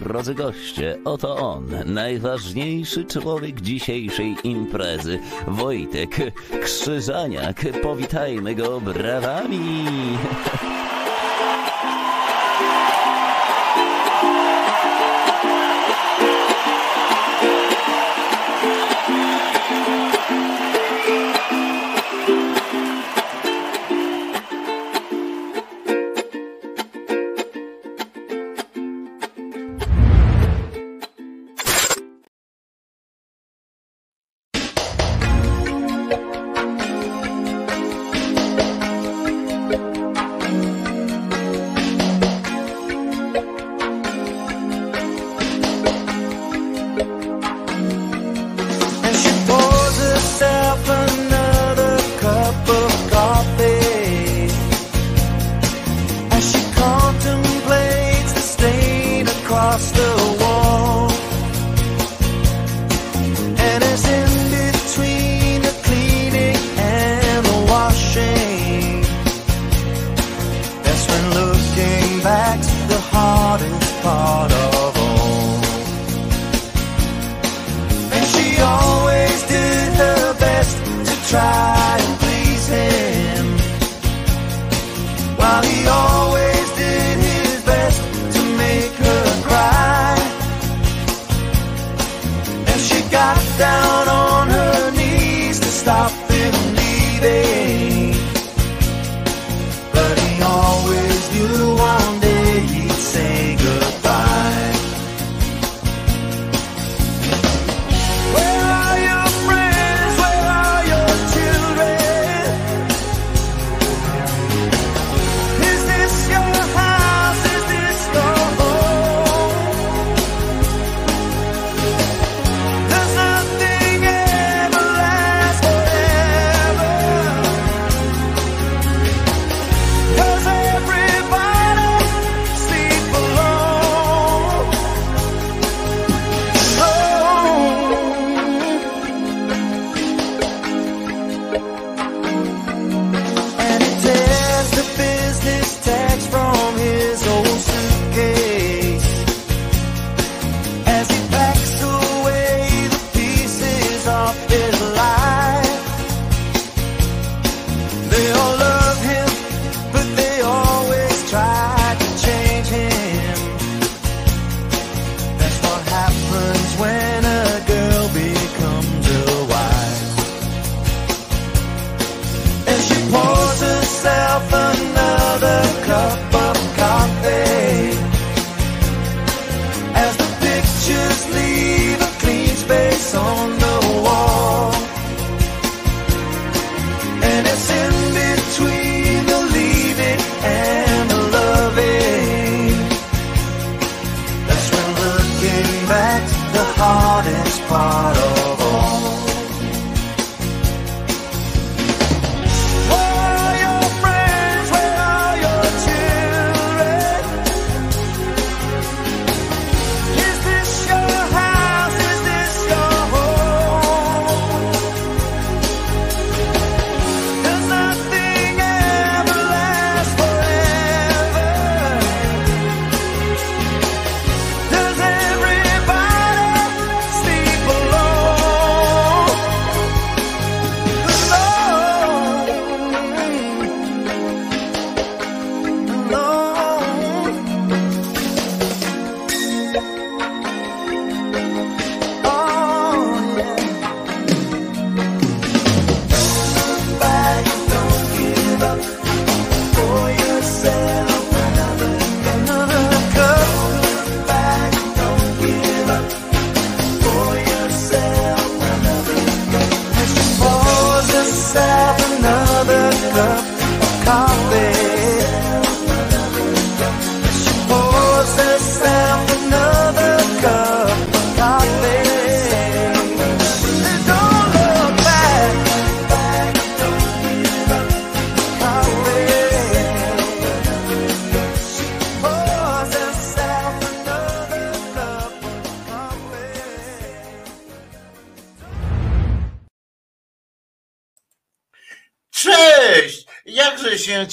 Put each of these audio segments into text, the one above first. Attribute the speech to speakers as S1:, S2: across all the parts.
S1: drodzy goście, oto on, najważniejszy człowiek dzisiejszej imprezy, Wojtek Krzyżaniak. Powitajmy go brawami!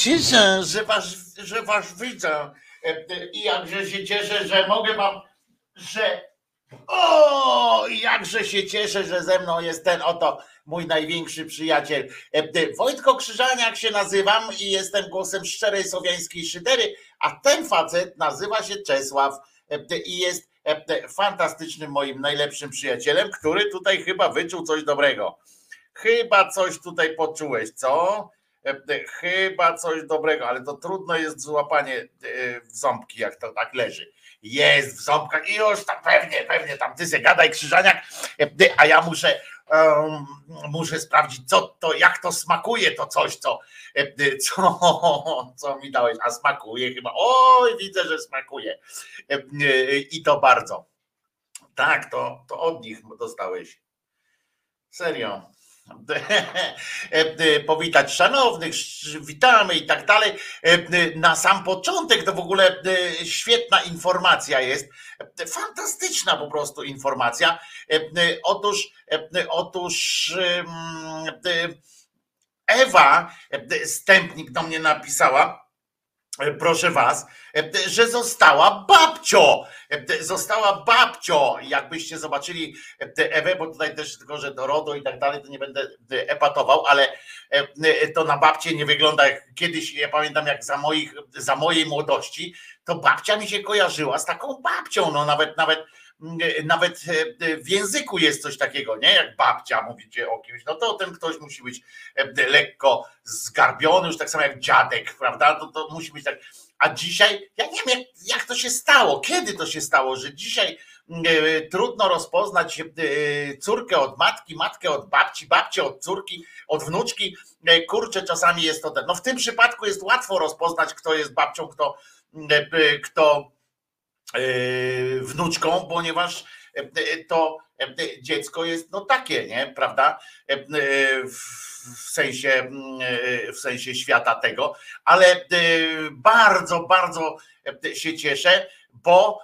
S2: cieszę, że was, że was widzę. E, e, I jakże się cieszę, że mogę wam, że o, jakże się cieszę, że ze mną jest ten oto mój największy przyjaciel. E, Wojtko Krzyżaniak się nazywam i jestem głosem szczerej słowiańskiej szydery, a ten facet nazywa się Czesław i jest fantastycznym moim najlepszym przyjacielem, który tutaj chyba wyczuł coś dobrego. Chyba coś tutaj poczułeś, co? Chyba coś dobrego, ale to trudno jest złapanie w ząbki, jak to tak leży. Jest w ząbkach i już tam pewnie, pewnie tam ty se gadaj krzyżaniak, a ja muszę um, muszę sprawdzić, co to, jak to smakuje, to coś, co, co, co mi dałeś. A smakuje chyba. Oj, widzę, że smakuje. I to bardzo. Tak, to, to od nich dostałeś. Serio. powitać szanownych, witamy i tak dalej. Na sam początek to w ogóle świetna informacja jest, fantastyczna po prostu informacja. Otóż, otóż Ewa Stępnik do mnie napisała, E, proszę was, e, że została babcio. E, została babcio. Jakbyście zobaczyli Ewę, bo tutaj też tylko, że do RODO i tak dalej, to nie będę epatował, ale to na babcie nie wygląda jak kiedyś, ja pamiętam jak za, moich, za mojej młodości, to babcia mi się kojarzyła z taką babcią, no nawet, nawet nawet w języku jest coś takiego, nie? Jak babcia mówicie o kimś, no to ten ktoś musi być lekko zgarbiony, już tak samo jak dziadek, prawda? To, to musi być tak. A dzisiaj, ja nie wiem, jak, to się stało, kiedy to się stało, że dzisiaj e, trudno rozpoznać e, córkę od matki, matkę od babci, babcię od córki, od wnuczki. E, kurczę, czasami jest to ten. No w tym przypadku jest łatwo rozpoznać, kto jest babcią, kto, kto wnuczką, ponieważ to dziecko jest no takie, nie, prawda? w sensie, mm, e, w sensie świata tego, ale e, bardzo, bardzo e, się cieszę, bo,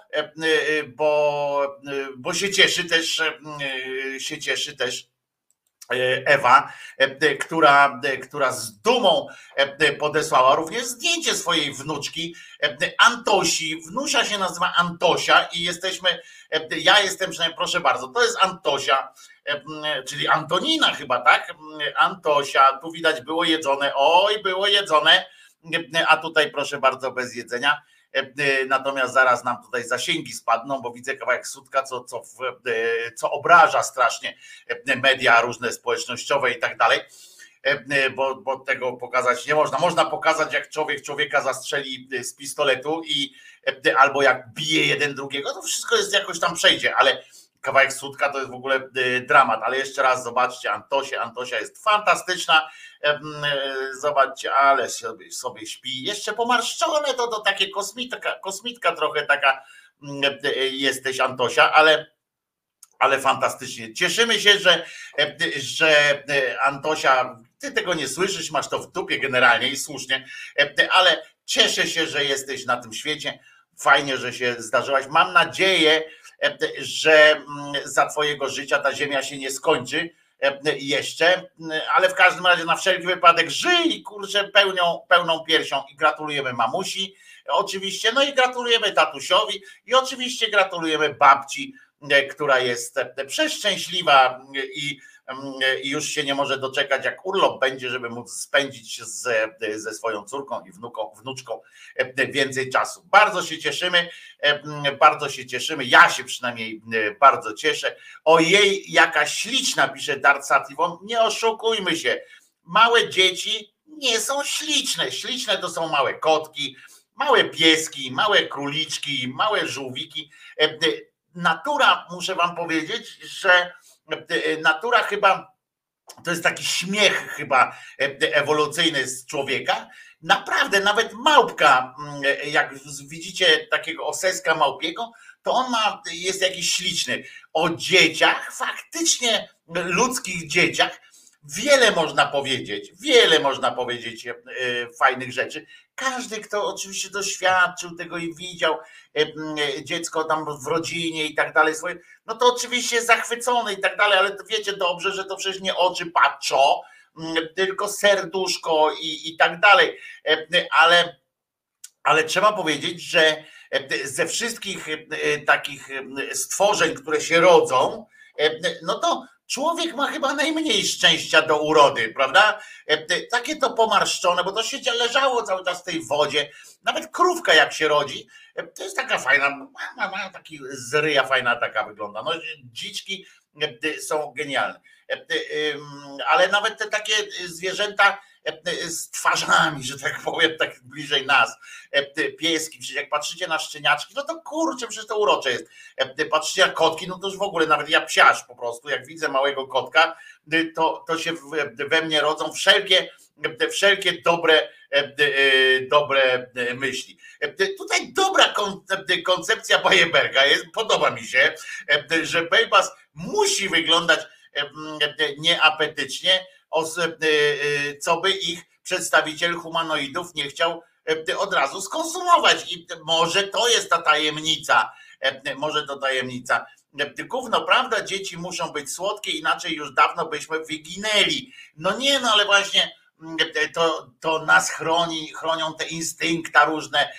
S2: bo, bo się cieszy też, się cieszy też Ewa, która, która z dumą podesłała również zdjęcie swojej wnuczki Antosi. Wnusia się nazywa Antosia i jesteśmy, ja jestem przynajmniej, proszę bardzo, to jest Antosia czyli Antonina chyba, tak? Antosia, tu widać było jedzone, oj, było jedzone, a tutaj proszę bardzo bez jedzenia. Natomiast zaraz nam tutaj zasięgi spadną, bo widzę kawałek sutka, co, co, co obraża strasznie media różne społecznościowe i tak dalej. Bo, bo tego pokazać nie można. Można pokazać, jak człowiek człowieka zastrzeli z pistoletu i albo jak bije jeden drugiego, to wszystko jest jakoś tam przejdzie, ale kawałek sutka to jest w ogóle y, dramat, ale jeszcze raz zobaczcie Antosię, Antosia jest fantastyczna, y, zobaczcie, ale sobie, sobie śpi, jeszcze pomarszczone to, to takie kosmitka, kosmitka trochę taka y, jesteś Antosia, ale ale fantastycznie. Cieszymy się, że, że Antosia, ty tego nie słyszysz, masz to w dupie generalnie i słusznie, ale cieszę się, że jesteś na tym świecie. Fajnie, że się zdarzyłaś. Mam nadzieję, że mm, za twojego życia ta ziemia się nie skończy jeszcze, ale w każdym razie na wszelki wypadek żyj, kurczę, pełnią, pełną piersią. I gratulujemy mamusi, oczywiście, no i gratulujemy tatusiowi i oczywiście gratulujemy babci, która jest przeszczęśliwa i i już się nie może doczekać, jak urlop będzie, żeby móc spędzić ze, ze swoją córką i wnuką, wnuczką więcej czasu. Bardzo się cieszymy, bardzo się cieszymy. Ja się przynajmniej bardzo cieszę. Ojej, jaka śliczna, pisze Dart Sativon. Nie oszukujmy się. Małe dzieci nie są śliczne. Śliczne to są małe kotki, małe pieski, małe króliczki, małe żółwiki. Natura, muszę wam powiedzieć, że natura chyba to jest taki śmiech chyba ewolucyjny z człowieka. Naprawdę, nawet małpka, mm, jak widzicie takiego oseska małpiego, to on ma, jest jakiś śliczny. O dzieciach, faktycznie ludzkich dzieciach, wiele można powiedzieć, wiele można powiedzieć e, fajnych rzeczy. Każdy, kto oczywiście doświadczył tego i widział e, e, dziecko tam w rodzinie i tak dalej, swoje, no to oczywiście jest zachwycony i tak dalej, ale wiecie dobrze, że to przecież nie oczy patrzą, tylko serduszko i, i tak dalej. Ale ale trzeba powiedzieć, że ze wszystkich takich stworzeń, które się rodzą, no to człowiek ma chyba najmniej szczęścia do urody, prawda? Takie to pomarszczone, bo to się leżało cały czas w tej wodzie. Nawet krówka jak się rodzi, to jest taka fajna, ma, ma taki zryja fajna taka wygląda. No dziczki są genialne. Ale nawet te takie zwierzęta, z twarzami, że tak powiem, tak bliżej nas. Pieski, przecież jak patrzycie na szczeniaczki, no to kurczę, przecież to urocze jest. Patrzycie na kotki, no to już w ogóle, nawet ja psiarz po prostu, jak widzę małego kotka, to, to się we mnie rodzą wszelkie, wszelkie dobre, dobre myśli. Tutaj dobra koncepcja Bajeberga jest, podoba mi się, że Bejbas musi wyglądać nieapetycznie, co by ich przedstawiciel humanoidów nie chciał y, od razu skonsumować. I może to jest ta tajemnica, może to tajemnica. Gówno, prawda, dzieci muszą być słodkie, inaczej już dawno byśmy wyginęli. No nie, no ale właśnie to, to nas chroni, chronią te instynkta różne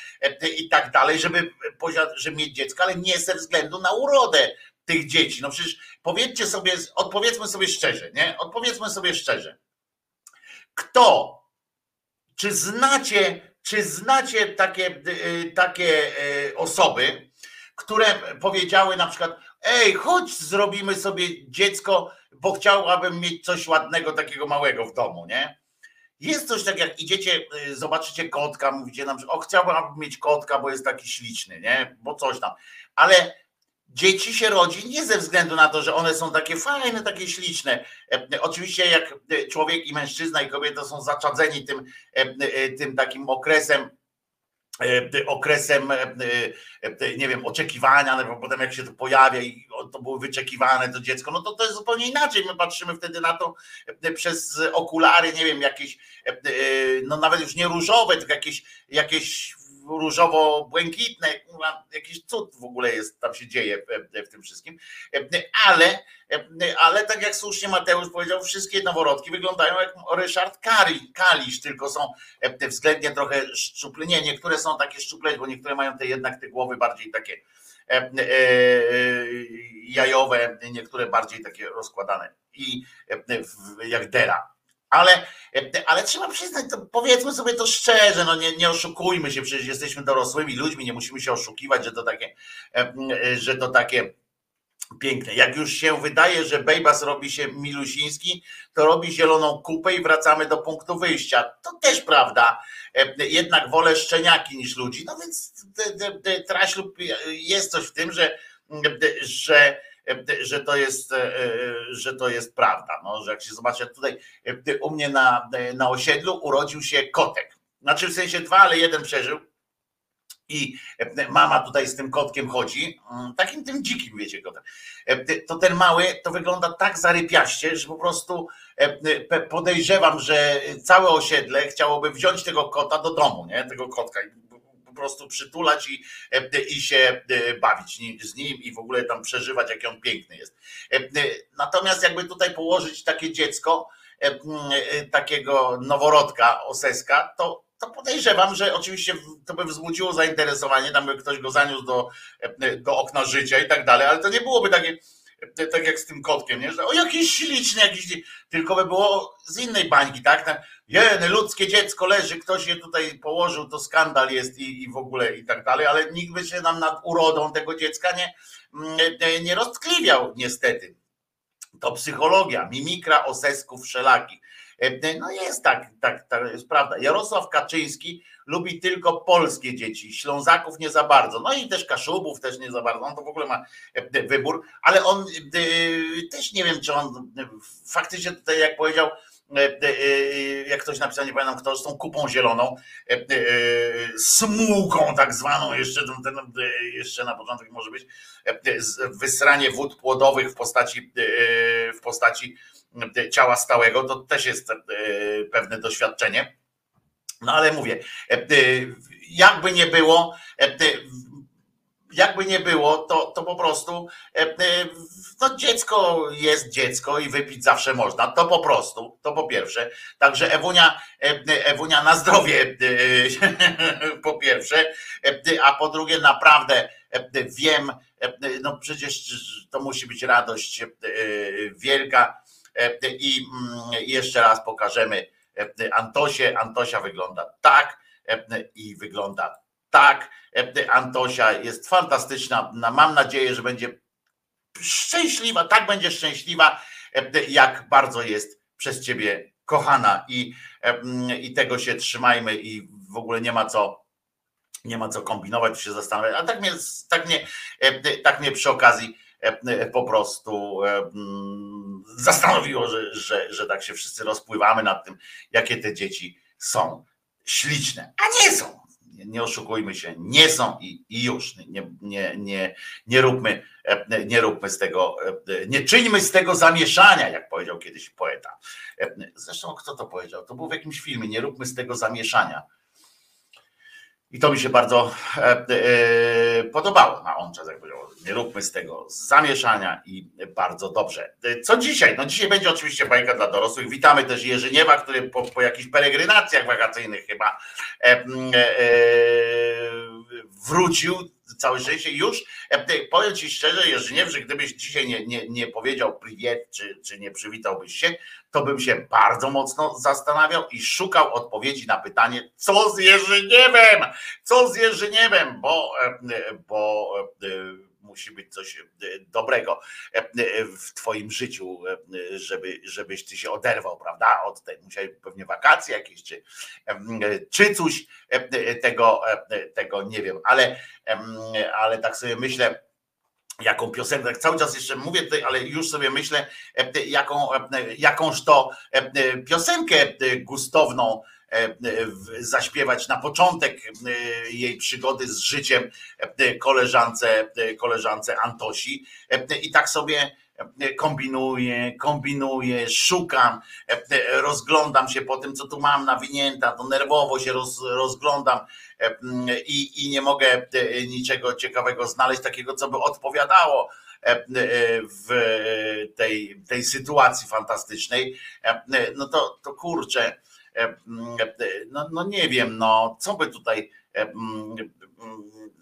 S2: i tak dalej, żeby, żeby mieć dziecko, ale nie ze względu na urodę tych dzieci. No przecież powiedzcie sobie, odpowiedzmy sobie szczerze, nie? Odpowiedzmy sobie szczerze. Kto, czy znacie, czy znacie takie, y, takie y, osoby, które powiedziały na przykład, ej, chodź zrobimy sobie dziecko, bo chciałabym mieć coś ładnego, takiego małego w domu, nie? Jest coś tak, jak idziecie, y, zobaczycie kotka, mówicie nam, że o, chciałbym mieć kotka, bo jest taki śliczny, nie? Bo coś tam. Ale dzieci się rodzi nie ze względu na to, że one są takie fajne, takie śliczne. E, oczywiście jak człowiek i mężczyzna i kobieta są zaczadzeni tym, e, e, tym takim okresem, okresem, nie wiem, oczekiwania, no potem jak się to pojawia i to było wyczekiwane to dziecko, no to to jest zupełnie inaczej. My patrzymy wtedy na to przez okulary, nie wiem, jakieś, no nawet już nie różowe, tylko jakieś, jakieś różowo-błękitne, jakiś cud w ogóle jest, tam się dzieje w tym wszystkim, ale, ale tak jak słusznie Mateusz powiedział, wszystkie noworodki wyglądają jak Ryszard Kalisz, tylko są względnie trochę szczuple, nie, niektóre są takie szczuple, bo niektóre mają te jednak te głowy bardziej takie jajowe, niektóre bardziej takie rozkładane. I jak dera ale, ale trzeba przyznać, powiedzmy sobie to szczerze, no nie, nie oszukujmy się, przecież jesteśmy dorosłymi ludźmi, nie musimy się oszukiwać, że to takie, że to takie piękne. Jak już się wydaje, że Bejbas robi się milusiński, to robi zieloną kupę i wracamy do punktu wyjścia. To też prawda. Jednak wolę szczeniaki niż ludzi. No więc traślub jest coś w tym, że, że że to jest, e, że to jest prawda. No, że jak się zobaczy tutaj e, u mnie na, na osiedlu urodził się kotek. Znaczy w sensie dwa, ale jeden przeżył. I e, mama tutaj z tym kotkiem chodzi, mm, takim tym dzikim, wiecie, kotem. To ten mały to wygląda tak zarypiaście, że po prostu podejrzewam, że całe osiedle chciałoby wziąć tego kota do domu, nie? Tego kotka prostu przytulać i, e, i się e, bawić z nim i w ogóle tam przeżywać, jaki on piękny jest. E, natomiast jakby tutaj położyć takie dziecko, takiego noworodka, oseska, to to podejrzewam, że oczywiście to by wzbudziło zainteresowanie, tam by ktoś go zaniósł do, do okna życia i tak dalej, ale to nie byłoby takie, tak jak z tym kotkiem, nie? że o jakiś śliczny, jakiś, tylko by było z innej bańki, tak? Jeny, ludzkie dziecko leży, ktoś je tutaj położył, to skandal jest i, i w ogóle i tak dalej, ale nikt by się nam nad urodą tego dziecka nie, nie roztkliwiał niestety. To psychologia, mimikra osesków wszelakich. E, no jest tak, tak, tak jest prawda. Jarosław Kaczyński lubi tylko polskie dzieci, Ślązaków nie za bardzo. No i też Kaszubów też nie za bardzo. On to w ogóle ma e, wybór, ale on e, też nie wiem, czy on faktycznie tutaj, jak powiedział, jak ktoś napisał, nie pamiętam kto, z tą kupą zieloną, smułką tak zwaną, jeszcze, ten, jeszcze na początek może być, wysranie wód płodowych w postaci, w postaci ciała stałego, to też jest e, pewne doświadczenie. No ale mówię, e, jakby nie było, e, jakby nie było, to, to po prostu no dziecko jest dziecko i wypić zawsze można. To po prostu, to po pierwsze. Także Ewunia, Ewunia na zdrowie po pierwsze, a po drugie naprawdę wiem, no przecież to musi być radość wielka i mm, jeszcze raz pokażemy Antosie. Antosia wygląda tak i wygląda tak. Antosia jest fantastyczna. Mam nadzieję, że będzie szczęśliwa, tak będzie szczęśliwa, jak bardzo jest przez ciebie kochana i, i tego się trzymajmy i w ogóle nie ma co nie ma co kombinować, się zastanawiać, a tak mnie, tak mnie, tak mnie przy okazji po prostu zastanowiło, że, że, że tak się wszyscy rozpływamy nad tym, jakie te dzieci są śliczne, a nie są. Nie, nie oszukujmy się, nie są i, i już. Nie, nie, nie, nie, róbmy, nie róbmy z tego, nie czyńmy z tego zamieszania, jak powiedział kiedyś poeta. Zresztą kto to powiedział? To był w jakimś filmie, nie róbmy z tego zamieszania. I to mi się bardzo e, e, podobało na on czas, jak powiedział. Nie róbmy z tego zamieszania i bardzo dobrze. E, co dzisiaj? No dzisiaj będzie oczywiście bajka dla dorosłych. Witamy też Jerzyniewa, który po, po jakichś peregrinacjach wakacyjnych chyba wrócił całe szczęście już. Powiem Ci szczerze, Jerzyniew, że gdybyś dzisiaj nie, nie, nie powiedział priwiet, czy, czy nie przywitałbyś się, to bym się bardzo mocno zastanawiał i szukał odpowiedzi na pytanie, co z Jerzyniewem, co z Jerzyniewem, bo, bo musi być coś dobrego w twoim życiu, żeby, żebyś ty się oderwał, prawda? Od tej, musiałeś pewnie wakacje jakieś, czy, czy coś tego, tego nie wiem, ale, ale tak sobie myślę, jaką piosenkę, tak cały czas jeszcze mówię tutaj, ale już sobie myślę, jaką, jakąż to piosenkę gustowną zaśpiewać na początek jej przygody z życiem koleżance, koleżance Antosi. I tak sobie kombinuję, kombinuję, szukam, rozglądam się po tym, co tu mam nawinięta, to nerwowo się roz, rozglądam i, i nie mogę niczego ciekawego znaleźć, takiego, co by odpowiadało w tej, tej sytuacji fantastycznej, no to, to kurczę, no, no nie wiem, no co by tutaj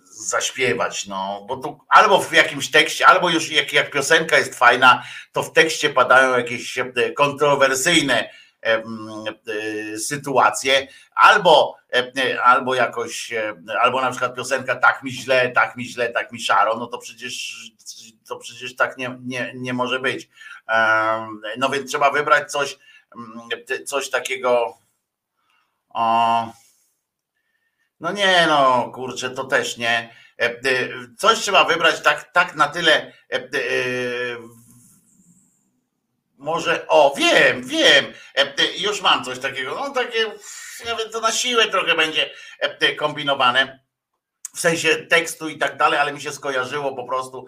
S2: zaśpiewać, no, bo tu albo w jakimś tekście, albo już jak, jak piosenka jest fajna, to w tekście padają jakieś kontrowersyjne e, sytuacje, albo, albo jakoś, albo na przykład piosenka tak mi źle, tak mi źle, tak mi szaro, no to przecież to przecież tak nie, nie, nie może być. No więc trzeba wybrać coś, coś takiego. O, no nie, no kurczę, to też nie. E, e, coś trzeba wybrać tak, tak na tyle. E, może, o, wiem, wiem, już mam coś takiego. No takie, nawet to na siłę trochę będzie kombinowane w sensie tekstu i tak dalej, ale mi się skojarzyło po prostu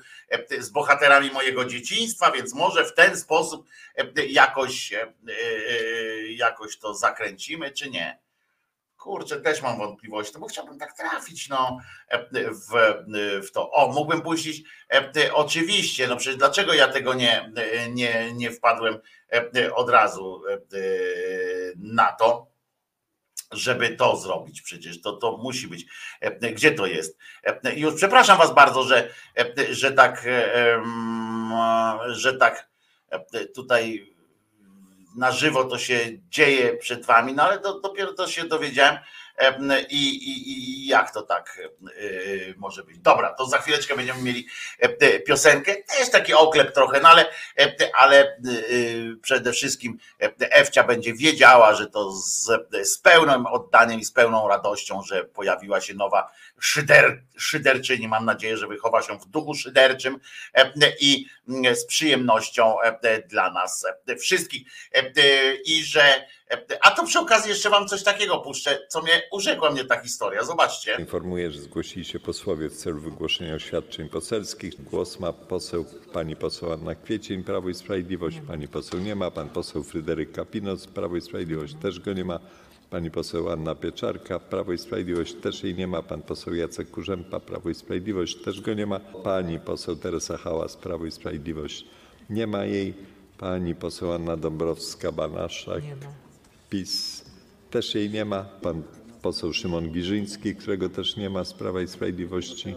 S2: z bohaterami mojego dzieciństwa, więc może w ten sposób jakoś, jakoś to zakręcimy, czy nie kurczę, też mam wątpliwości, no bo chciałbym tak trafić no, w, w to. O, mógłbym puścić, oczywiście, no przecież dlaczego ja tego nie, nie, nie wpadłem od razu na to, żeby to zrobić przecież, to, to musi być. Gdzie to jest? Już przepraszam was bardzo, że, że tak, że tak tutaj na żywo to się dzieje przed wami, no ale to, dopiero to się dowiedziałem i, i, i jak to tak y, może być. Dobra, to za chwileczkę będziemy mieli piosenkę, też taki oklep trochę, no ale, ale y, przede wszystkim Ewcia będzie wiedziała, że to z, z pełnym oddaniem i z pełną radością, że pojawiła się nowa szyder, szyderczyni. Mam nadzieję, że wychowa się w duchu szyderczym i z przyjemnością dla nas wszystkich. I że E, a to przy okazji jeszcze wam coś takiego puszczę, co mnie urzekła mnie ta historia. Zobaczcie.
S3: Informuję, że zgłosili się posłowie w celu wygłoszenia oświadczeń poselskich. Głos ma poseł, pani poseł Anna Kwiecień, Prawo i Sprawiedliwość. Pani poseł nie ma. Pan poseł Fryderyk Kapinos, Prawo i Sprawiedliwość też go nie ma. Pani poseł Anna Pieczarka, Prawo i Sprawiedliwość też jej nie ma. Pan poseł Jacek Kurzępa, Prawo i Sprawiedliwość też go nie ma. Pani poseł Teresa Hałas, Prawo i Sprawiedliwość nie ma jej. Pani poseł Anna Dąbrowska-Banaszak. Nie ma. PiS. Też jej nie ma, pan poseł Szymon Giżyński, którego też nie ma z Prawa i Sprawiedliwości,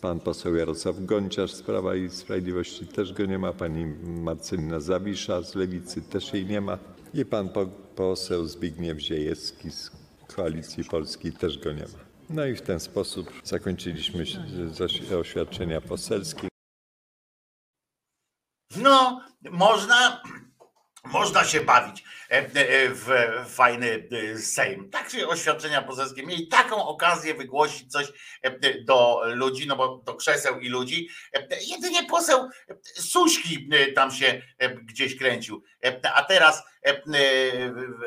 S3: pan poseł Jarosław Gonciarz z Prawa i Sprawiedliwości też go nie ma, pani Marcelina Zawisza z Lewicy też jej nie ma. I pan poseł Zbigniew Ziejewski z Koalicji Polskiej też go nie ma. No i w ten sposób zakończyliśmy oświadczenia poselskie.
S2: No, można można się bawić e, e, w fajny e, Sejm. Tak się oświadczenia poselskie mieli taką okazję wygłosić coś do ludzi, no bo do krzeseł i ludzi. Jedynie poseł Suśki tam się gdzieś kręcił. A teraz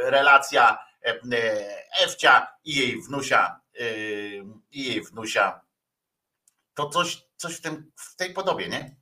S2: relacja Ewcia i jej wnusia i jej wnusia. To coś, coś w, tym, w tej podobie,
S4: nie?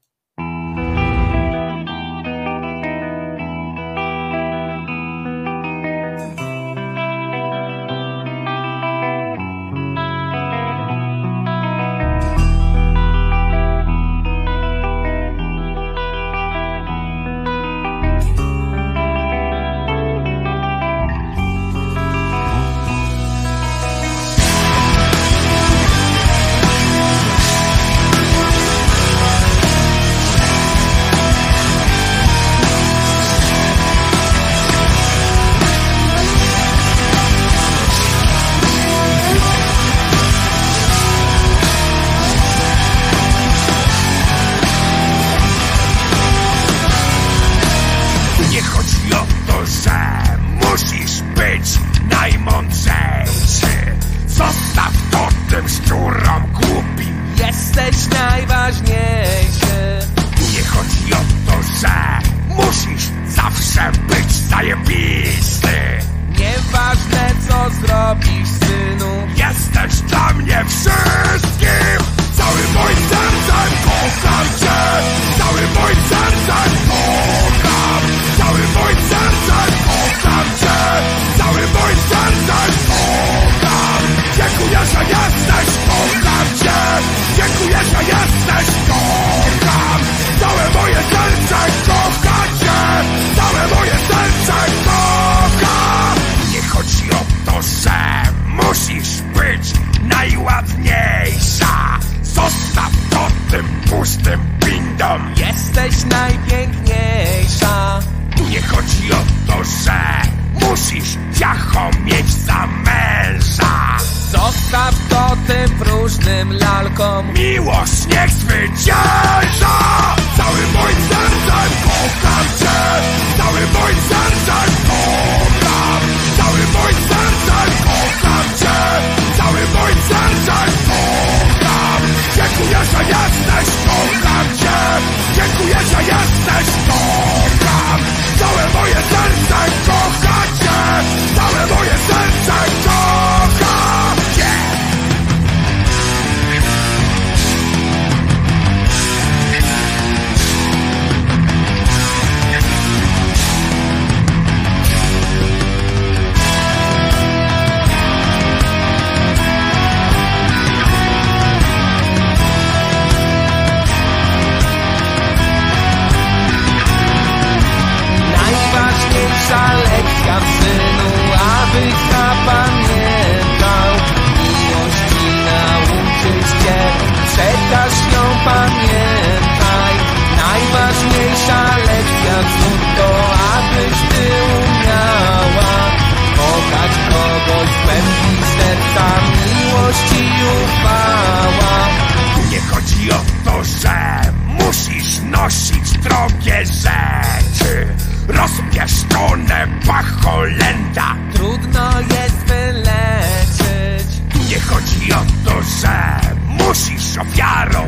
S4: kolenda.
S5: Trudno jest wyleczyć.
S4: Nie chodzi o to, że musisz ofiarą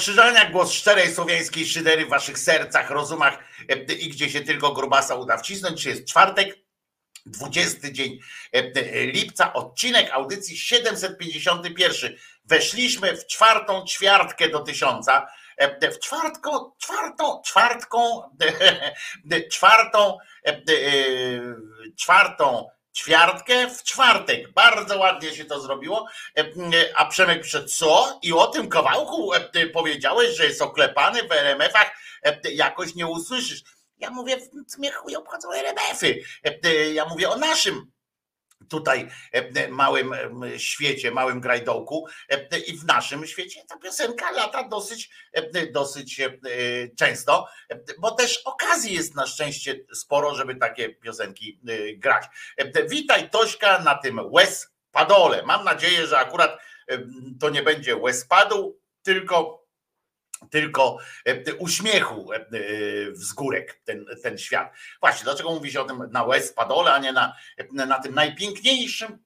S2: Wojtko Krzyżaniak, głos szczerej słowiańskiej szydery w waszych sercach, rozumach e, i gdzie się tylko grubasa uda wcisnąć. Czy jest czwartek, 20 dzień e, lipca, odcinek audycji 751. Weszliśmy w czwartą ćwiartkę do tysiąca. E, W czwartką, czwartą, czwartką, czwartą, czwartą ćwiartkę w czwartek. Bardzo ładnie się to zrobiło. E, A Przemek pisze, co? I o tym kawałku e, powiedziałeś, że jest oklepany w RMF-ach, e, jakoś nie usłyszysz. Ja mówię, mnie chuj obchodzą RMF-y. E, Ja mówię o naszym tutaj e, małym em, świecie, małym grajdołku e, i w naszym świecie ta piosenka lata dosyć, e, dosyć e, często, e, bo też okazji jest na szczęście sporo, żeby takie piosenki e, grać. E, Witaj Tośka na tym Wes Padole. Mam nadzieję, że akurat e, to nie będzie Wes Padł, tylko tylko e, uśmiechu e, wzgórek ten, ten świat. Właśnie, dlaczego mówi się o tym na West Padole, a nie na, na tym najpiękniejszym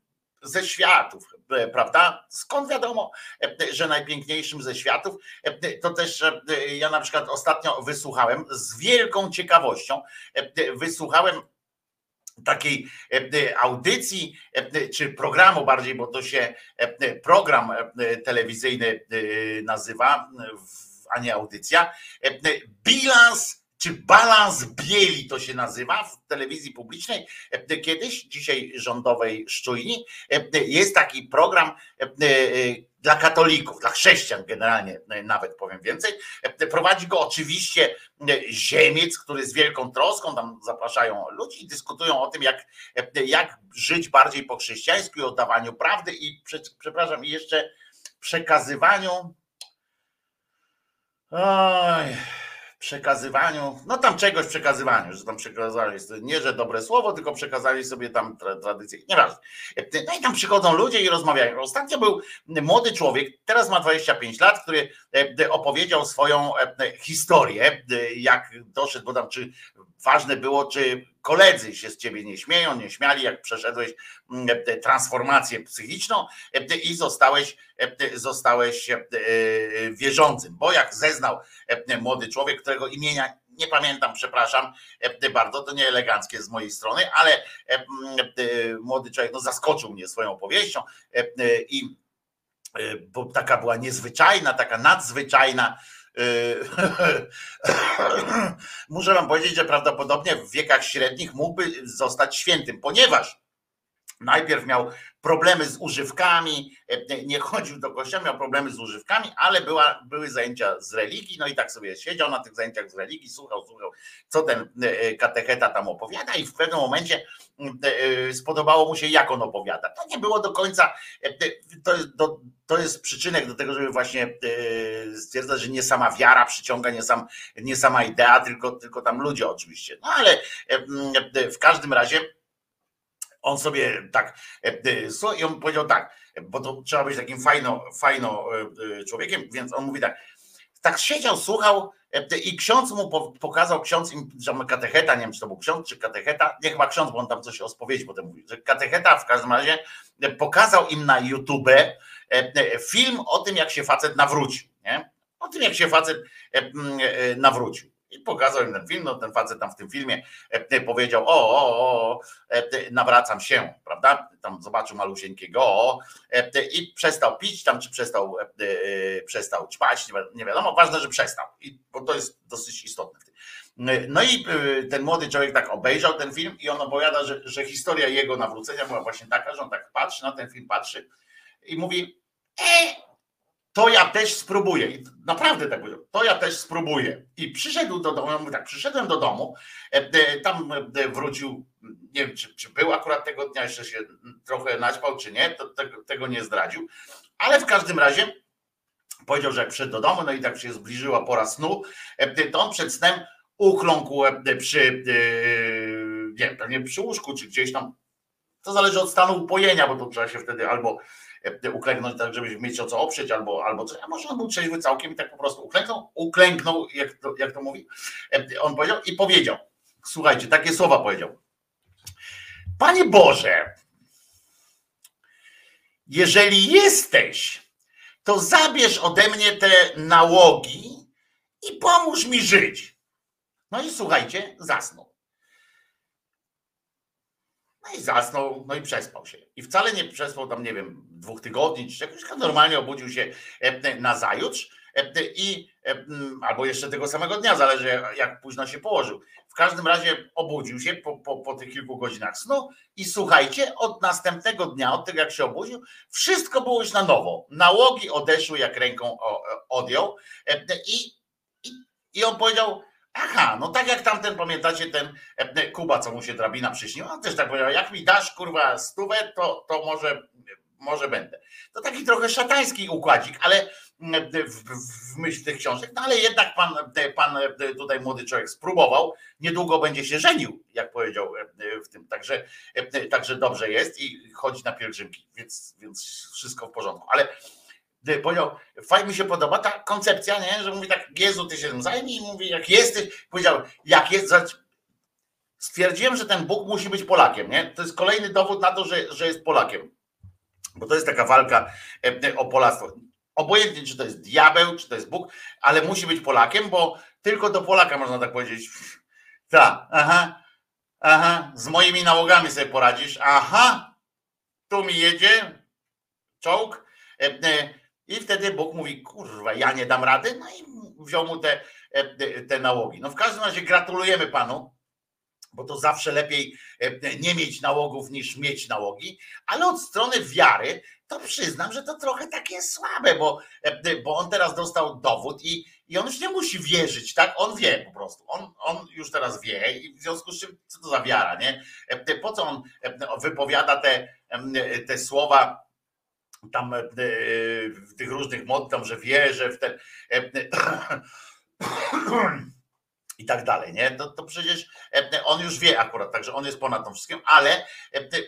S2: ze światów, e, prawda? Skąd wiadomo, e, że najpiękniejszym ze światów? E, To też e, ja na przykład ostatnio wysłuchałem z wielką ciekawością, e, wysłuchałem takiej e, audycji, e, czy programu bardziej, bo to się e, program e, telewizyjny e, nazywa, a nie audycja. E, Bilans czy balans bieli to się nazywa w telewizji publicznej e, kiedyś, dzisiaj rządowej Szczujni. E, Jest taki program e, e, dla katolików, dla chrześcijan generalnie, e, nawet powiem więcej. E, Prowadzi go oczywiście e, Ziemiec, który z wielką troską, tam zapraszają ludzi i dyskutują o tym, jak, e, jak żyć bardziej po chrześcijańsku i oddawaniu prawdy i, prze- przepraszam, i jeszcze przekazywaniu Oj, przekazywaniu, no tam czegoś przekazywaniu, że tam przekazali, nie że dobre słowo, tylko przekazali sobie tam tra, tradycję, nieważne. No i tam przychodzą ludzie i rozmawiają. Ostatnio był młody człowiek, teraz ma 25 lat, który e, opowiedział swoją e, historię, jak doszedł, bo tam czy ważne było, czy koledzy się z ciebie nie śmieją, nie śmiali, jak przeszedłeś mm, e, transformację psychiczną e, i zostałeś, e, zostałeś wierzącym, bo jak zeznał młody człowiek, którego imienia nie pamiętam, przepraszam bardzo, to nie eleganckie z mojej strony, ale m, e, młody człowiek no, zaskoczył mnie swoją opowieścią i bo taka była niezwyczajna, taka nadzwyczajna. E, Muszę wam powiedzieć, że prawdopodobnie w wiekach średnich mógłby zostać świętym, ponieważ najpierw miał problemy z używkami, e, nie chodził do kościoła, miał problemy z używkami, ale była, były zajęcia z religii, no i tak sobie siedział na tych zajęciach z religii, słuchał, słuchał, co ten e, katecheta tam opowiada i w pewnym momencie e, spodobało mu się, jak on opowiada. To nie było do końca, e, e, to jest, to jest przyczynek do tego, żeby właśnie e, stwierdzać, że nie sama wiara przyciąga, nie, sam, nie sama idea, tylko, tylko tam ludzie oczywiście. No ale e, e, w każdym razie on sobie tak, e, e, i on powiedział tak, bo to trzeba być takim fajno, fajno e, e, człowiekiem, więc on mówi tak, tak siedział, słuchał e, i ksiądz mu po- pokazał, ksiądz im, że katecheta, nie wiem czy to był ksiądz czy katecheta, nie chyba ksiądz, bo on tam coś o spowiedzi potem mówi, że katecheta w każdym razie e, pokazał im na YouTube e, e, film o tym, jak się facet nawrócił, nie? O tym, jak się facet e, e, nawrócił. I pokazał im ten film, no ten facet tam w tym filmie e, powiedział, o, o, o, e, nawracam się, prawda? Tam zobaczył malusieńkiego e, i przestał pić tam, czy przestał, e, e, przestał ćpać, nie wi- nie wiadomo, ważne, że przestał, I, bo to jest dosyć istotne. tym. No i e, ten młody człowiek tak obejrzał ten film i on opowiada, że, że historia jego nawrócenia była właśnie taka, że on tak patrzy na ten film, patrzy i mówi, e, to ja też spróbuję. I naprawdę tak powiedział, to ja też spróbuję. I przyszedł do domu, ja mówię tak, przyszedłem do domu, e, e, tam e, wrócił, nie wiem, czy, czy był akurat tego dnia, jeszcze się trochę naćpał, czy nie, to tego, tego nie zdradził, ale w każdym razie powiedział, że jak przyszedł do domu, no i tak się zbliżyła pora snu, to on przed snem ukląkł przy, nie pewnie przy łóżku, czy gdzieś tam, to zależy od stanu upojenia, bo to trzeba się wtedy albo uklęknąć tak, żeby mieć o co oprzeć albo, albo coś, a może on był trzeźwy całkiem i tak po prostu uklęknął, uklęknął, jak to, jak to mówi, e, on powiedział i powiedział, słuchajcie, takie słowa powiedział, Panie Boże, jeżeli jesteś, to zabierz ode mnie te nałogi i pomóż mi żyć. No i słuchajcie, zasnął. No i zasnął, no i przespał się. I wcale nie przespał tam, nie wiem, dwóch tygodni czy czegoś, tylko normalnie obudził się e, na zajutrz e, i e, albo jeszcze tego samego dnia, zależy jak późno się położył. W każdym razie obudził się po, po, po tych kilku godzinach snu i słuchajcie, od następnego dnia, od tego jak się obudził, wszystko było już na nowo. Nałogi odeszły jak ręką odjął i, i, i on powiedział, Aha, no tak jak tamten, pamiętacie, ten e, Kuba, co mu się drabina przyśniła, on też tak powiedział, jak mi dasz kurwa stówę, to, to może, może będę. To taki trochę szatański układzik, ale w, w myśl tych książek, no ale jednak pan, pan tutaj młody człowiek spróbował, niedługo będzie się żenił, jak powiedział w tym, także, także dobrze jest i chodzi na pielgrzymki, więc, więc wszystko w porządku, ale powiedział, fajnie mi się podoba ta koncepcja, nie? że mówi tak, Jezu, ty się tym zajmij mówi, jak jesteś, powiedział, jak jest, stwierdziłem, że ten Bóg musi być Polakiem, nie? To jest kolejny dowód na to, że, że jest Polakiem, bo to jest taka walka e, o Polactwo. Obojętnie, czy to jest diabeł, czy to jest Bóg, ale musi być Polakiem, bo tylko do Polaka można tak powiedzieć. Tak, aha, aha, z moimi nałogami sobie poradzisz, aha, tu mi jedzie czołg, e, e, i wtedy Bóg mówi, kurwa, ja nie dam rady, no i wziął mu te, e, te nałogi. No w każdym razie gratulujemy panu, bo to zawsze lepiej e, nie mieć nałogów niż mieć nałogi, ale od strony wiary to przyznam, że to trochę takie słabe, bo, e, bo on teraz dostał dowód i, i on już nie musi wierzyć, tak? On wie po prostu. On, on już teraz wie i w związku z czym, co to za wiara, nie? Po co on wypowiada te, te słowa tam e, w tych różnych modlitwach, że wierzę w ten e, i tak dalej, nie? To, to przecież e, on już wie akurat, także on jest ponad tym wszystkim, ale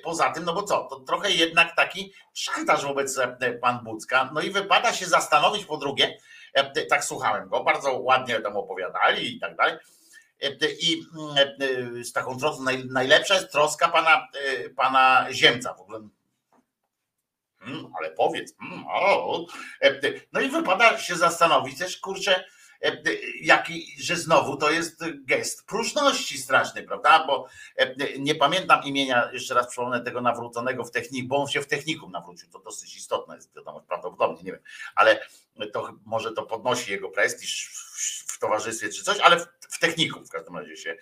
S2: poza tym, no bo co, to trochę jednak taki szantaż wobec pan Bucka, no i wypada się zastanowić po drugie, tak słuchałem go, bardzo ładnie tam opowiadali i tak dalej, i mm, z taką troską, najlepsza jest troska pana, pana Ziemca, w ogóle mm, ale powiedz, mm. E, no i wypada się zastanowić też, kurczę, e, jaki, że znowu to jest gest próżności straszny, prawda? Bo e, nie pamiętam imienia, jeszcze raz przypomnę tego nawróconego w techniku, bo on się w technikum nawrócił, to dosyć istotne jest, wiadomo, prawdopodobnie, nie wiem, ale to może to podnosi jego prestiż w towarzystwie czy coś, ale w, w technikum w każdym razie się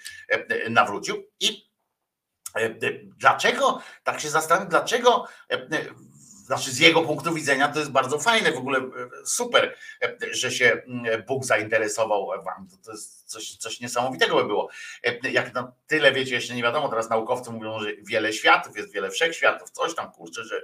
S2: nawrócił i Dlaczego, tak się zastanawiam, dlaczego znaczy z jego punktu widzenia to jest bardzo fajne, w ogóle e, super, e, że się mm, Bóg zainteresował wam. To jest coś, coś niesamowitego by było. E, jak na tyle wiecie, jeszcze nie wiadomo, teraz naukowcy mówią, że wiele światów, jest wiele wszechświatów, coś tam kurczę, że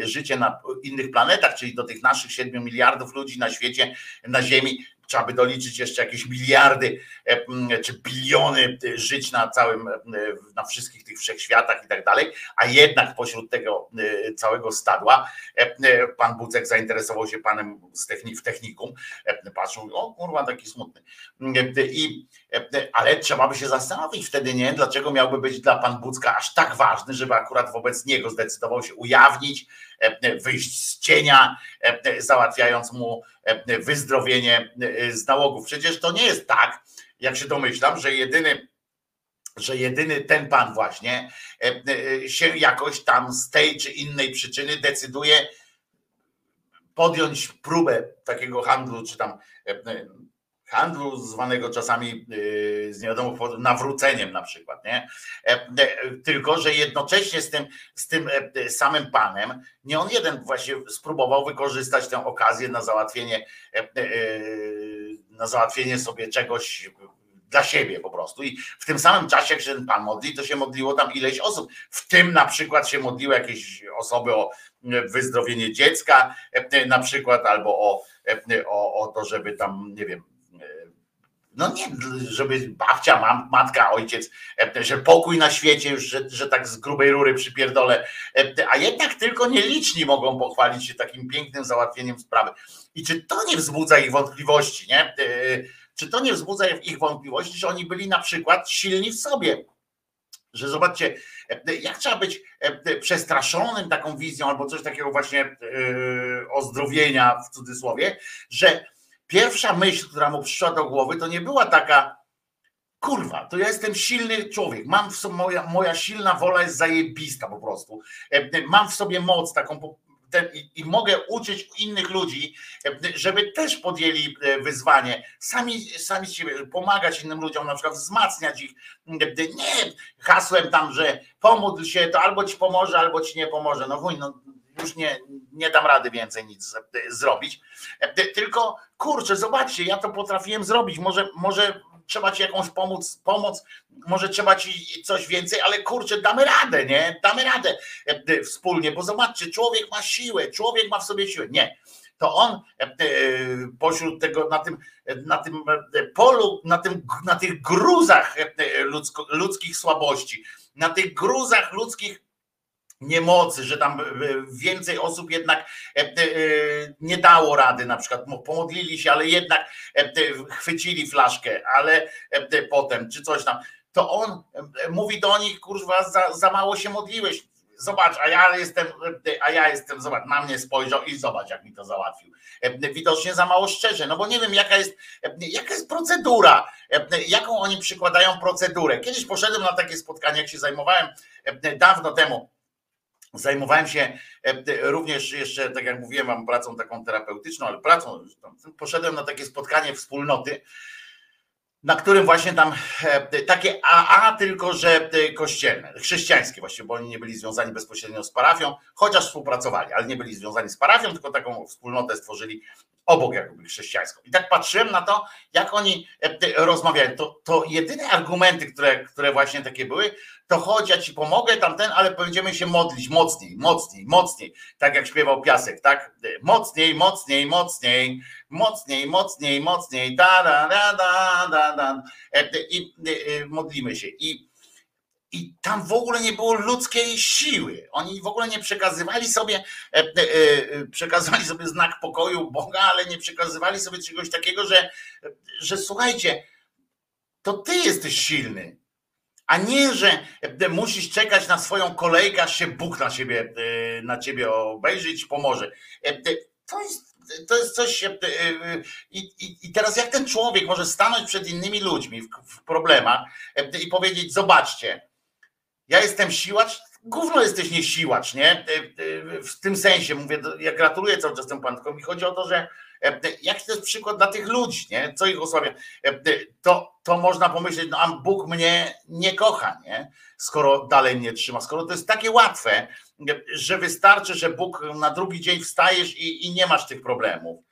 S2: życie na innych planetach, czyli do tych naszych 7 miliardów ludzi na świecie, na Ziemi, trzeba by doliczyć jeszcze jakieś miliardy e, czy biliony e, żyć na całym, e, na wszystkich tych wszechświatach i tak dalej, a jednak pośród tego całego stadła pan Bucek zainteresował się panem w technikum, patrzył, o kurwa, taki smutny. I, ale trzeba by się zastanowić wtedy, nie, dlaczego miałby być dla pan Bucka aż tak ważny, żeby akurat wobec niego zdecydował się ujawnić, wyjść z cienia, załatwiając mu wyzdrowienie z nałogów. Przecież to nie jest tak, jak się domyślam, że jedyny że jedyny ten pan właśnie się jakoś tam z tej czy innej przyczyny decyduje podjąć próbę takiego handlu, czy tam handlu zwanego czasami yy, z nie wiadomo powodów nawróceniem na przykład, nie? E, e, Tylko, że jednocześnie z tym, z tym e, samym panem, nie on jeden właśnie spróbował wykorzystać tę okazję na załatwienie, na załatwienie sobie czegoś dla siebie po prostu. I w tym samym czasie, jak się ten pan modli, to się modliło tam ileś osób. W tym na przykład się modliły jakieś osoby o wyzdrowienie dziecka, na przykład, albo o, o, o to, żeby tam, nie wiem, no nie, żeby babcia, mam, matka, ojciec, e, że pokój na świecie już, że, że tak z grubej rury przypierdolę, e, a jednak tylko nieliczni mogą pochwalić się takim pięknym załatwieniem sprawy. I czy to nie wzbudza ich wątpliwości, nie? E, Czy to nie wzbudza ich wątpliwości, że oni byli na przykład silni w sobie? Że zobaczcie, jak trzeba być przestraszonym taką wizją albo coś takiego właśnie ozdrowienia w cudzysłowie, że pierwsza myśl, która mu przyszła do głowy, to nie była taka, kurwa, to ja jestem silny człowiek, mam w sobie, moja, moja silna wola jest zajebista po prostu, mam w sobie moc taką ten, i, i mogę uczyć innych ludzi, żeby też podjęli e, wyzwanie, sami, sami siebie, pomagać innym ludziom, na przykład wzmacniać ich, nie hasłem tam, że pomódl się, to albo ci pomoże, albo ci nie pomoże, no no już nie, nie dam rady więcej nic zrobić, E, tylko kurczę, zobaczcie, ja to potrafiłem zrobić, może, może trzeba ci jakąś pomóc, pomoc, może trzeba ci coś więcej, ale kurczę, damy radę, nie? Damy radę e, wspólnie, bo zobaczcie, człowiek ma siłę, człowiek ma w sobie siłę. Nie. To on e, pośród tego, na tym, na tym polu, na, tym, na tych gruzach ludzko, ludzkich słabości, na tych gruzach ludzkich niemocy, że tam e, więcej osób jednak e, e, nie dało rady, na przykład mo- pomodlili się, ale jednak e, chwycili flaszkę, ale e, potem, czy coś tam, to on e, mówi do nich, kurwa, za, za mało się modliłeś. Zobacz, a ja jestem, e, a ja jestem, zobacz, na mnie spojrzał i zobacz, jak mi to załatwił. E, Widocznie za mało szczerze, no bo nie wiem, jaka jest, e, jaka jest procedura, e, jaką oni przykładają procedurę. Kiedyś poszedłem na takie spotkanie, jak się zajmowałem e, dawno temu, Zajmowałem się e, również jeszcze, tak jak mówiłem wam, pracą taką terapeutyczną, ale pracą, poszedłem na takie spotkanie wspólnoty, na którym właśnie tam e, takie AA, tylko że e, kościelne, chrześcijańskie właśnie, bo oni nie byli związani bezpośrednio z parafią, chociaż współpracowali, ale nie byli związani z parafią, tylko taką wspólnotę stworzyli obok jakby chrześcijańską. I tak patrzyłem na to, jak oni e, rozmawiają. To, to jedyne argumenty, które, które właśnie takie były, to chodź, ja ci pomogę, tamten, ale będziemy się modlić mocniej, mocniej, mocniej, tak jak śpiewał Piasek, tak? Mocniej, mocniej, mocniej, mocniej, mocniej, mocniej, da, da, da, da, da, da. E, I e, modlimy się. I i tam w ogóle nie było ludzkiej siły. Oni w ogóle nie przekazywali sobie, e, e, e, przekazywali sobie znak pokoju Boga, ale nie przekazywali sobie czegoś takiego, że, że słuchajcie, to ty jesteś silny, a nie, że musisz czekać na swoją kolejkę, aż się Bóg na ciebie, na ciebie obejrzy i ci pomoże. To jest, to jest coś. I, i, I teraz jak ten człowiek może stanąć przed innymi ludźmi w, w problemach i powiedzieć: Zobaczcie, ja jestem siłacz, gówno jesteś nie siłacz, nie? E, e, W tym sensie mówię, ja gratuluję cały czas temu panu, chodzi o to, że e, jaki to jest przykład dla tych ludzi, nie? Co ich osłabia? To, to można pomyśleć, no a Bóg mnie nie kocha, nie? Skoro dalej mnie trzyma, skoro to jest takie łatwe, że wystarczy, że Bóg na drugi dzień wstajesz i, i nie masz tych problemów,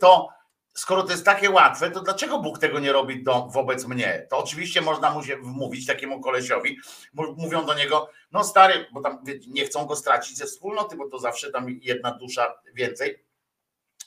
S2: to skoro to jest takie łatwe, to dlaczego Bóg tego nie robi do, wobec mnie? To oczywiście można mu się wmówić takiemu kolesiowi, mówią do niego, no stary, bo tam nie chcą go stracić ze wspólnoty, bo to zawsze tam jedna dusza więcej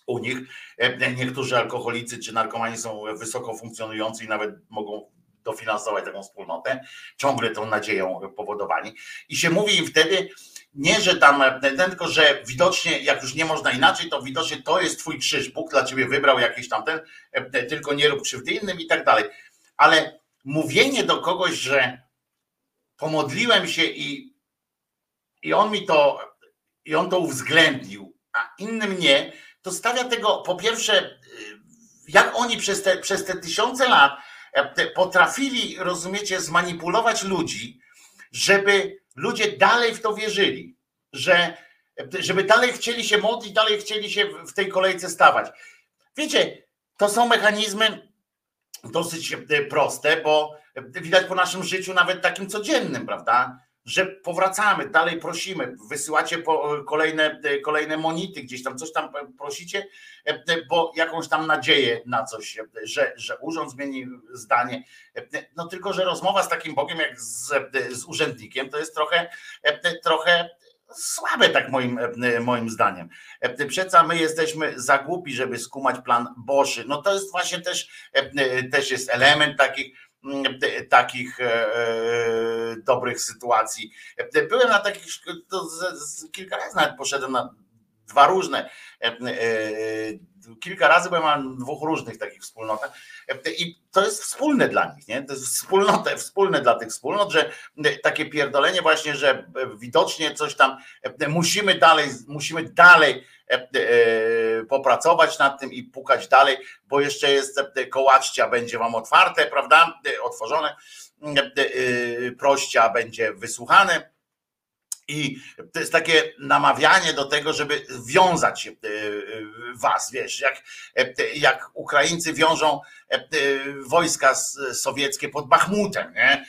S2: u nich. E, Niektórzy alkoholicy czy narkomani są wysoko funkcjonujący i nawet mogą dofinansować taką wspólnotę, ciągle tą nadzieją powodowani. I się mówi im wtedy, nie, że tam, e, tylko że widocznie, jak już nie można inaczej, to widocznie to jest twój krzyż. Bóg dla ciebie wybrał jakiś tamten, e, tylko nie rób krzywdy innym i tak dalej. Ale mówienie do kogoś, że pomodliłem się i, i on mi to, i on to uwzględnił, a innym nie, to stawia tego, po pierwsze, y, jak oni przez te, przez te tysiące lat e, potrafili, rozumiecie, zmanipulować ludzi, żeby ludzie dalej w to wierzyli, że, e, żeby dalej chcieli się modlić, dalej chcieli się w- w tej kolejce stawać. Wiecie, to są mechanizmy dosyć proste, bo widać po naszym życiu, nawet takim codziennym, prawda? Że powracamy, dalej prosimy, wysyłacie kolejne, kolejne monity, gdzieś tam coś tam prosicie, bo jakąś tam nadzieję na coś, że, że urząd zmieni zdanie. No tylko, że rozmowa z takim Bogiem jak z, z urzędnikiem to jest trochę, trochę słabe, tak moim, moim zdaniem. Przeca my jesteśmy za głupi, żeby skumać plan Boszy. No to jest właśnie też, też jest element takich takich e, e, dobrych sytuacji. Byłem na takich, kilka razy nawet poszedłem na dwa różne kilka razy byłem na dwóch różnych takich wspólnotach i to jest wspólne dla nich, nie? To jest wspólnota, wspólne dla tych wspólnot, że takie pierdolenie właśnie, że widocznie coś tam musimy dalej, musimy dalej e, popracować nad tym i pukać dalej, bo jeszcze jest kołaczcia będzie wam otwarte, prawda? Otworzone, prościa będzie wysłuchane i to jest takie namawianie do tego, żeby wiązać e, was, wiesz, jak, e, jak Ukraińcy wiążą e, wojska sowieckie pod Bachmutem, nie?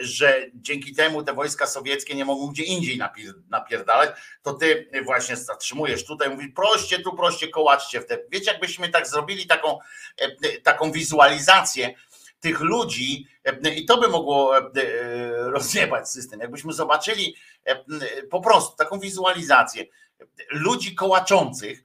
S2: że dzięki temu te wojska sowieckie nie mogą gdzie indziej napierdalać, to ty właśnie zatrzymujesz tutaj, mówisz proście tu, proście kołaczcie w te. Wiecie, jakbyśmy tak zrobili taką, taką wizualizację, tych ludzi i to by mogło rozjebać system. Jakbyśmy zobaczyli po prostu taką wizualizację ludzi kołaczących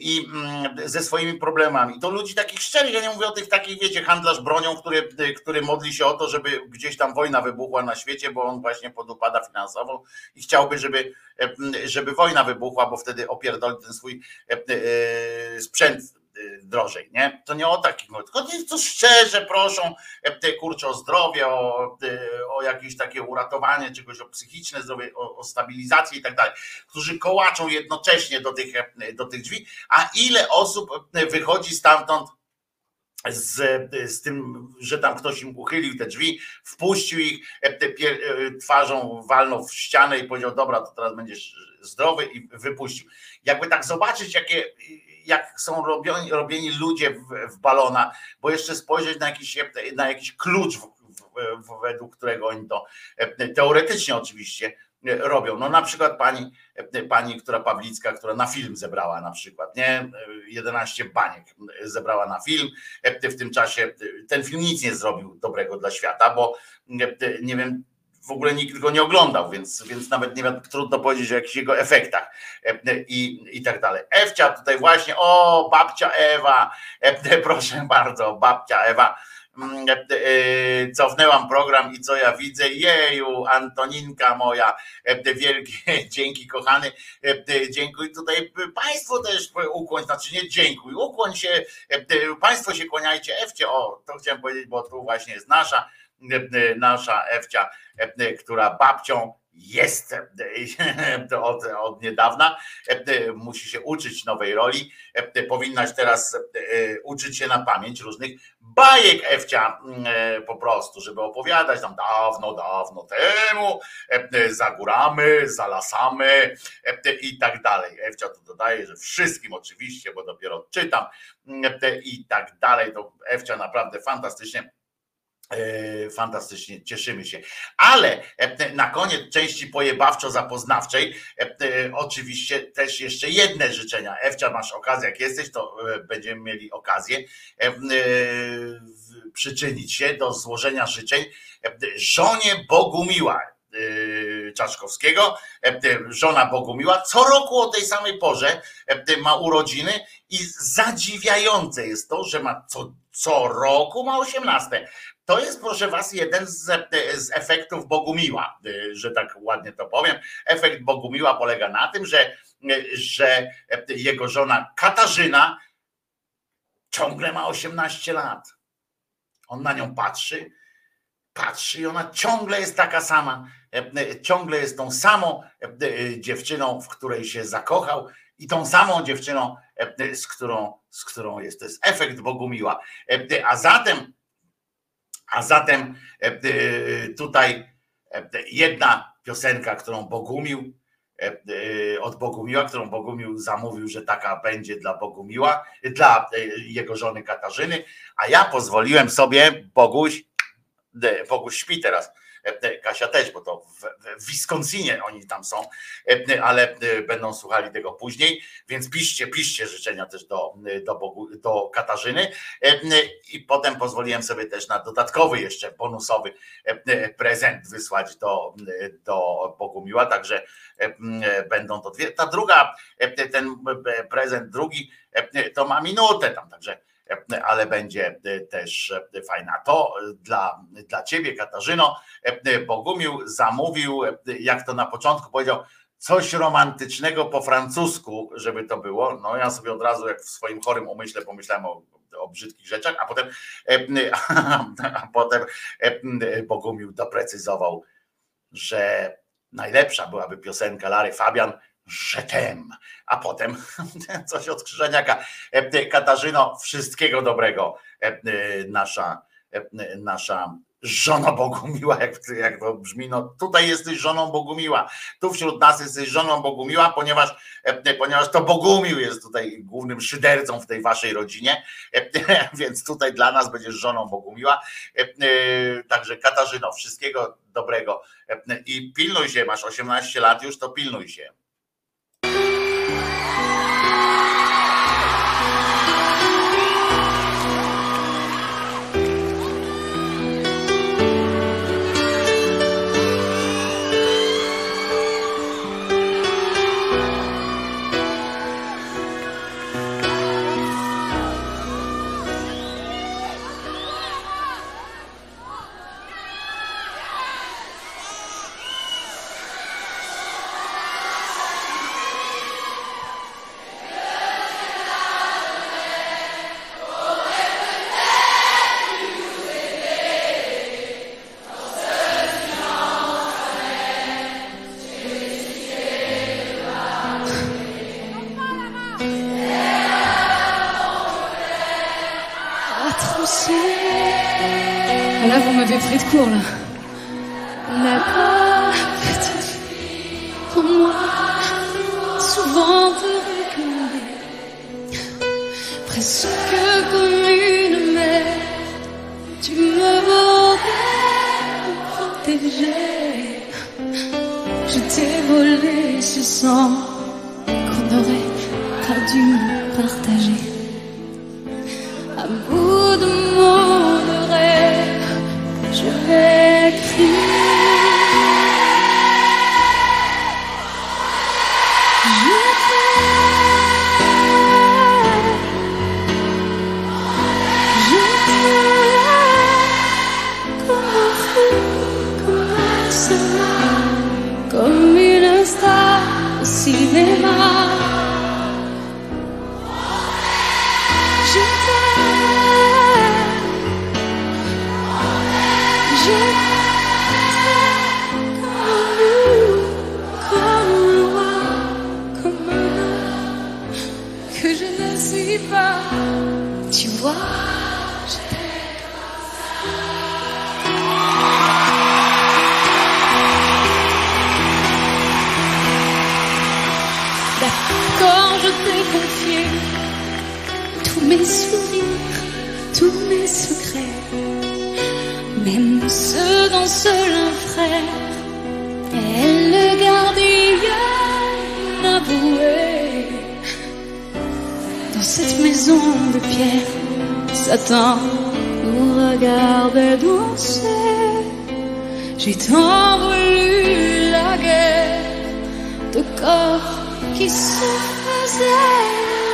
S2: i mm, ze swoimi problemami. To ludzi takich szczerych, ja nie mówię o tych takich, wiecie, handlarz bronią, który, który modli się o to, żeby gdzieś tam wojna wybuchła na świecie, bo on właśnie podupada finansowo i chciałby, żeby, żeby wojna wybuchła, bo wtedy opierdoli ten swój sprzęt Y, drożej, nie? To nie o takich, tylko co szczerze proszą, e, kurczę, o zdrowie, o, y, o jakieś takie uratowanie czegoś, o psychiczne zdrowie, o, o stabilizację i tak dalej, którzy kołaczą jednocześnie do tych, e, do tych drzwi, a ile osób e, wychodzi stamtąd z, z tym, że tam ktoś im uchylił te drzwi, wpuścił ich, twarzą walnął w ścianę i powiedział, dobra, to teraz będziesz zdrowy i wypuścił. Jakby tak zobaczyć, jakie jak są robieni, robieni ludzie w, w balona, bo jeszcze spojrzeć na jakiś, na jakiś klucz, według którego oni to teoretycznie oczywiście robią. No na przykład pani, pani, która Pawlicka, która na film zebrała na przykład, nie? 11 baniek zebrała na film. W tym czasie ten film nic nie zrobił dobrego dla świata, bo nie wiem, w ogóle nikt go nie oglądał, więc, więc nawet nie trudno powiedzieć o jakichś jego efektach. E, i, i tak dalej. Ewcia tutaj właśnie, o babcia Ewa, e, proszę bardzo, babcia Ewa, mm, e, cofnęłam program i co ja widzę, jeju, Antoninka moja, wielkie dzięki kochany, dziękuję tutaj. Państwu też ukłoń, znaczy nie dziękuj, ukłoń się, Państwo się kłaniajcie. Ewcie, o, to chciałem powiedzieć, bo tu właśnie jest nasza, nasza Ewcia, która babcią jest od, od niedawna, musi się uczyć nowej roli, powinnaś teraz uczyć się na pamięć różnych bajek Ewcia po prostu, żeby opowiadać tam dawno, dawno temu, za górami, za lasami i tak dalej. Ewcia tu dodaje, że wszystkim oczywiście, bo dopiero czytam i tak dalej, to Ewcia naprawdę fantastycznie E, fantastycznie, cieszymy się. Ale e, na koniec części pojebawczo-zapoznawczej e, oczywiście też jeszcze jedne życzenia. Ewcia, masz okazję, jak jesteś, to będziemy mieli okazję przyczynić się do złożenia życzeń żonie Bogumiła Czaszkowskiego, żona Bogumiła, co roku o tej samej porze ma urodziny i zadziwiające jest to, że ma co, co roku ma 18. To jest, proszę Was, jeden z, z, efektów Bogumiła, że tak ładnie to powiem. Efekt Bogumiła polega na tym, że, że jego żona Katarzyna ciągle ma 18 lat. On na nią patrzy, patrzy i ona ciągle jest taka sama, ciągle jest tą samą dziewczyną, w której się zakochał i tą samą dziewczyną, z którą, z którą jest. To jest efekt Bogumiła. A zatem a zatem e, e, tutaj e, jedna piosenka, którą Bogumił od Bogumiła, którą Bogumił zamówił, że taka będzie dla Bogumiła, dla jego żony Katarzyny, a ja pozwoliłem sobie, Boguś, Boguś śpi teraz, Kasia też, bo to w, w- Wisconsinie oni tam są, e, ale e, będą słuchali tego później, więc piszcie, piszcie życzenia też do, do, Bogu, do Katarzyny E, i potem pozwoliłem sobie też na dodatkowy jeszcze bonusowy e, prezent wysłać do, do Bogumiła, także e, będą to dwie. Ta druga, e, ten e, prezent drugi e, to ma minutę tam, także e, ale będzie e, też e, fajna. To e, dla, dla ciebie, Katarzyno, Bogumił zamówił, jak to na początku powiedział, coś romantycznego po francusku, żeby to było. No ja sobie od razu, jak w swoim chorym umyśle pomyślałem o, o brzydkich rzeczach, a potem, a potem Bogumił doprecyzował, że najlepsza byłaby piosenka Lary Fabian, Żetem, a potem coś od Krzyżaniaka. E, Katarzyno, wszystkiego dobrego, e, nasza, e, nasza żona Bogumiła, jak, jak to brzmi, no tutaj jesteś żoną Bogumiła, tu wśród nas jesteś żoną Bogumiła, ponieważ, e, ponieważ to Bogumił jest tutaj głównym szydercą w tej waszej rodzinie, e, więc tutaj dla nas będziesz żoną Bogumiła. E, e, Także Katarzyno, wszystkiego dobrego e, i pilnuj się, masz 18 lat już, to pilnuj się.
S6: Tous mes secrets, même ceux dont seul un frère est le gardien avoué. Dans cette maison de pierre, Satan nous regardait danser. J'ai tant la guerre de corps qui se faisaient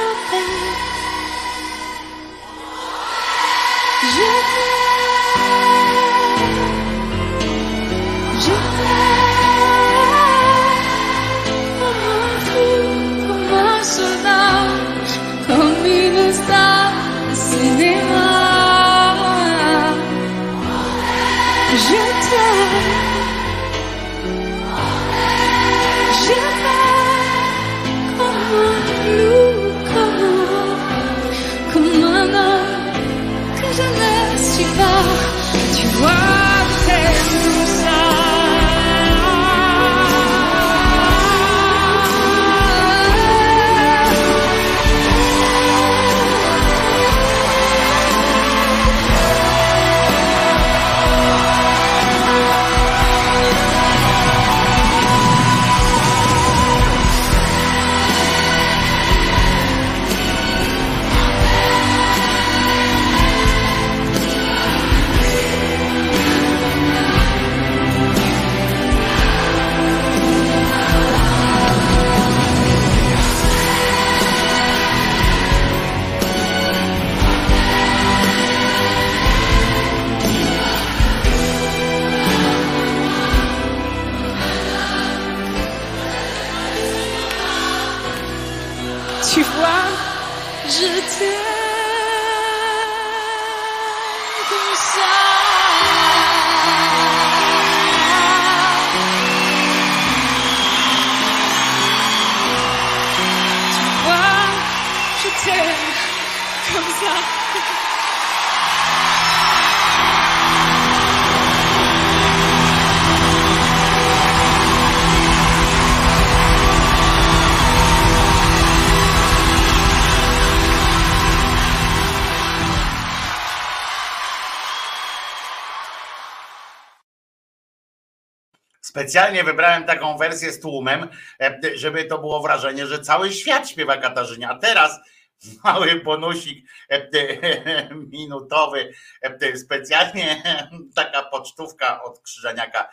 S2: Specjalnie wybrałem taką wersję z tłumem, e, żeby to było wrażenie, że cały świat śpiewa Katarzynie. A teraz mały bonusik e, minutowy, e, specjalnie taka pocztówka od Krzyżaniaka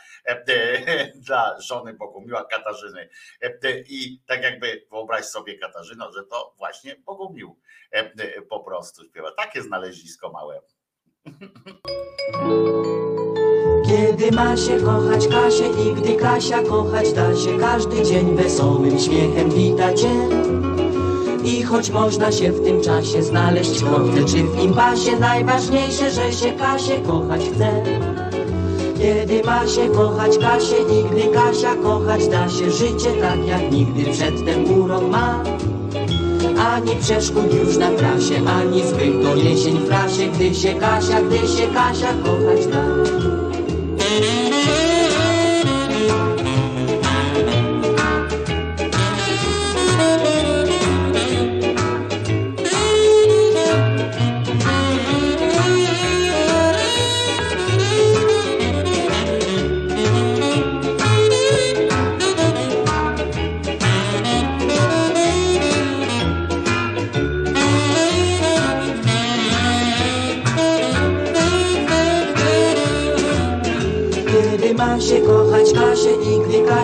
S2: dla żony Bogumiła Katarzyny. I tak jakby wyobraź sobie Katarzyno, że to właśnie Bogumił po prostu śpiewa. Takie znalezisko małe.
S7: Kiedy ma się kochać Kasię i gdy Kasia kochać da się Każdy dzień wesołym śmiechem wita cię. I choć można się w tym czasie znaleźć w kropce czy w impasie Najważniejsze, że się Kasię kochać chce. Kiedy ma się kochać Kasię i gdy Kasia kochać da się Życie tak jak nigdy przedtem urok ma. Ani przeszkód już na trasie, ani złych doniesień w prasie Gdy się Kasia, gdy się Kasia kochać da Kiedy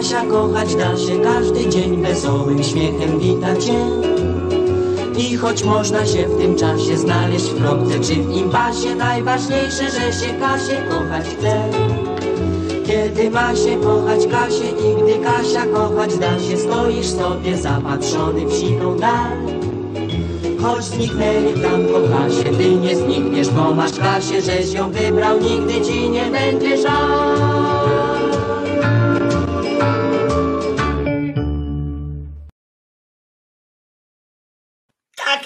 S7: Kasia kochać da się Każdy dzień wesołym śmiechem wita cię I choć można się w tym czasie znaleźć w kropce czy w impasie Najważniejsze, że się Kasię kochać chce. Kiedy ma się kochać Kasię i gdy Kasia kochać da się Stoisz sobie zapatrzony w siną dal. Choć zniknęli tam po klasie, ty nie znikniesz, bo masz Kasię, żeś ją wybrał, nigdy ci nie będzie żal.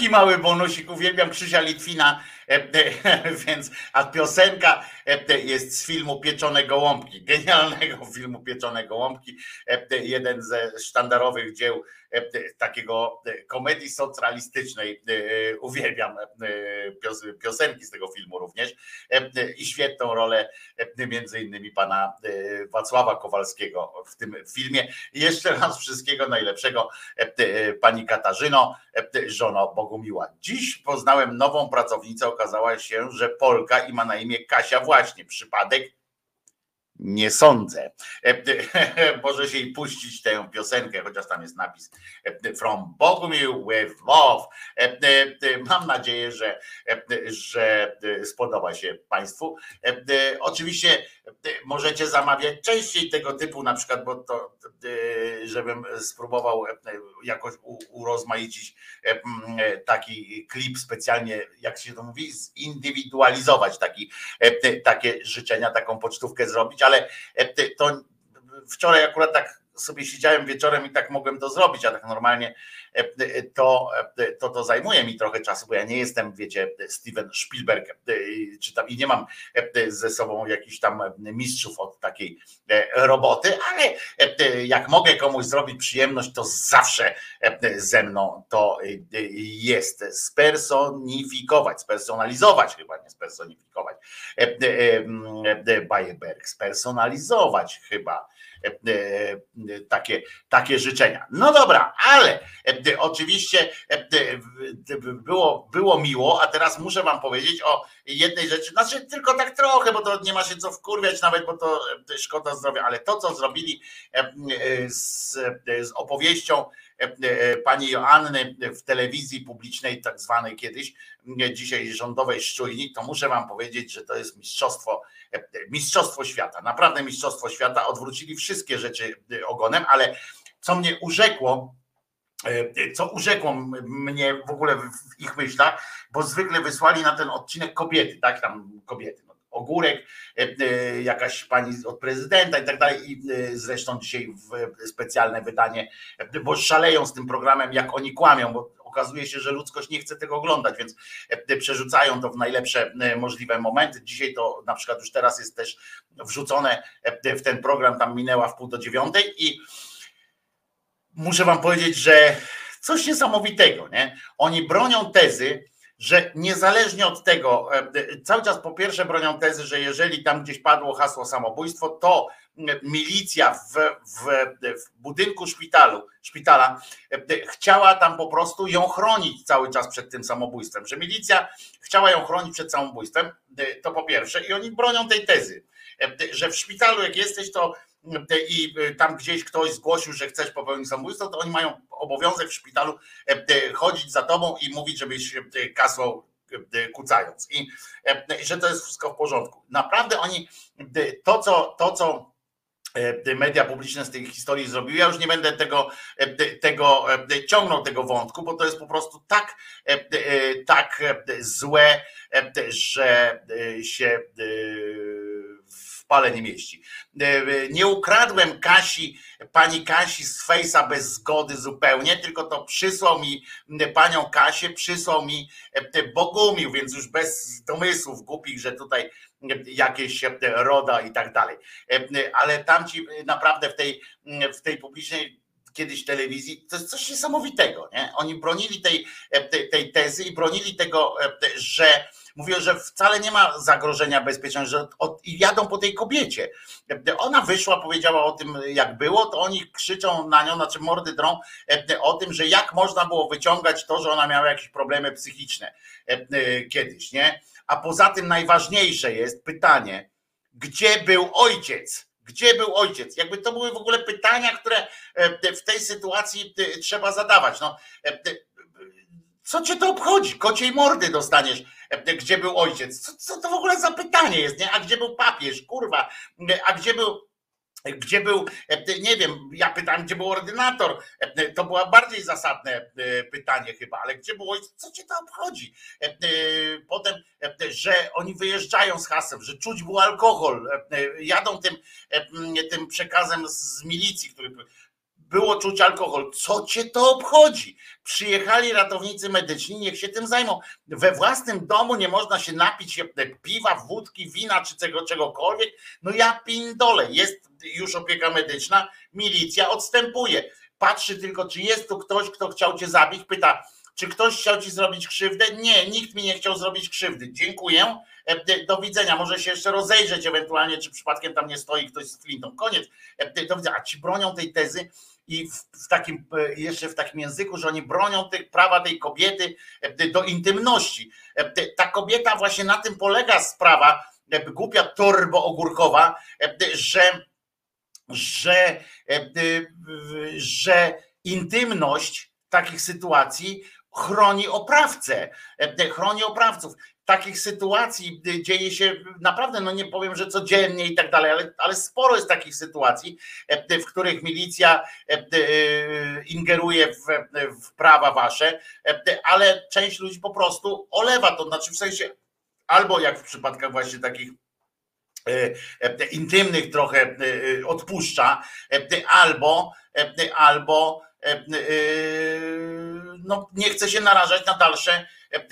S2: Mały bonusik, uwielbiam Krzysia Litwina, więc, a piosenka e, jest z filmu Pieczone Gołąbki, genialnego filmu Pieczone Gołąbki, e, jeden ze sztandarowych dzieł e, takiego e, komedii socjalistycznej, e, uwielbiam e, pios- piosenki z tego filmu również e, i świetną rolę e, między innymi pana e, Wacława Kowalskiego w tym filmie. Jeszcze raz wszystkiego najlepszego e, e, pani Katarzyno, e, żono Bogumiła. Dziś poznałem nową pracownicę, okazała się, że Polka i ma na imię Kasia właśnie. Przypadek? Nie sądzę. E, Może się jej puścić tę piosenkę, chociaż tam jest napis e, From Bogumił with Love. E, Mam nadzieję, że, że spodoba się Państwu. Oczywiście możecie zamawiać częściej tego typu, na przykład, bo to, e, żebym spróbował e, jakoś urozmaicić e, e, taki klip specjalnie, jak się to mówi, zindywidualizować taki, takie życzenia, taką pocztówkę zrobić, ale to wczoraj akurat tak sobie siedziałem wieczorem i tak mogłem to zrobić, a tak normalnie e, e, to, e, to to zajmuje mi trochę czasu, bo ja nie jestem, wiecie, Steven Spielberg, czy tam i nie mam ze sobą jakichś tam mistrzów od takiej roboty, ale jak mogę komuś zrobić przyjemność, to zawsze ze mną to jest spersonifikować, spersonalizować chyba, nie spersonifikować. Bayeberg, spersonalizować chyba takie, takie życzenia. No dobra, ale e, oczywiście e, było, było miło, a teraz muszę wam powiedzieć o jednej rzeczy, znaczy tylko tak trochę, bo to nie ma się co wkurwiać nawet, bo to e, szkoda zdrowia, ale to, co zrobili e, e, z, e, z opowieścią e, e, pani Joanny w telewizji publicznej, tak zwanej kiedyś, e, dzisiaj rządowej szczujni, to muszę wam powiedzieć, że to jest mistrzostwo, e, mistrzostwo świata, naprawdę mistrzostwo świata, odwrócili wszystkie rzeczy e, ogonem, ale co mnie urzekło, e, co urzekło mnie w ogóle w ich myślach, bo zwykle wysłali na ten odcinek kobiety, tak, tam kobiety, ogórek, e, e, jakaś pani od prezydenta i tak dalej i e, zresztą dzisiaj specjalne wydanie, bo szaleją z tym programem, jak oni kłamią, bo okazuje się, że ludzkość nie chce tego oglądać, więc przerzucają to w najlepsze możliwe momenty. Dzisiaj to na przykład już teraz jest też wrzucone w ten program, tam minęła w pół do dziewiątej i muszę wam powiedzieć, że coś niesamowitego, nie? Oni bronią tezy, że niezależnie od tego, e, cały czas po pierwsze bronią tezy, że jeżeli tam gdzieś padło hasło samobójstwo, to milicja w, w, w budynku szpitalu, szpitala chciała tam po prostu ją chronić cały czas przed tym samobójstwem, że milicja chciała ją chronić przed samobójstwem, to po pierwsze, i oni bronią tej tezy, że w szpitalu jak jesteś, to i tam gdzieś ktoś zgłosił, że chcesz popełnić samobójstwo, to oni mają obowiązek w szpitalu chodzić za tobą i mówić, żebyś kasłał kucając i że to jest wszystko w porządku. Naprawdę oni to, co, to, co media publiczne z tej historii zrobiły. Ja już nie będę tego, tego ciągnął tego wątku, bo to jest po prostu tak, tak złe, że się pale nie mieści. Nie ukradłem Kasi, pani Kasi z fejsa bez zgody zupełnie, tylko to przysłał mi panią Kasię, przysłał mi Bogumił, więc już bez domysłów głupich, że tutaj jakieś roda i tak dalej. Ale tamci naprawdę w tej, w tej publicznej kiedyś telewizji, to jest coś niesamowitego. Nie? Oni bronili tej, tej, tej tezy i bronili tego, że mówią, że wcale nie ma zagrożenia bezpieczeństwa, że od, jadą po tej kobiecie. Ona wyszła, powiedziała o tym, jak było, to oni krzyczą na nią, znaczy mordy drą o tym, że jak można było wyciągać to, że ona miała jakieś problemy psychiczne kiedyś, nie? A poza tym najważniejsze jest pytanie, gdzie był ojciec? Gdzie był ojciec? Jakby to były w ogóle pytania, które w tej sytuacji trzeba zadawać. No, co cię to obchodzi? Kociej mordy dostaniesz gdzie był ojciec. Co, co to w ogóle za pytanie jest, nie? A gdzie był papież, kurwa? A gdzie był gdzie był, nie wiem, ja pytam, gdzie był ordynator, to było bardziej zasadne pytanie chyba, ale gdzie był ojciec, co cię to obchodzi? Potem, że oni wyjeżdżają z hasem, że czuć był alkohol, jadą tym, tym przekazem z milicji, który było czuć alkohol. Co cię to obchodzi? Przyjechali ratownicy medyczni, niech się tym zajmą. We własnym domu nie można się napić piwa, wódki, wina czy czego, czegokolwiek. No ja pindole, jest już opieka medyczna, milicja odstępuje. Patrzy tylko, czy jest tu ktoś, kto chciał cię zabić, pyta, czy ktoś chciał ci zrobić krzywdę? Nie, nikt mi nie chciał zrobić krzywdy. Dziękuję. Do widzenia. Może się jeszcze rozejrzeć ewentualnie, czy przypadkiem tam nie stoi ktoś z flintą. Koniec. Do widzenia. A ci bronią tej tezy, i w, takim, e, jeszcze w takim języku, że oni bronią tych, prawa tej kobiety e, do intymności. E, ta kobieta właśnie na tym polega sprawa, głupia torbo ogórkowa, że, że, że intymność takich sytuacji chroni oprawcę, chroni oprawców takich sytuacji dzieje się naprawdę, no nie powiem, że codziennie i tak dalej, ale, ale sporo jest takich sytuacji, w których milicja ingeruje w, w prawa wasze, ale część ludzi po prostu olewa to, znaczy w sensie albo jak w przypadkach właśnie takich intymnych trochę odpuszcza, albo albo no, nie chce się narażać na dalsze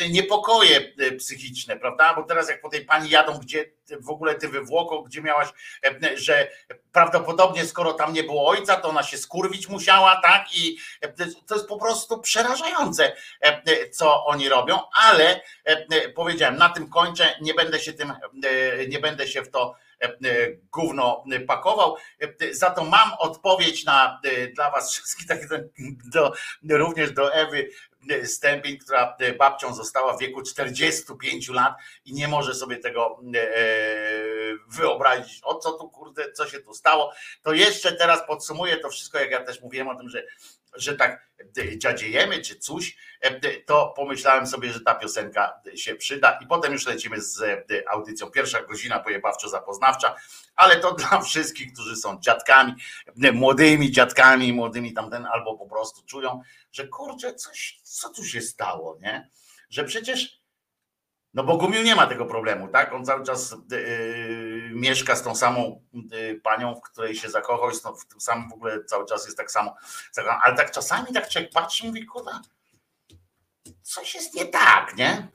S2: niepokoje e, psychiczne, prawda? Bo teraz jak po tej pani jadą, gdzie w ogóle ty wywłoko, gdzie miałaś, e, że prawdopodobnie skoro tam nie było ojca, to ona się skurwić musiała, tak? I e, to jest po prostu przerażające, co oni robią, ale powiedziałem, na tym kończę, nie będę się tym, nie będę się w to gówno pakował. Za to mam odpowiedź na, dla was wszystkich, tak do, również do Ewy Stępień, która e, babcią została w wieku 45 lat i nie może sobie tego e, wyobrazić, o co tu kurde, co się tu stało. To jeszcze teraz podsumuję to wszystko, jak ja też mówiłem o tym, że że tak dziadziejemy czy coś, to pomyślałem sobie, że ta piosenka się przyda i potem już lecimy z audycją. Pierwsza godzina pojebawczo-zapoznawcza, ale to dla wszystkich, którzy są dziadkami, młodymi dziadkami, młodymi tamten, albo po prostu czują, że kurczę, coś, co tu się stało, nie? Że przecież no bo Gumił nie ma tego problemu, tak? On cały czas mieszka z tą samą yy, panią, w której się zakochał, w tym samym w ogóle cały czas jest tak samo. Ale tak czasami tak człowiek patrzy i mówi, kurwa, coś jest nie tak, nie?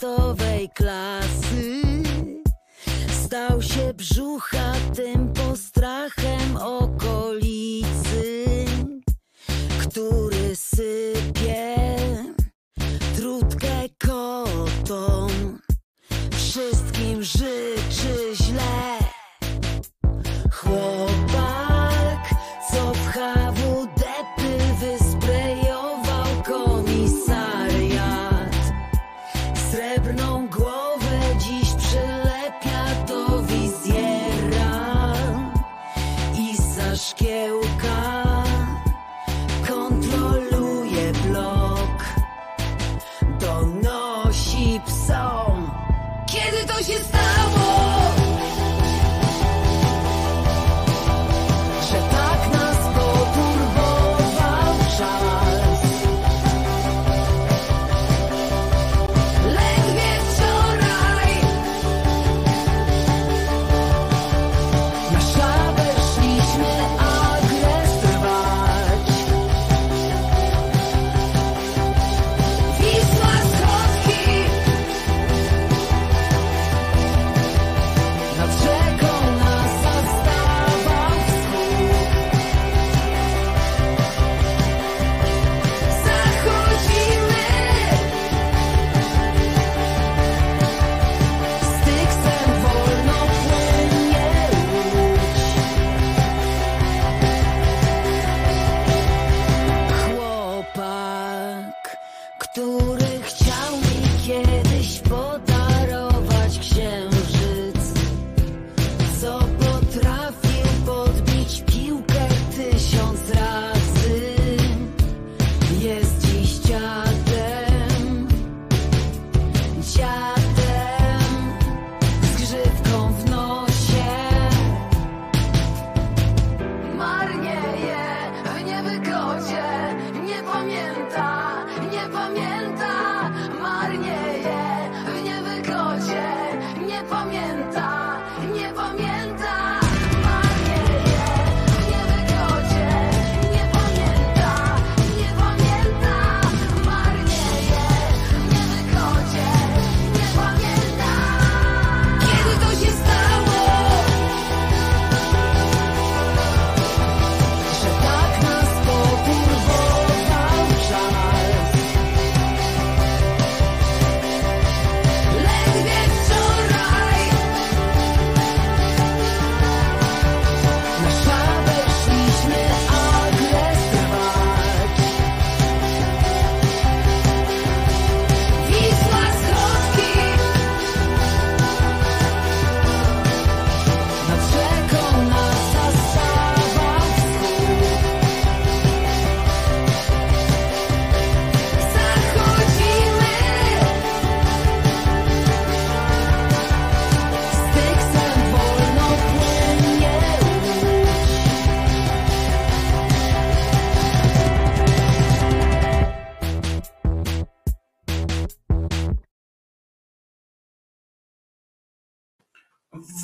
S8: Pierwszej klasy. Stał się brzuchatym postrachem okolicy, który sypie trutkę kotom. Wszystkim życzy źle. Chłopak,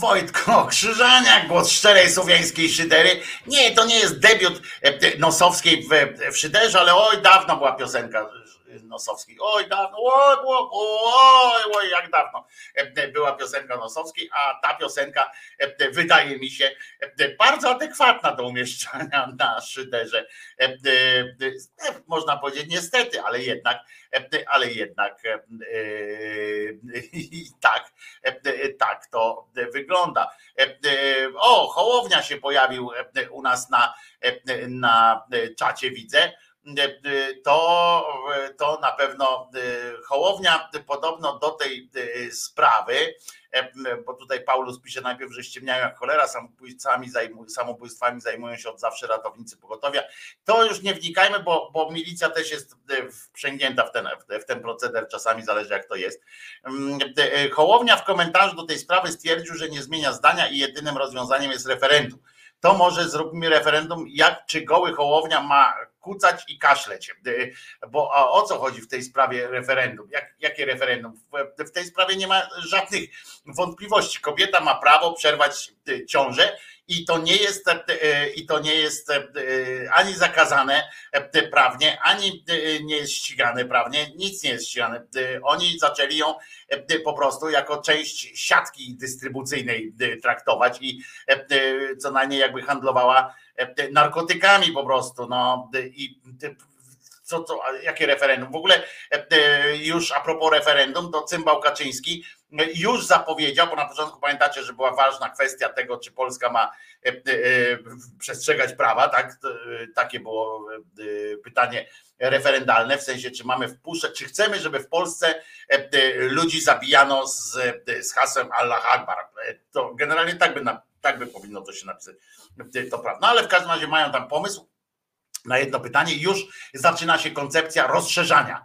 S2: Wojtko Krzyżaniak, głos szczerej słowiańskiej szydery. Nie, to nie jest debiut e, e, Nosowskiej w, w szyderze, ale oj, dawno była piosenka Nosowskiej. Oj, dawno, oj, oj, oj, jak dawno e, była piosenka Nosowskiej, a ta piosenka e, wydaje mi się e, bardzo adekwatna do umieszczania na szyderze. Można powiedzieć niestety, ale jednak, ale jednak i tak, tak to wygląda. O, Hołownia się pojawił u nas na, na czacie, widzę. To, to na pewno e, Hołownia podobno do tej e, sprawy, e, bo tutaj Paulus pisze najpierw, że ściemniają jak cholera, samobójstwami, zajmują, samobójstwami zajmują się od zawsze ratownicy pogotowia. To już nie wnikajmy, bo, bo milicja też jest e, wprzęgnięta w ten, w ten proceder, czasami zależy jak to jest. Mm, Hołownia w komentarzu do tej sprawy stwierdził, że nie zmienia zdania i jedynym rozwiązaniem jest referendum. To może zróbmy referendum, jak czy goły Hołownia ma kucać i kaszleć. Y, Bo a o co chodzi w tej sprawie referendum? Jak, jakie referendum? W, w tej sprawie nie ma żadnych wątpliwości. Kobieta ma prawo przerwać ciążę i to nie jest i to nie jest ani zakazane prawnie, ani nie jest ścigane prawnie, nic nie jest ścigane. Oni zaczęli ją po prostu jako część siatki dystrybucyjnej traktować i co najmniej jakby handlowała narkotykami po prostu. No i co, co, jakie referendum? W ogóle już a propos referendum, to Cymbał Kaczyński już zapowiedział, bo na początku pamiętacie, że była ważna kwestia tego, czy Polska ma przestrzegać prawa, tak? Takie było pytanie referendalne, w sensie, czy mamy wpuszczać, czy chcemy, żeby w Polsce ludzi zabijano z, z hasłem Allah Akbar. To generalnie tak by, tak by powinno to się napisać. To prawda. No ale w każdym razie mają tam pomysł na jedno pytanie, już zaczyna się koncepcja rozszerzania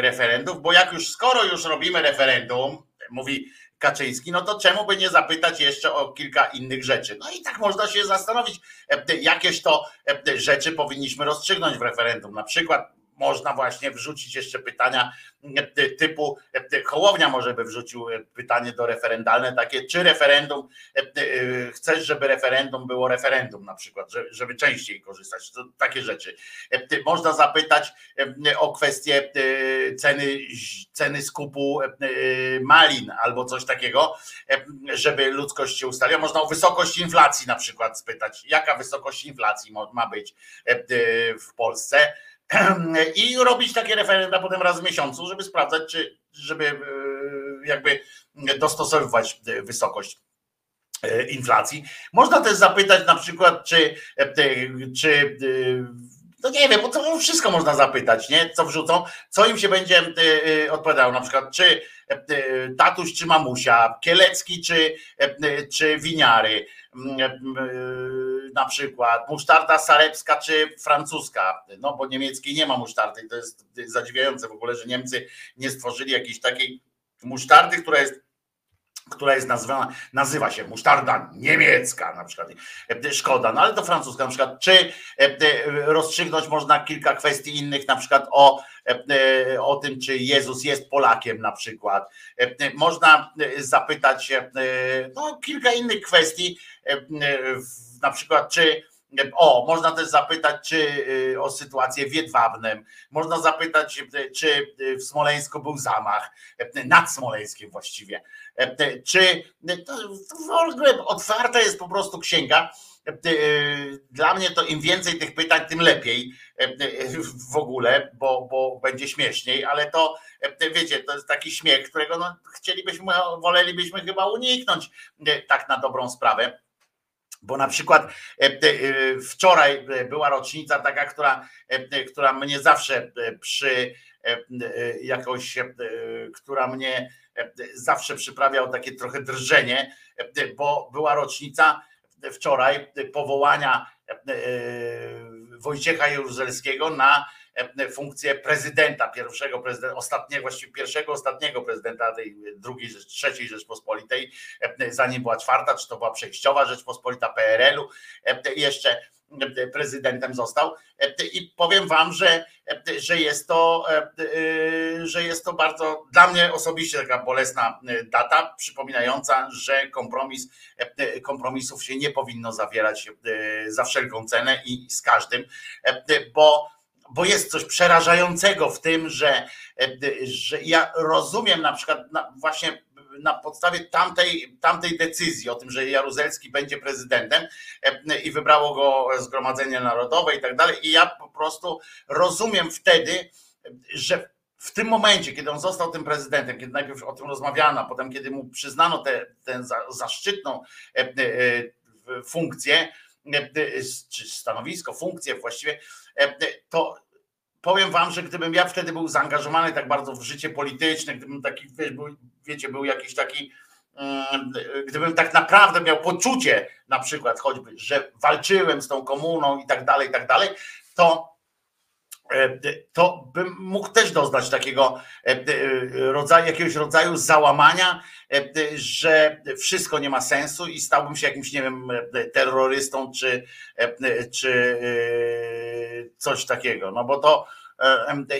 S2: referendów, bo jak już, skoro już robimy referendum, mówi Kaczyński, no to czemu by nie zapytać jeszcze o kilka innych rzeczy? No i tak można się zastanowić, jakieś to rzeczy powinniśmy rozstrzygnąć w referendum. Na przykład można właśnie wrzucić jeszcze pytania e, typu, e, Hołownia może by wrzucił e, pytanie do referendalne takie, czy referendum, chcesz, żeby referendum było referendum na przykład, żeby częściej korzystać, takie rzeczy. Można zapytać o kwestię ceny, ceny skupu malin albo coś takiego, żeby ludzkość się ustaliła. Można o wysokość inflacji na przykład spytać, jaka wysokość inflacji ma być w Polsce i robić takie referenda potem raz w miesiącu, żeby sprawdzać, czy żeby e, jakby dostosowywać wysokość e, inflacji. Można też zapytać na przykład, czy, e, czy no nie wiem, bo to wszystko można zapytać, nie? Co wrzucą, co im się będzie odpowiadało, na przykład czy tatuś czy mamusia, Kielecki czy, czy winiary, na przykład musztarda sarebska czy francuska, no bo niemieckiej nie ma musztardy to jest zadziwiające w ogóle, że Niemcy nie stworzyli jakiejś takiej musztardy, która jest która jest nazywana, nazywa się musztarda niemiecka na przykład, szkoda, no ale to francuska. Na przykład, czy rozstrzygnąć można kilka kwestii innych, na przykład o, o tym, czy Jezus jest Polakiem na przykład, można zapytać no, kilka innych kwestii, na przykład czy o, można też zapytać, czy y, o sytuację w Jedwabnem, można zapytać, y, czy w Smoleńsku był zamach, y, nad Smoleńskim właściwie, czy w ogóle otwarta jest po prostu księga. Dla mnie to im więcej tych pytań, tym lepiej w ogóle, bo, bo będzie śmieszniej, ale to wiecie, to jest taki śmiech, którego no, chcielibyśmy, wolelibyśmy chyba uniknąć tak na dobrą sprawę bo na przykład e, e, wczoraj była rocznica taka, która, e, która mnie zawsze przy jakoś, która mnie zawsze przyprawiał takie trochę drżenie, bo była rocznica wczoraj powołania Wojciecha Jaruzelskiego na funkcję prezydenta, pierwszego prezydenta, ostatniego, właściwie pierwszego, ostatniego prezydenta tej drugiej, trzeciej Rzeczpospolitej, zanim była czwarta, czy to była przejściowa Rzeczpospolita PRL-u, jeszcze prezydentem został. I powiem wam, że, że, jest to, że jest to bardzo dla mnie osobiście taka bolesna data, przypominająca, że kompromis, kompromisów się nie powinno zawierać za wszelką cenę i z każdym, bo bo jest coś przerażającego w tym, że, że ja rozumiem na przykład właśnie na podstawie tamtej, tamtej decyzji o tym, że Jaruzelski będzie prezydentem i wybrało go Zgromadzenie Narodowe i tak dalej. I ja po prostu rozumiem wtedy, że w tym momencie, kiedy on został tym prezydentem, kiedy najpierw o tym rozmawiano, potem kiedy mu przyznano tę zaszczytną e, e, funkcję, e, czy stanowisko, funkcję właściwie, to powiem wam, że gdybym ja wtedy był zaangażowany tak bardzo w życie polityczne, gdybym taki, wiecie, był jakiś taki, mm, gdybym tak naprawdę miał poczucie na przykład choćby, że walczyłem z tą komuną i tak dalej, i tak dalej, to e, to bym mógł też doznać takiego e, rodzaju, jakiegoś rodzaju załamania, e, że wszystko nie ma sensu i stałbym się jakimś, nie wiem, terrorystą czy, czy coś takiego. No bo to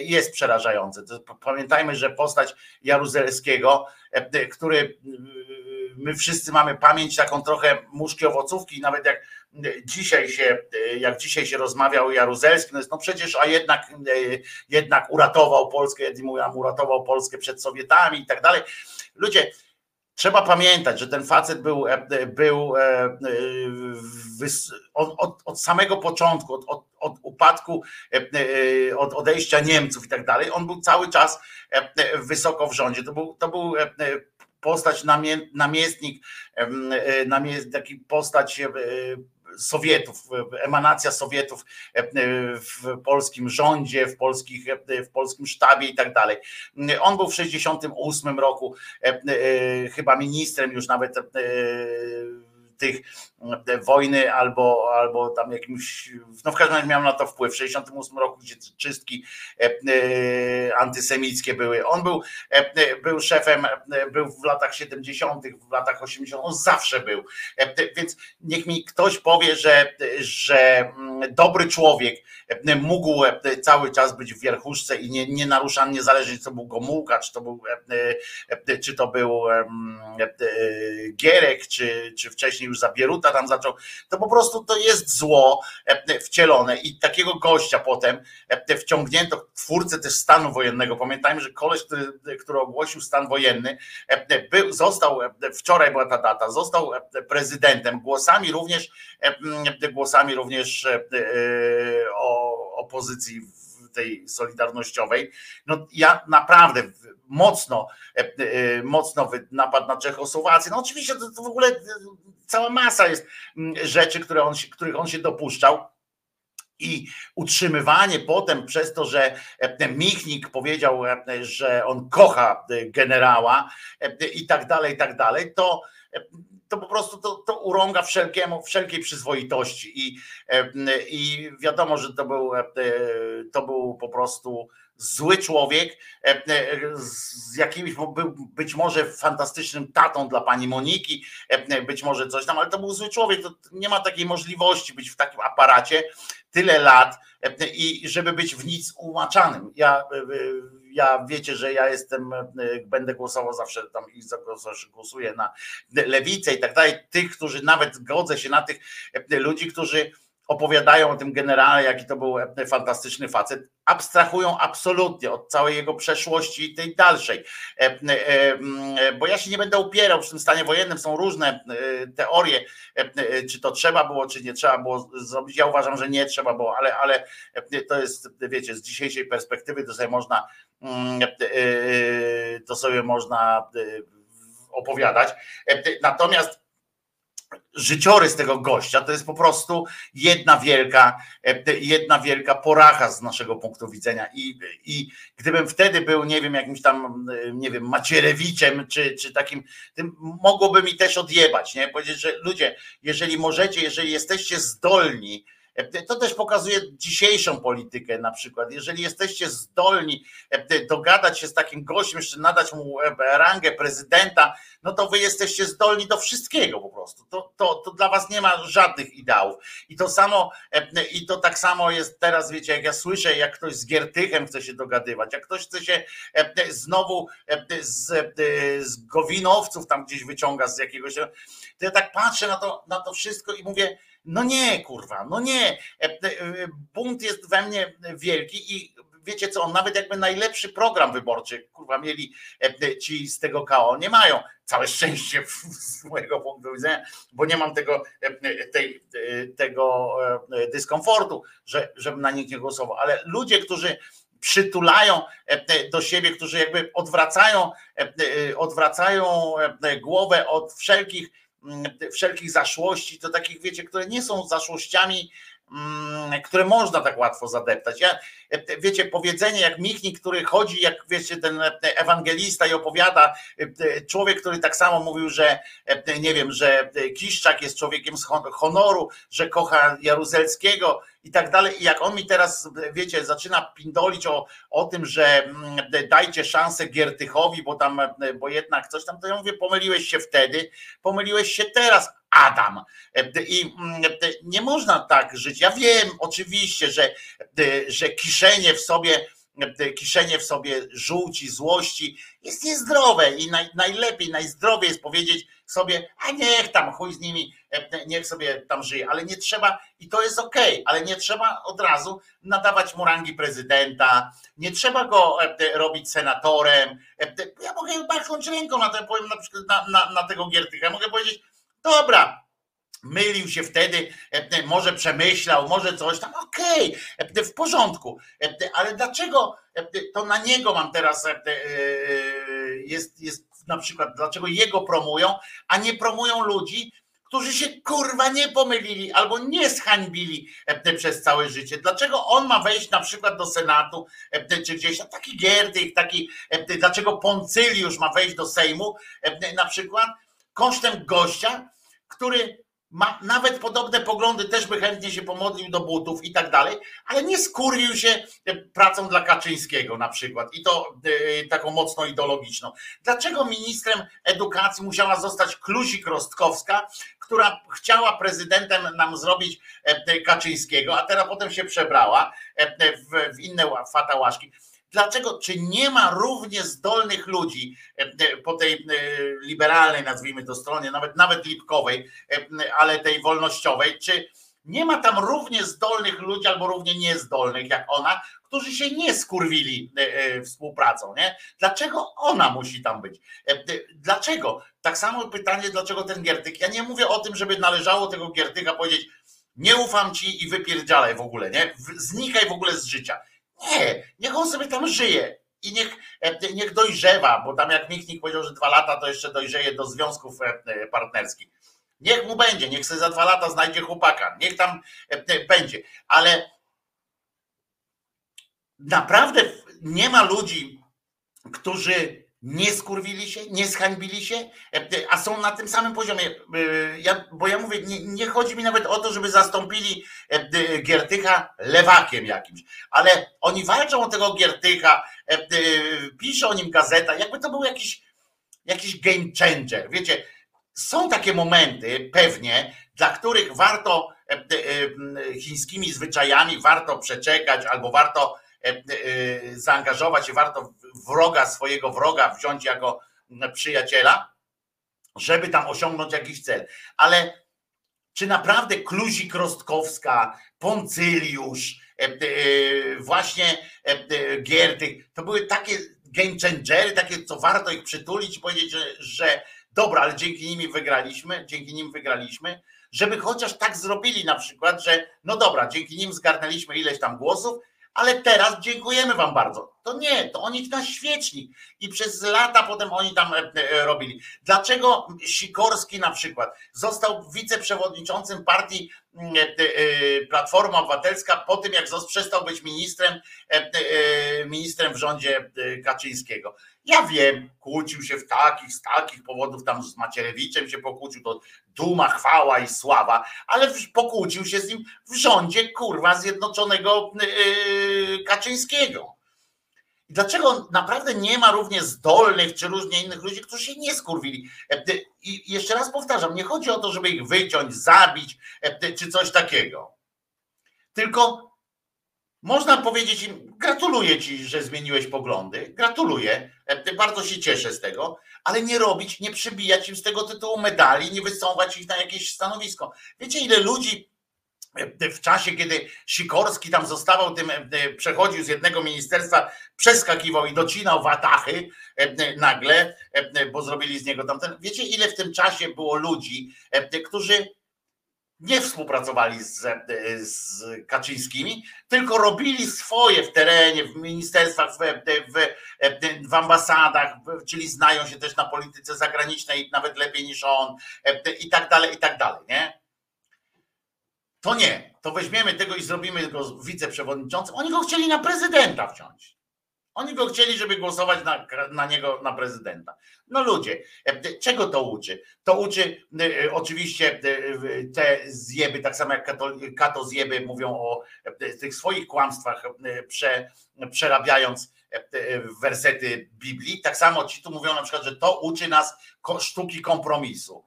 S2: jest przerażające. Pamiętajmy, że postać Jaruzelskiego, który my wszyscy mamy pamięć taką trochę muszki owocówki, nawet jak dzisiaj się, jak dzisiaj się rozmawia o Jaruzelskim, no, no przecież, a jednak, jednak uratował Polskę, uratował Polskę przed Sowietami i tak dalej. Ludzie, Trzeba pamiętać, że ten facet był, był od, od samego początku, od, od, od upadku, od odejścia Niemców i tak dalej, on był cały czas wysoko w rządzie. To był, to był postać, namiestnik, taki postać Sowietów, emanacja Sowietów w polskim rządzie, w, polskich, w polskim sztabie i tak dalej. On był w 1968 roku chyba ministrem już nawet tych e, wojny albo, albo tam jakimś, no w każdym razie miał na to wpływ. W 68 roku, gdzie czystki e, e, antysemickie były. On był, był szefem, był w latach 70., w latach 80., on zawsze był. Więc niech mi ktoś powie, że, że mm, dobry człowiek mógł cały czas być w wierchuszce i nie, nie niezależnie co był Gomułka, czy to był, czy to był Gierek, czy, czy wcześniej już Zabieruta tam zaczął, to po prostu to jest zło e, wcielone. I takiego gościa potem e, wciągnięto twórcę też stanu wojennego. Pamiętajmy, że koleś, który, który ogłosił stan wojenny, e, był, został, wczoraj była ta data, został prezydentem, głosami również, głosami również o opozycji tej solidarnościowej. No ja naprawdę mocno, mocno napad na Czechosłowację. No oczywiście to, w ogóle cała masa jest mm, rzeczy, które on których on się dopuszczał. I utrzymywanie potem przez to, że e, Michnik powiedział, e, że on kocha e, generała i tak dalej, i tak dalej, to, to po prostu to, to urąga wszelkiemu, wszelkiej przyzwoitości. I, I wiadomo, że to był, to był po prostu zły człowiek, e, e, z jakimś, był być może fantastycznym tatą dla pani Moniki, e, być może coś tam, ale to był zły człowiek, to nie ma takiej możliwości być w takim aparacie tyle lat i żeby być w nic umaczanym. Ja, ja wiecie, że ja jestem, będę głosował zawsze tam i głosuję na lewicę i tak dalej, tych, którzy nawet godzę się na tych ludzi, którzy opowiadają o tym generale, jaki to był e, fantastyczny facet, abstrahują absolutnie od całej jego przeszłości i tej dalszej. E, e, bo ja się nie będę upierał, przy tym stanie wojennym są różne teorie, czy to trzeba było, czy nie trzeba było zrobić. Ja uważam, że nie trzeba było, ale, ale to jest, wiecie, z dzisiejszej perspektywy to sobie można mm, to sobie można opowiadać. Natomiast życiorys tego gościa to jest po prostu jedna wielka, jedna wielka poracha z naszego punktu widzenia. I, I gdybym wtedy był, nie wiem, jakimś tam, nie wiem, Macierewiczem, czy, czy takim, tym mogłoby mi też odjebać, nie? Powiedzieć, że ludzie, jeżeli możecie, jeżeli jesteście zdolni, to też pokazuje dzisiejszą politykę na przykład. Jeżeli jesteście zdolni e, dogadać się z takim gościem, jeszcze nadać mu e, rangę prezydenta, no to wy jesteście zdolni do wszystkiego po prostu. To, to, to dla was nie ma żadnych ideałów. I to samo, e, i to tak samo jest teraz, wiecie, jak ja słyszę, jak ktoś z Giertychem chce się dogadywać, jak ktoś chce się znowu z, z Gowinowców tam gdzieś wyciąga z jakiegoś, to ja tak patrzę na to, na to wszystko i mówię, no nie, kurwa, no nie. E, e, bunt jest we mnie wielki i wiecie co, nawet jakby najlepszy program wyborczy, kurwa, mieli e, ci z tego KO, nie mają. Całe szczęście z mojego punktu widzenia, bo nie mam tego, tej, tego dyskomfortu, że, żebym na nich nie głosował. Ale ludzie, którzy przytulają do siebie, którzy jakby odwracają, odwracają głowę od wszelkich wszelkich zaszłości, to takich wiecie, które nie są zaszłościami, mm, które można tak łatwo zadeptać. Ja, wiecie, powiedzenie jak Michnik, który chodzi, jak wiecie, ten e, ewangelista i opowiada, e, człowiek, który tak samo mówił, że nie wiem, że Kiszczak jest człowiekiem z honoru, że kocha Jaruzelskiego, i tak dalej. I jak on mi teraz, wiecie, zaczyna pindolić o, o tym, że mm, dajcie szansę Giertychowi, bo tam, bo jednak coś tam, to ja mówię, pomyliłeś się wtedy, pomyliłeś się teraz, Adam. I mm, nie można tak żyć. Ja wiem oczywiście, że, że kiszenie w sobie kiszenie w sobie żółci, złości jest niezdrowe i naj, najlepiej, najzdrowiej jest powiedzieć sobie, a niech tam chuj z nimi, niech sobie tam żyje, ale nie trzeba, i to jest okej, okay, ale nie trzeba od razu nadawać mu rangi prezydenta, nie trzeba go robić senatorem. Ja mogę machnąć ręką na ten, powiem na na, na, tego Giertycha, mogę powiedzieć, dobra, mylił się wtedy, może przemyślał, może coś tam, okej, okay, w porządku, ale dlaczego to na niego mam teraz jest, jest na przykład, dlaczego jego promują, a nie promują ludzi, którzy się kurwa nie pomylili albo nie zhańbili przez całe życie. Dlaczego on ma wejść na przykład do Senatu czy gdzieś, no taki Gierdych, taki, dlaczego Poncyliusz ma wejść do Sejmu na przykład kosztem gościa, który ma nawet podobne poglądy, też by chętnie się pomodlił do butów i tak dalej, ale nie skurwił się e, pracą dla Kaczyńskiego na przykład i to y, taką mocno ideologiczną. Dlaczego ministrem edukacji musiała zostać Kluzik Rostkowska, która chciała prezydentem nam zrobić e, Kaczyńskiego, a teraz potem się przebrała w, w inne fatałaszki. Dlaczego? Czy nie ma równie zdolnych ludzi e, e, po tej e, liberalnej, nazwijmy to stronie, nawet, nawet lipkowej, ale tej wolnościowej, czy nie ma tam równie zdolnych ludzi albo równie niezdolnych jak ona, którzy się nie skurwili współpracą, nie? Dlaczego ona musi tam być? Dlaczego? Tak samo pytanie, dlaczego ten Giertyk? Ja nie mówię o tym, żeby należało tego Giertyka powiedzieć, nie ufam ci i wypierdzialaj w ogóle, nie? Znikaj w ogóle z życia. Nie, niech on sobie tam żyje i niech, e, niech dojrzewa, bo tam jak Michnik powiedział, że dwa lata to jeszcze dojrzeje do związków e, e, partnerskich. Niech mu będzie, niech sobie za dwa lata znajdzie chłopaka, niech tam będzie, ale naprawdę nie ma ludzi, którzy nie skurwili się, nie zhańbili się, a są na tym samym poziomie. Ja, bo ja mówię, nie, nie, chodzi mi nawet o to, żeby zastąpili Giertycha lewakiem jakimś, ale oni walczą o tego Giertycha, pisze o nim gazeta, jakby to był jakiś, jakiś game changer. Wiecie, są takie momenty pewnie, dla których warto chińskimi zwyczajami warto przeczekać albo warto zaangażować się, warto wroga, swojego wroga wziąć jako przyjaciela, żeby tam osiągnąć jakiś cel. Ale czy naprawdę Kluzik Rostkowska, Poncyliusz, e, e, właśnie e, Giertych, to były takie game changery, takie, co warto ich przytulić i powiedzieć, że, że dobra, ale dzięki nim wygraliśmy, dzięki nim wygraliśmy, żeby chociaż tak zrobili na przykład, że no dobra, dzięki nim zgarnęliśmy ileś tam głosów, ale teraz dziękujemy wam bardzo. To nie, to oni na świecznik i przez lata potem oni tam e, e, robili. Dlaczego Sikorski na przykład został wiceprzewodniczącym partii mm, e, Platforma Obywatelska po tym, jak przestał być ministrem, ministrem w rządzie Kaczyńskiego? Ja wiem, kłócił się w takich, z takich powodów, tam z Macierewiczem się pokłócił, to duma, chwała i sława, ale pokłócił się z nim w rządzie, kurwa, Zjednoczonego yy, Kaczyńskiego. Dlaczego naprawdę nie ma równie zdolnych czy różnie innych ludzi, którzy się nie skurwili? E, I jeszcze raz powtarzam, nie chodzi o to, żeby ich wyciąć, zabić e, czy coś takiego. Tylko można powiedzieć im, gratuluję ci, że zmieniłeś poglądy, gratuluję, e, bardzo się cieszę z tego, ale nie robić, nie przybijać im z tego tytułu medali, nie wysuwać ich na jakieś stanowisko. Wiecie, ile ludzi e, w czasie, kiedy Sikorski tam zostawał tym, e, przechodził z jednego ministerstwa, przeskakiwał i docinał watachy nagle, bo zrobili z niego tamten. Wiecie, ile w tym czasie było ludzi, którzy nie współpracowali z, z Kaczyńskimi, tylko robili swoje w terenie, w ministerstwach, w, w, w ambasadach, czyli znają się też na polityce zagranicznej nawet lepiej niż on i tak dalej, i tak dalej, nie? To nie, to weźmiemy tego i zrobimy go wiceprzewodniczącym. Oni go chcieli na prezydenta wciąć. Oni go chcieli, żeby głosować na, na niego, na prezydenta. No ludzie, e, czego to uczy? To uczy e, oczywiście e, te zjeby, tak samo jak kato, kato zjeby mówią o tych swoich kłamstwach, prze, przerabiając wersety Biblii. Tak samo ci tu mówią na przykład, że to uczy nas sztuki kompromisu.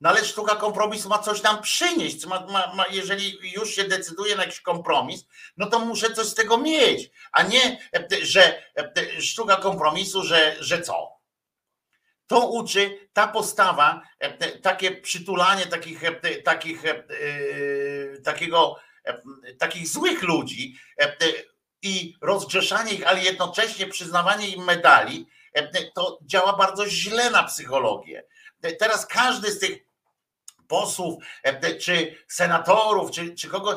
S2: No ale sztuka kompromisu ma coś nam przynieść. Ma, ma, ma, jeżeli już się decyduje na jakiś kompromis, no to muszę coś z tego mieć, a nie, że sztuka kompromisu, że, że co? To uczy ta postawa, takie przytulanie takich, takich, takiego, takich złych ludzi i rozgrzeszanie ich, ale jednocześnie przyznawanie im medali, to działa bardzo źle na psychologię. Teraz każdy z tych posłów, czy senatorów, czy, czy kogoś,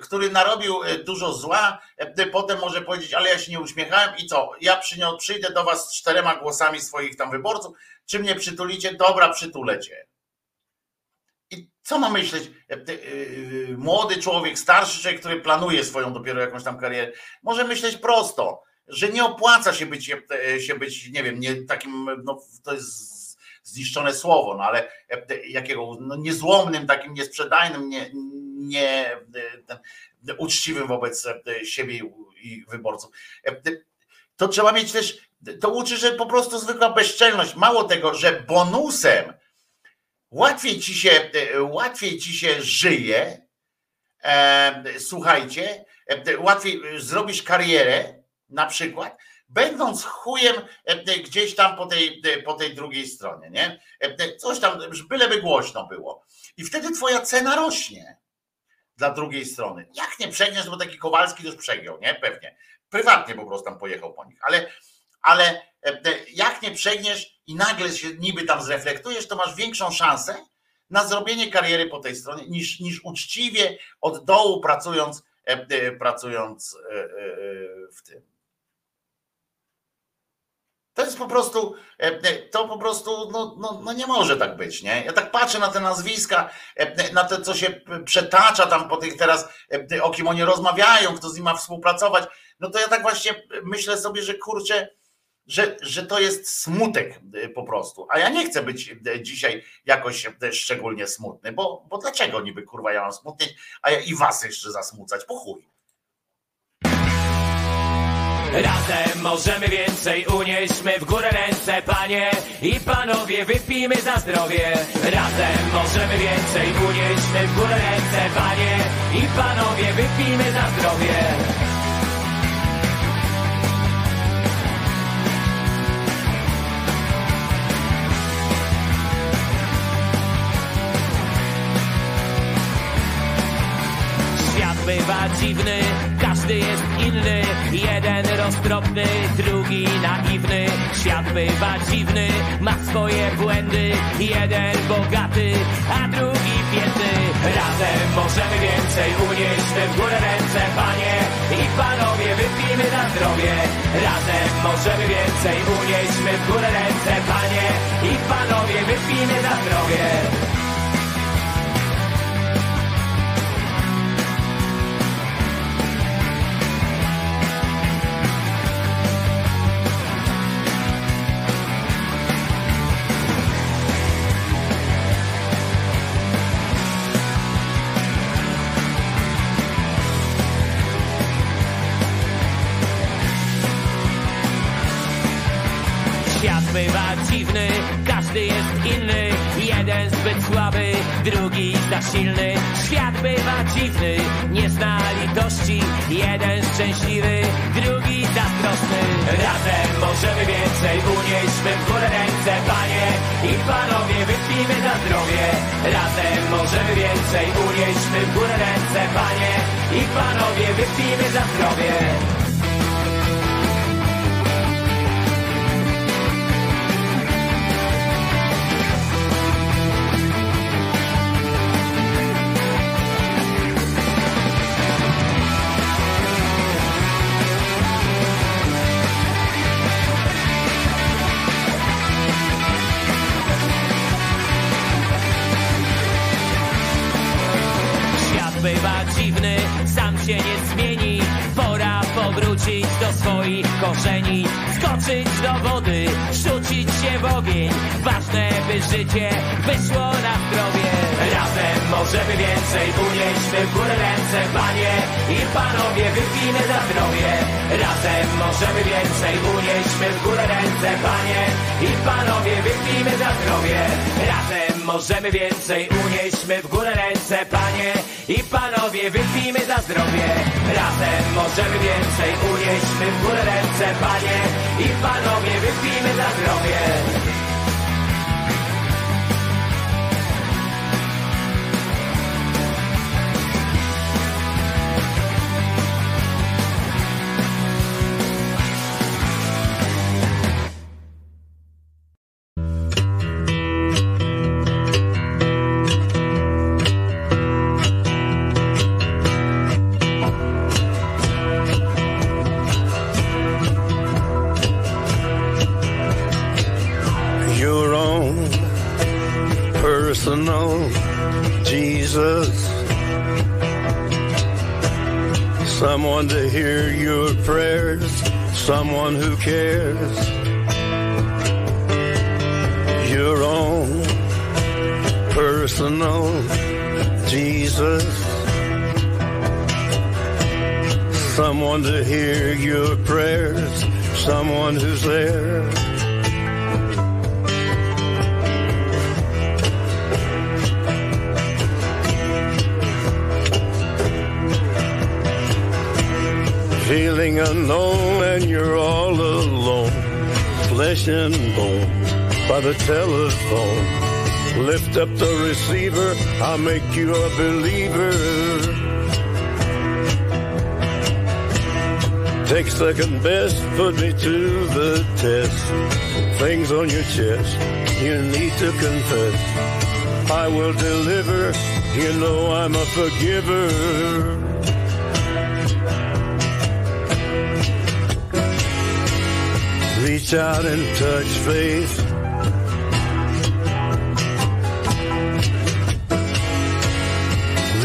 S2: który narobił dużo zła, potem może powiedzieć, ale ja się nie uśmiechałem i co? Ja przyjdę do was z czterema głosami swoich tam wyborców, czy mnie przytulicie? Dobra, przytulę cię. I co ma myśleć młody człowiek, starszy człowiek, który planuje swoją dopiero jakąś tam karierę? Może myśleć prosto, że nie opłaca się być, się być nie wiem, nie takim, no to jest zniszczone słowo, no ale jakiego no niezłomnym, takim niesprzedajnym, nie, nie ten, uczciwym wobec siebie i wyborców. To trzeba mieć też, to uczy, że po prostu zwykła bezczelność. Mało tego, że bonusem łatwiej ci się, łatwiej ci się żyje, e, słuchajcie, łatwiej zrobisz karierę na przykład, będąc chujem gdzieś tam po tej, po tej drugiej stronie, nie? Coś tam, byleby głośno było. I wtedy twoja cena rośnie dla drugiej strony. Jak nie przegniesz, bo taki Kowalski też przegiął, nie? Pewnie. Prywatnie po prostu tam pojechał po nich, ale, ale jak nie przegniesz i nagle się niby tam zreflektujesz, to masz większą szansę na zrobienie kariery po tej stronie niż, niż uczciwie od dołu pracując, pracując w tym to jest po prostu, to po prostu, no, no, no, nie może tak być, nie? Ja tak patrzę na te nazwiska, na to, co się przetacza tam po tych teraz, o kim oni rozmawiają, kto z nim ma współpracować, no to ja tak właśnie myślę sobie, że kurczę, że, że to jest smutek po prostu. A ja nie chcę być dzisiaj jakoś szczególnie smutny, bo, bo dlaczego niby kurwa ja mam smutnieć, a ja i was jeszcze zasmucać, po chuj.
S9: Razem możemy więcej, unieśmy w górę ręce, panie i panowie, wypijmy za zdrowie. Razem możemy więcej, unieśmy w górę ręce, panie i panowie, wypijmy za zdrowie. Świat bywa dziwny, każdy jest inny. Jeden roztropny, drugi naiwny. Świat bywa dziwny, ma swoje błędy. Jeden bogaty, a drugi biedny. Razem możemy więcej, unieśmy w górę ręce Panie. I panowie, wypijmy na zdrowie. Razem możemy więcej, unieśmy w górę ręce Panie. I panowie, wypijmy na zdrowie inny. Jeden zbyt słaby, drugi za silny. Świat bywa dziwny, nie zna litości. Jeden szczęśliwy, drugi zazdrosny Razem możemy więcej, unieśmy w górę ręce Panie i panowie, wypijmy za zdrowie. Razem możemy więcej, unieśmy w górę ręce Panie i panowie, wypijmy za zdrowie powrócić do swoich korzeni Skoczyć do wody, rzucić się w ogień. Ważne ważne, by życie wyszło na zdrowie. Razem możemy więcej, unieśmy w górę ręce, panie i panowie, wypijmy za zdrowie. Razem możemy więcej, unieśmy w górę ręce, panie i panowie, wypijmy za zdrowie. Razem możemy więcej, unieśmy w górę ręce, panie i panowie, wypijmy za zdrowie. Razem możemy więcej, unieśmy w górę ręce, panie i panowie, wypijmy za zdrowie.
S1: Up the receiver, I'll make you a believer. Take second best, put me to the test. Things on your chest, you need to confess. I will deliver, you know I'm a forgiver. Reach out and touch faith.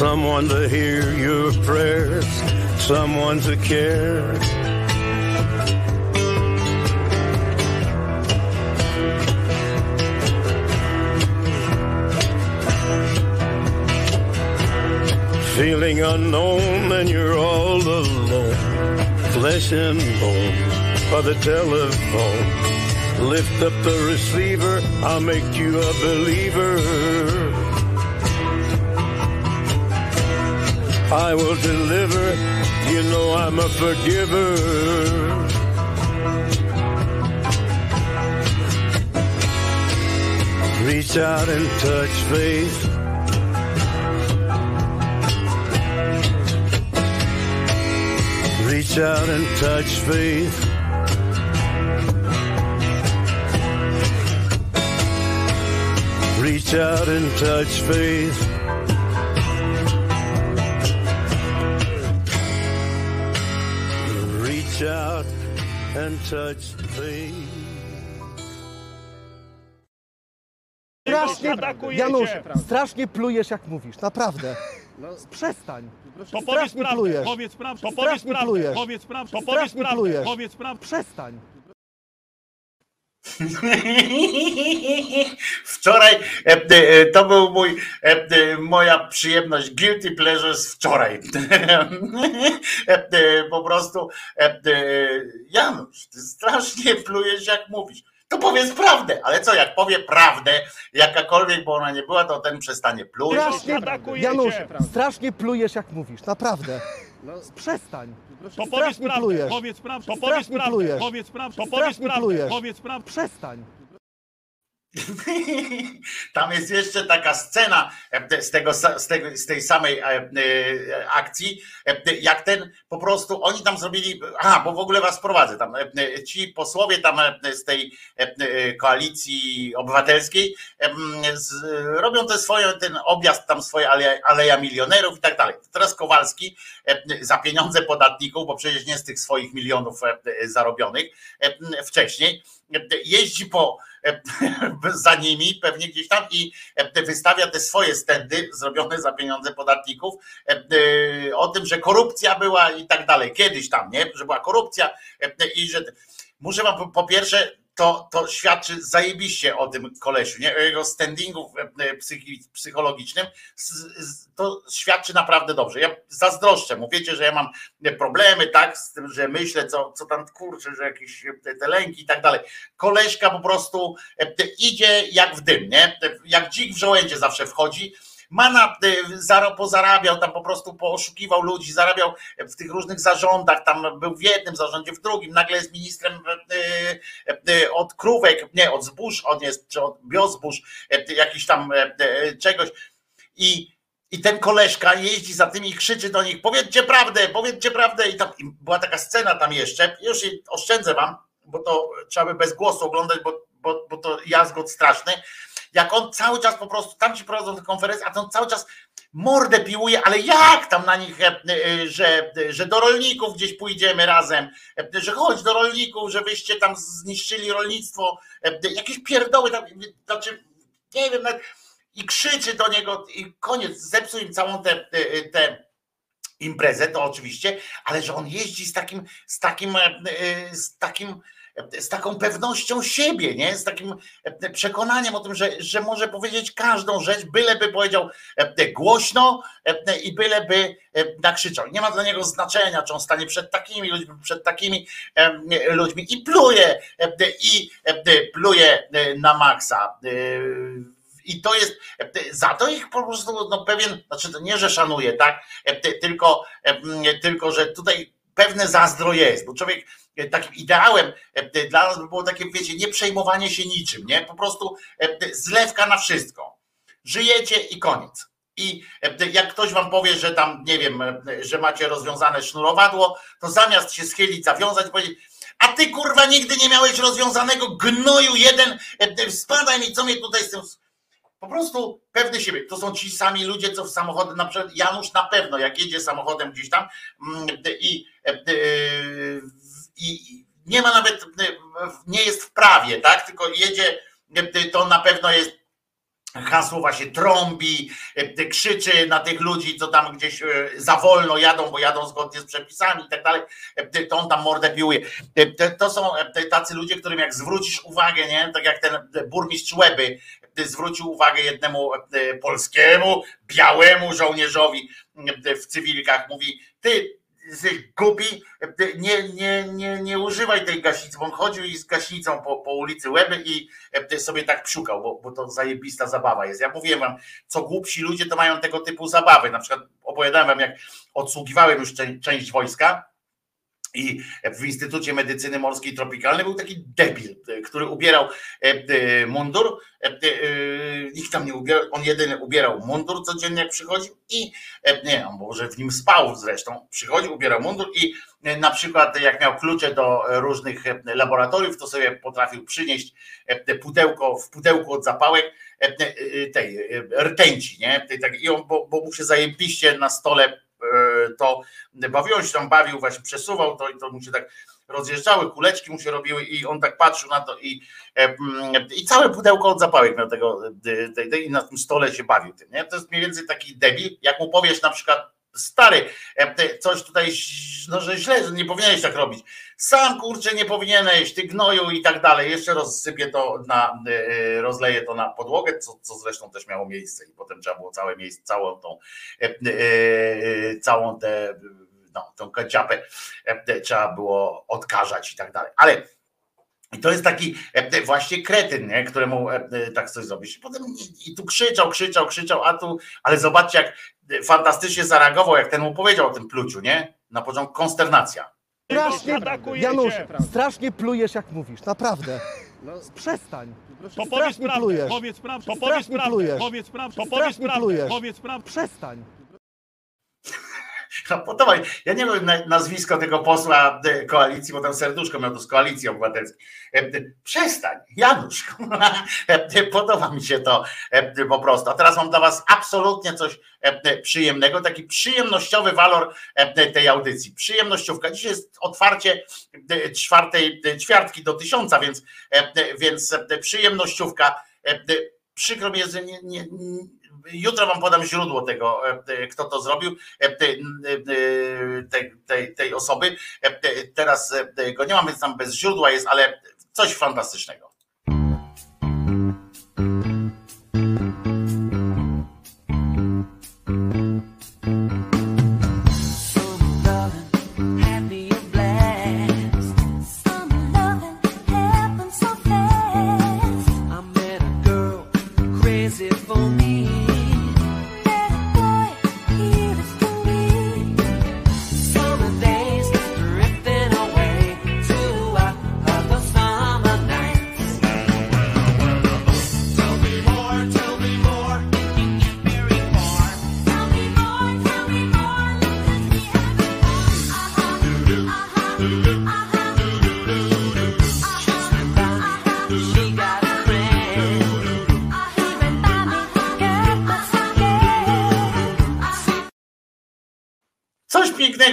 S1: Someone to hear your prayers, someone to care. Feeling unknown and you're all alone, flesh and bone by the telephone. Lift up the receiver, I'll make you a believer. I will deliver, you know I'm a forgiver. Reach out and touch faith. Reach out and touch faith. Reach out and touch faith. And touch.
S10: Strasznie, Janusz, strasznie plujesz jak mówisz, naprawdę. Przestań.
S11: To powiedz
S10: Strasznie
S11: prawdę,
S10: plujesz.
S11: powiedz prawdę, to powiedz
S10: Strasznie
S11: prawdę,
S10: plujesz.
S11: powiedz prawdę, to powiedz
S10: Strasznie
S11: prawdę,
S10: plujesz.
S11: powiedz prawdę.
S10: Przestań.
S2: Wczoraj e, e, to był mój, e, e, moja przyjemność, guilty pleasures wczoraj. E, e, Po prostu e, e, Janusz, ty strasznie plujesz jak mówisz. To powiedz prawdę, ale co, jak powie prawdę, jakakolwiek, bo ona nie była, to ten przestanie pluć.
S10: Strasznie. Janusz, strasznie plujesz jak mówisz, naprawdę. Przestań.
S11: To powiedz prawdę, powiedz prawdę, powiedz prawdę, powiedz prawdę, powiedz prawdę, powiedz prawdę.
S10: Przestań.
S2: Tam jest jeszcze taka scena e, z, tego, z, tego, z tej samej e, e, akcji, jak ten po prostu oni tam zrobili, a bo w ogóle was prowadzę tam, ci posłowie tam z tej koalicji obywatelskiej robią te swoje, ten objazd tam swoje aleja milionerów i tak dalej. Teraz Kowalski za pieniądze podatników, bo przecież nie z tych swoich milionów zarobionych wcześniej, jeździ po za nimi, pewnie gdzieś tam i wystawia te swoje stędy zrobione za pieniądze podatników o tym, że korupcja była i tak dalej. Kiedyś tam, nie? Że była korupcja i że muszę wam po pierwsze to, to świadczy zajebiście o tym kolesiu, nie? o jego standingu psychologicznym. To świadczy naprawdę dobrze. Ja zazdroszczę mu. Wiecie, że ja mam problemy, tak, z tym, że myślę, co, co tam kurczę, że jakieś te, te lęki i tak dalej. Koleżka po prostu idzie jak w dym, nie? Jak dzik w żołędzie zawsze wchodzi Mana y, pozarabiał, tam po prostu poszukiwał ludzi, zarabiał w tych różnych zarządach, tam był w jednym zarządzie, w drugim, nagle jest ministrem y, y, od krówek, nie, od zbóż, on jest, czy od biozbóż, jakiś tam czegoś i i ten koleżka jeździ za tymi i krzyczy do nich, powiedzcie prawdę, powiedzcie prawdę. I tam i była taka scena tam jeszcze, już oszczędzę wam, bo to trzeba by bez głosu oglądać, bo, bo, bo to jazgot straszny jak on cały czas po prostu, tam ci prowadzą te konferencje, a on cały czas mordę piłuje, ale jak tam na nich, e, e, że, że do rolników gdzieś pójdziemy razem, e, że chodź do rolników, że wyście tam zniszczyli rolnictwo, jakieś pierdoły tam, znaczy, nie wiem, i krzyczy do niego i koniec, zepsuł im całą tę te, imprezę, to oczywiście, ale że on jeździ z takim, z takim, z takim z taką pewnością siebie, nie? z takim e, przekonaniem o tym, że, że może powiedzieć każdą rzecz, byleby powiedział e, głośno e, i byleby nakrzyczał. Nie ma dla niego znaczenia, czy on stanie przed takimi ludźmi, przed takimi ludźmi i pluje, i pluje na maksa. I to jest, za to ich po prostu no pewien, znaczy to nie, że szanuje, tak? Tylko, tylko że tutaj pewne zazdro jest, bo człowiek E, takim ideałem e, dla nas by było takie, wiecie, nie przejmowanie się niczym, nie? Po prostu e, zlewka na wszystko. Żyjecie i koniec. I jak ktoś wam powie, że tam, nie wiem, że macie rozwiązane sznurowadło, to zamiast się schylić, zawiązać, powiedzieć, a ty kurwa nigdy nie miałeś rozwiązanego gnoju jeden, spadaj mi, co mnie tutaj z tym... Po prostu pewny siebie. To są ci sami ludzie, co w samochody, na przykład Janusz na pewno, jak jedzie samochodem gdzieś tam mm, i i nie ma nawet, nie jest w prawie, tak? Tylko jedzie, to na pewno jest hasło właśnie trąbi, krzyczy na tych ludzi, co tam gdzieś e, za wolno jadą, bo jadą zgodnie z przepisami i tak dalej, to on tam mordę piłuje. To są tacy ludzie, którym jak zwrócisz uwagę, nie? tak jak ten burmistrz Łeby zwrócił uwagę jednemu polskiemu, białemu żołnierzowi w cywilkach, mówi, ty jesteś głupi, nie, nie, nie, nie używaj tej gaśnicy, bo on chodził i z gaśnicą po, po ulicy Łeby i e, sobie tak pszukał, bo, bo to zajebista zabawa jest. Ja mówiłem wam, co głupsi ludzie to mają tego typu zabawy. Na przykład opowiadałem wam, jak odsługiwałem już część wojska, i w Instytucie Medycyny Morskiej Tropikalnej był taki debil, który ubierał e, e, mundur. E, nikt tam nie ubierał, on jedyny ubierał mundur codziennie, jak przychodził i nie, on może w nim spał zresztą. Przychodził, ubierał mundur i na przykład jak miał klucze do różnych laboratoriów, to sobie potrafił przynieść pudełko, w pudełku od zapałek tej rtęci, nie? I on, bo, bo mu się zajebiście na stole E, to bawiło się tam, bawił, właśnie przesuwał to i to mu się tak rozjeżdżały, kuleczki mu się robiły i on tak patrzył na to i, e, mm, i całe pudełko od zapałek miał tego e, i na tym stole się bawił tym, nie? To jest mniej więcej taki debil, jak mu powiesz na przykład stary, coś tutaj, no że źle, że nie powinieneś tak robić. Sam kurczę nie powinieneś, ty gnoju i tak dalej. Jeszcze rozsypię to na, e, rozleję to na podłogę, co, co zresztą też miało miejsce i potem trzeba było całe miejsce, całą tą, e, e, całą tę, no, tą kaciapę trzeba było odkażać i tak dalej. Ale i to jest taki właśnie kretyn, nie? któremu tak coś zrobić. Potem i tu krzyczał, krzyczał, krzyczał, a tu, ale zobaczcie, jak fantastycznie zareagował, jak ten mu powiedział o tym pluciu, nie? Na początku konsternacja.
S10: Strasznie, Janusz, strasznie plujesz jak mówisz, naprawdę. Przestań.
S11: To powiedz prawdę,
S10: plujesz.
S11: powiedz prawdę, powiedz prawdę,
S10: plujesz.
S11: powiedz prawdę, powiedz prawdę,
S10: plujesz.
S11: powiedz prawdę.
S10: Przestań.
S2: No, podoba mi- Ja nie wiem na- nazwisko tego posła e, koalicji, bo tam serduszko miał to z koalicji obywatelskiej. E, e, Przestań, Janusz. Podoba mi się to po prostu. A teraz mam dla Was absolutnie coś przyjemnego, taki przyjemnościowy walor tej audycji. Przyjemnościówka. Dzisiaj jest otwarcie czwartej ćwiartki do tysiąca, więc, więc przyjemnościówka. Przykro mi jest, że nie, nie, jutro wam podam źródło tego, e, kto to zrobił, e, te- e, tej, tej, tej osoby. E, te- Teraz e, go nie mam, więc tam bez źródła jest, ale coś fantastycznego.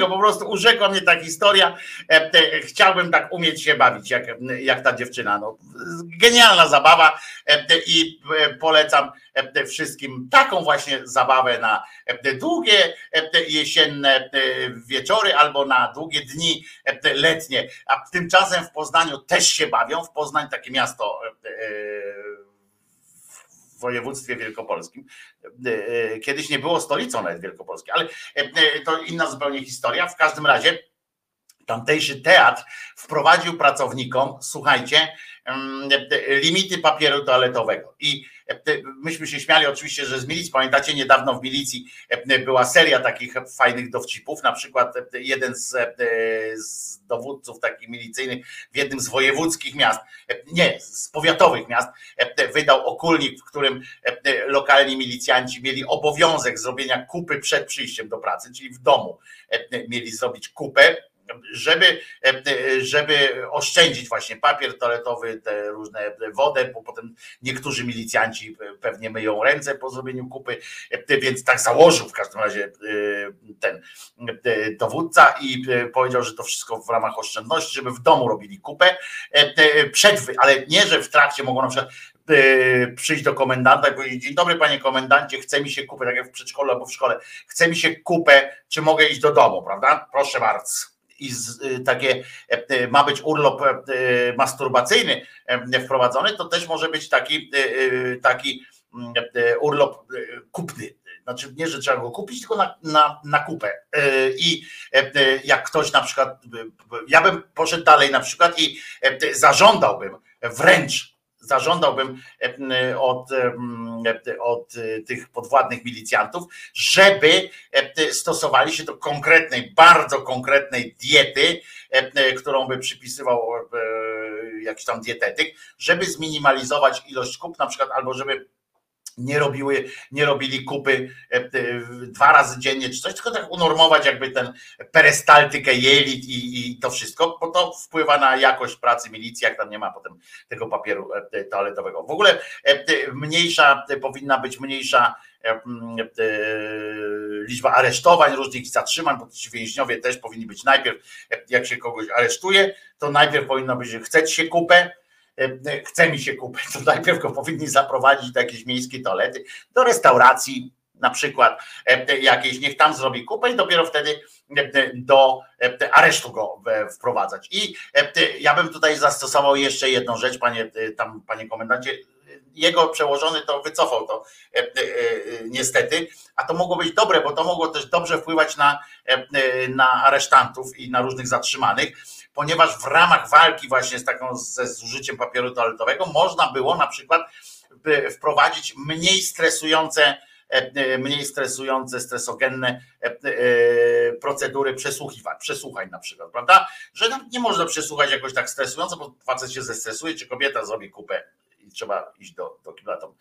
S2: Po prostu urzekła mnie ta historia. E, Chciałbym tak umieć się bawić, jak, jak ta dziewczyna. No, genialna zabawa e, i e, polecam wszystkim taką właśnie zabawę na długie jesienne wieczory albo na długie dni letnie. A tymczasem w Poznaniu też się bawią. W Poznań takie miasto w województwie wielkopolskim. E, e, Kiedyś nie było stolicą nawet Wielkopolskiej, ale e, to inna zupełnie historia. W każdym razie tamtejszy teatr wprowadził pracownikom, słuchajcie, mm, limity papieru toaletowego. I myśmy się śmiali oczywiście, że z milicji, pamiętacie, niedawno w milicji e, była seria takich fajnych dowcipów, na przykład e, jeden z, e, z dowódców takich milicyjnych w jednym z wojewódzkich miast, e, nie, z powiatowych miast, e, wydał okulnik, w którym e, lokalni milicjanci mieli obowiązek zrobienia kupy przed przyjściem do pracy, czyli w domu e, mieli zrobić kupę, żeby, e, żeby oszczędzić właśnie papier toaletowy, te różne wodę, bo potem niektórzy milicjanci pewnie myją ręce po zrobieniu kupy, e, więc tak założył w każdym razie e, ten e, dowódca i e, powiedział, że to wszystko w ramach oszczędności, żeby w domu robili kupę, e, przed, ale nie, że w trakcie mogą na przykład e, przyjść do komendanta i powiedzieć, dzień dobry panie komendancie, chce mi się kupę, tak jak w przedszkolu albo w szkole, chce mi się kupę, czy mogę iść do domu, prawda? Proszę bardzo i z, y, takie e, ma być urlop e, masturbacyjny e, wprowadzony, to też może być taki, taki mm, urlop kupny. Znaczy nie, że trzeba go kupić, tylko na, na, na kupę. I jak ktoś na przykład, ja bym poszedł dalej na przykład i zażądałbym wręcz zażądałbym e, od, e, od e, tych podwładnych milicjantów, żeby stosowali się do konkretnej, bardzo konkretnej diety, którą by przypisywał jakiś tam dietetyk, żeby zminimalizować ilość kup, na przykład, albo żeby nie robiły, nie robili kupy e, e, dwa razy dziennie czy coś, tylko tak unormować jakby ten perystaltykę jelit i, i to wszystko, bo to wpływa na jakość pracy milicji, jak tam nie ma potem tego papieru e, toaletowego. W ogóle mniejsza, powinna być mniejsza liczba aresztowań, różnych zatrzymań, bo ci więźniowie też powinni być najpierw, jak się kogoś aresztuje, to najpierw powinno być, chce się kupę, chce mi się kupę, to najpierw go powinni zaprowadzić do jakiejś miejskiej toalety, do restauracji na przykład e, jakiejś, niech tam zrobi kupę i dopiero wtedy e, do e, aresztu go wprowadzać. I ja bym tutaj zastosował jeszcze jedną rzecz, panie, tam, panie komendancie, jego przełożony to wycofał to e, e, e, niestety, a to mogło być dobre, bo to mogło też dobrze wpływać na, na aresztantów i na różnych zatrzymanych, ponieważ w ramach walki właśnie z taką ze zużyciem papieru toaletowego można było na przykład wprowadzić mniej stresujące mniej stresujące, stresogenne procedury przesłuchiwań, przesłuchań na przykład, prawda? Że nie można przesłuchać jakoś tak stresująco, bo facet się zestresuje, czy kobieta zrobi kupę i trzeba iść do, do kibla to.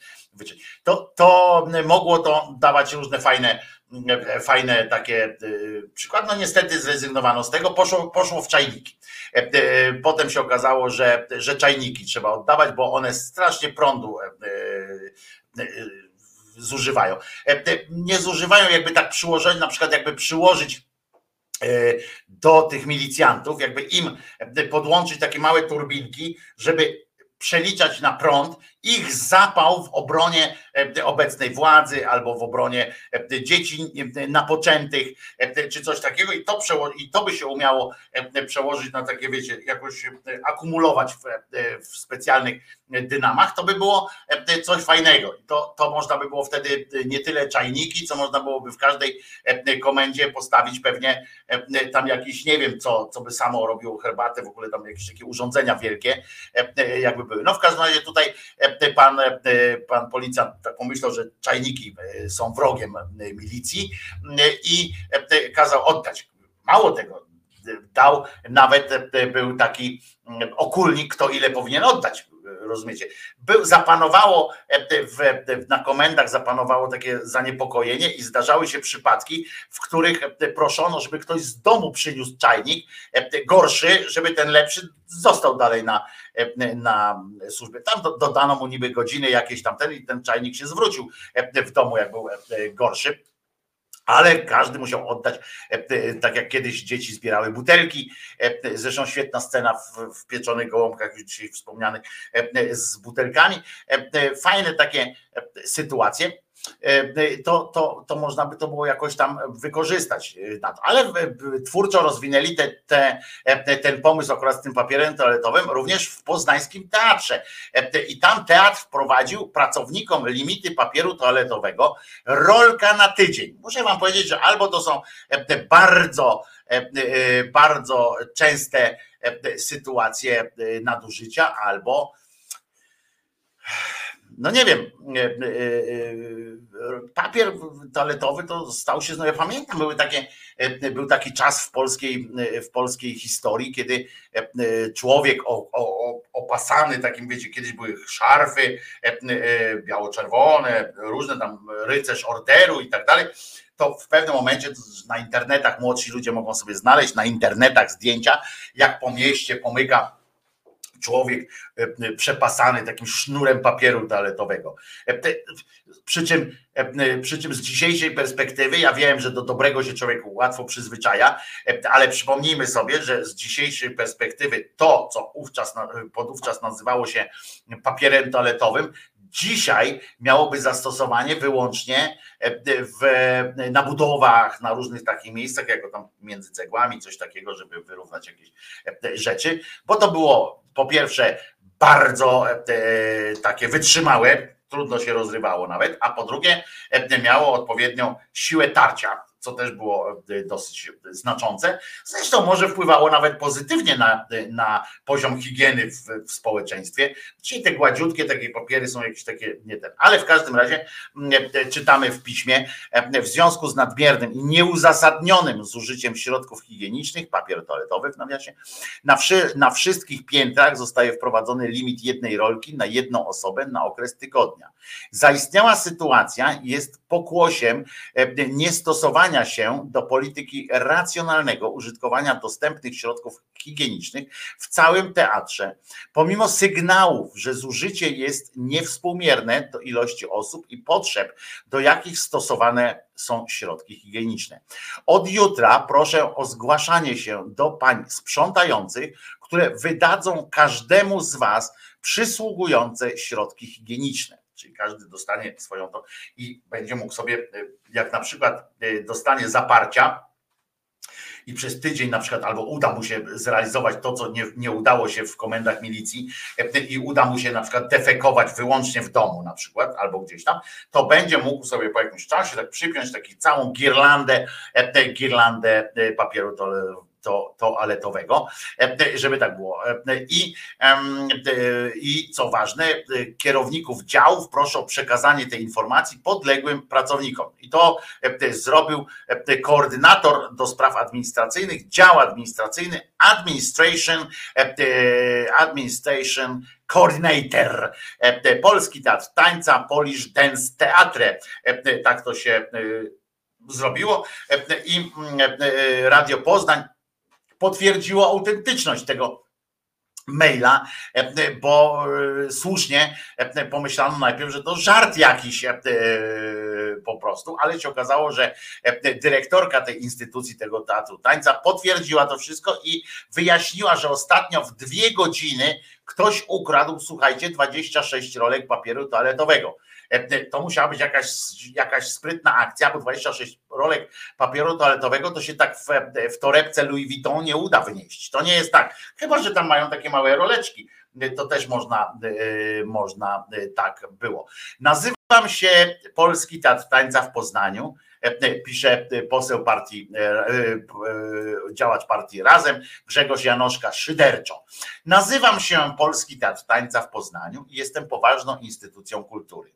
S2: To, to mogło to dawać różne fajne, fajne takie przykłady. No niestety zrezygnowano z tego, poszło, poszło w czajniki. Potem się okazało, że, że czajniki trzeba oddawać, bo one strasznie prądu zużywają. Nie zużywają jakby tak przyłożenie, na przykład jakby przyłożyć do tych milicjantów, jakby im podłączyć takie małe turbinki, żeby przeliczać na prąd ich zapał w obronie e, obecnej władzy albo w obronie e, dzieci e, napoczętych, czy coś takiego i to, i to by się umiało przełożyć na takie, wiecie, jakoś akumulować w, w specjalnych dynamach, to by było coś fajnego. To, to można by było wtedy nie tyle czajniki, co można byłoby w każdej komendzie postawić pewnie tam jakiś, nie wiem co, co by samo robiło herbatę, w ogóle tam jakieś takie urządzenia wielkie, jakby były. No w każdym razie tutaj pan, pan policjant tak pomyślał, że czajniki e, są wrogiem e, milicji e, i kazał oddać. Mało tego, dał, nawet był taki mm, okulnik, kto ile powinien oddać rozumiecie? Był, zapanowało w, na komendach zapanowało takie zaniepokojenie i zdarzały się przypadki, w których proszono, żeby ktoś z domu przyniósł czajnik gorszy, żeby ten lepszy został dalej na, na służbie. Tam dodano mu niby godziny jakieś tamten i ten czajnik się zwrócił w domu, jak był gorszy ale każdy musiał oddać, e, tak jak kiedyś dzieci zbierały butelki. E, zresztą świetna scena w, pieczonych gołąbkach, już dzisiaj wspomnianych, e, z butelkami. Fajne takie sytuacje. E, to, to, to można by to było jakoś tam wykorzystać e. Ale twórczo rozwinęli te, te, e, ten pomysł akurat z tym papierem toaletowym również w poznańskim teatrze. I tam teatr wprowadził pracownikom limity papieru toaletowego rolka na tydzień. Muszę wam powiedzieć, że albo to są bardzo, bardzo częste sytuacje nadużycia, albo no nie wiem, e, e, e, papier toaletowy to stał się, no ja pamiętam, były takie, był taki czas w polskiej, w polskiej historii, kiedy człowiek opasany takim, wiecie, kiedyś były szarfy biało-czerwone, różne tam rycerz orderu i tak dalej, to w pewnym momencie na internetach młodsi ludzie mogą sobie znaleźć na internetach zdjęcia, jak po mieście pomyka człowiek e, przepasany takim sznurem papieru toaletowego. E, przy czym, e, przy czym z dzisiejszej perspektywy, ja wiem, że do dobrego się człowiek łatwo przyzwyczaja, ale przypomnijmy sobie, że z dzisiejszej perspektywy to, co wówczas, podówczas nazywało się papierem toaletowym, dzisiaj miałoby zastosowanie wyłącznie w, na budowach, na różnych takich miejscach, jako tam między cegłami, coś takiego, żeby wyrównać jakieś rzeczy, bo to było po pierwsze bardzo e, takie wytrzymałe, trudno się rozrywało nawet, a po drugie e, miało odpowiednią siłę tarcia co też było e, dosyć znaczące. Zresztą może wpływało nawet pozytywnie na, na poziom higieny w, w społeczeństwie. Dzisiaj te gładziutkie takie papiery są jakieś takie nie ten, ale w każdym razie mm, e, czytamy w piśmie e, w związku z nadmiernym i nieuzasadnionym zużyciem środków higienicznych, papier toaletowy w nawiasie, na, wszy, na wszystkich piętrach zostaje wprowadzony limit jednej rolki na jedną osobę na okres tygodnia. Zaistniała sytuacja jest pokłosiem niestosowania się do polityki racjonalnego użytkowania dostępnych środków higienicznych w całym teatrze, pomimo sygnałów, że zużycie jest niewspółmierne do ilości osób i potrzeb, do jakich stosowane są środki higieniczne. Od jutra proszę o zgłaszanie się do pań sprzątających, które wydadzą każdemu z Was przysługujące środki higieniczne czyli każdy dostanie swoją to i będzie mógł sobie, e, jak na przykład e, dostanie zaparcia, i przez tydzień na przykład albo uda mu się zrealizować to, co nie, nie udało się w komendach milicji e, i uda mu się na przykład defekować wyłącznie w domu na przykład albo gdzieś tam, to będzie mógł sobie po jakimś czasie tak przypiąć taki całą girlandę, girlandę papieru to, toaletowego, żeby tak było. I, I co ważne, kierowników działów proszę o przekazanie tej informacji podległym pracownikom. I to zrobił koordynator do spraw administracyjnych, dział administracyjny, administration, administration Coordinator, Polski Teatr Tańca, Polish Dance Teatre. Tak to się zrobiło i Radio Poznań potwierdziło autentyczność tego maila, bo słusznie pomyślano najpierw, że to żart jakiś po prostu, ale się okazało, że dyrektorka tej instytucji, tego teatru tańca potwierdziła to wszystko i wyjaśniła, że ostatnio w dwie godziny ktoś ukradł, słuchajcie, 26 rolek papieru toaletowego. To musiała być jakaś, jakaś sprytna akcja, bo 26 rolek papieru toaletowego to się tak w, w torebce Louis Vuitton nie uda wynieść. To nie jest tak. Chyba, że tam mają takie małe roleczki. To też można, można tak było. Nazywam się Polski Teatr Tańca w Poznaniu pisze poseł partii, działacz partii Razem, Grzegorz Janoszka Szyderczo. Nazywam się Polski Teatr Tańca w Poznaniu i jestem poważną instytucją kultury.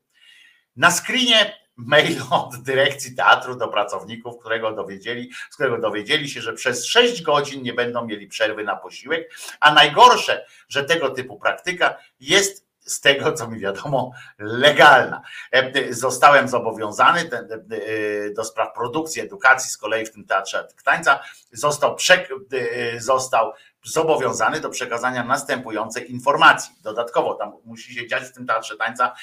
S2: Na screenie mail od dyrekcji teatru do pracowników, którego dowiedzieli, z którego dowiedzieli się, że przez 6 godzin nie będą mieli przerwy na posiłek, a najgorsze, że tego typu praktyka jest z tego, co mi wiadomo, legalna. Zostałem zobowiązany do spraw produkcji, edukacji, z kolei w tym teatrze tańca, został, został zobowiązany do przekazania następującej informacji. Dodatkowo tam musi się dziać w tym teatrze tańca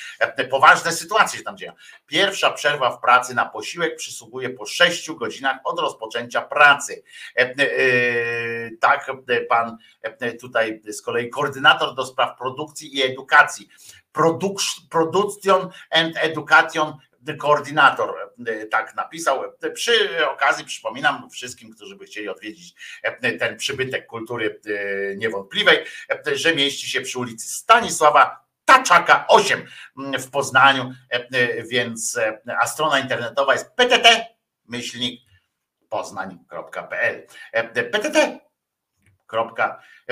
S2: poważne sytuacje się tam dzieją. Pierwsza przerwa w pracy na posiłek przysługuje po 6 godzinach od rozpoczęcia pracy. Tak pan tutaj z kolei koordynator do spraw produkcji i edukacji. Production and Education koordynator e, tak napisał. Przy okazji przypominam wszystkim, którzy by chcieli odwiedzić e, ten przybytek kultury e, niewątpliwej, że mieści się przy ulicy Stanisława Taczaka 8 w Poznaniu, więc a strona internetowa jest ptt myślnik poznań.pl ptt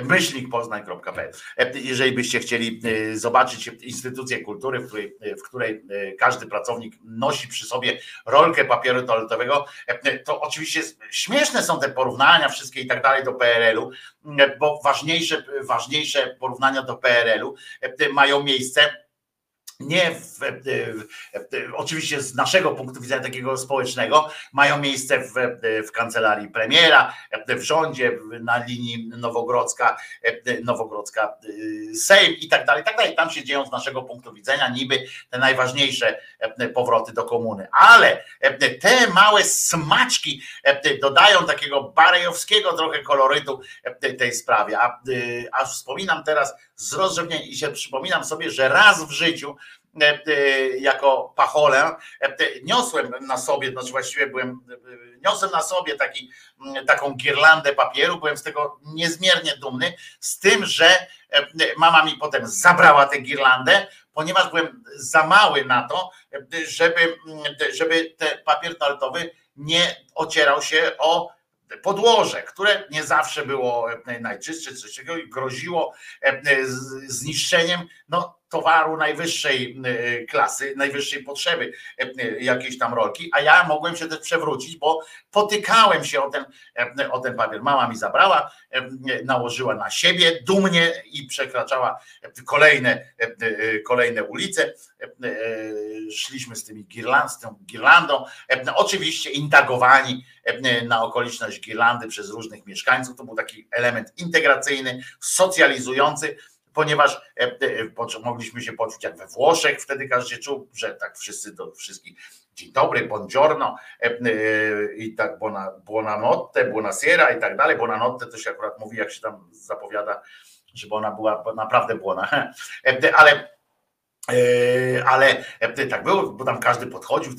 S2: myślnikpoznań.pl. Jeżeli byście chcieli y, zobaczyć instytucję kultury, w której, w której y, każdy pracownik nosi przy sobie rolkę papieru toaletowego, to oczywiście śmieszne są te porównania wszystkie i tak dalej do PRL-u, bo ważniejsze, ważniejsze porównania do PRL-u mają miejsce nie w, w, oczywiście z naszego punktu widzenia takiego społecznego, mają miejsce w, w kancelarii premiera, w rządzie, na linii Nowogrodzka, Nowogrodzka Sejm i tak dalej, tak dalej. Tam się dzieją z naszego punktu widzenia niby te najważniejsze powroty do komuny. Ale te małe smaczki dodają takiego barejowskiego trochę kolorytu tej sprawie. A, a wspominam teraz z i się przypominam sobie, że raz w życiu E, e, jako pacholę, e, niosłem na sobie, znaczy właściwie byłem, niosłem na sobie taki, taką girlandę papieru, byłem z tego niezmiernie dumny, z tym, że mama mi potem zabrała tę girlandę, ponieważ byłem za mały na to, żeby, żeby ten papier toaletowy nie ocierał się o podłoże, które nie zawsze było najczystsze, coś takiego i groziło zniszczeniem. No, towaru najwyższej y, klasy, najwyższej potrzeby y, jakiejś tam rolki, a ja mogłem się też przewrócić, bo potykałem się o ten, y, o ten papier. Mama mi zabrała, nałożyła na siebie dumnie i przekraczała kolejne, kolejne ulice. Szliśmy z tymi girland, z tą girlandą, oczywiście indagowani na okoliczność girlandy przez różnych mieszkańców. To był taki element integracyjny, socjalizujący ponieważ e, e, mogliśmy się poczuć jak we Włoszech, wtedy każdy czuł, że tak wszyscy do wszystkich dzień dobry, buongiorno e, i tak buona, buonanotte, buonasera i tak dalej. Buonanotte to się akurat mówi, jak się tam zapowiada, żeby ona była naprawdę błona. Ale ale tak było, bo tam każdy podchodził,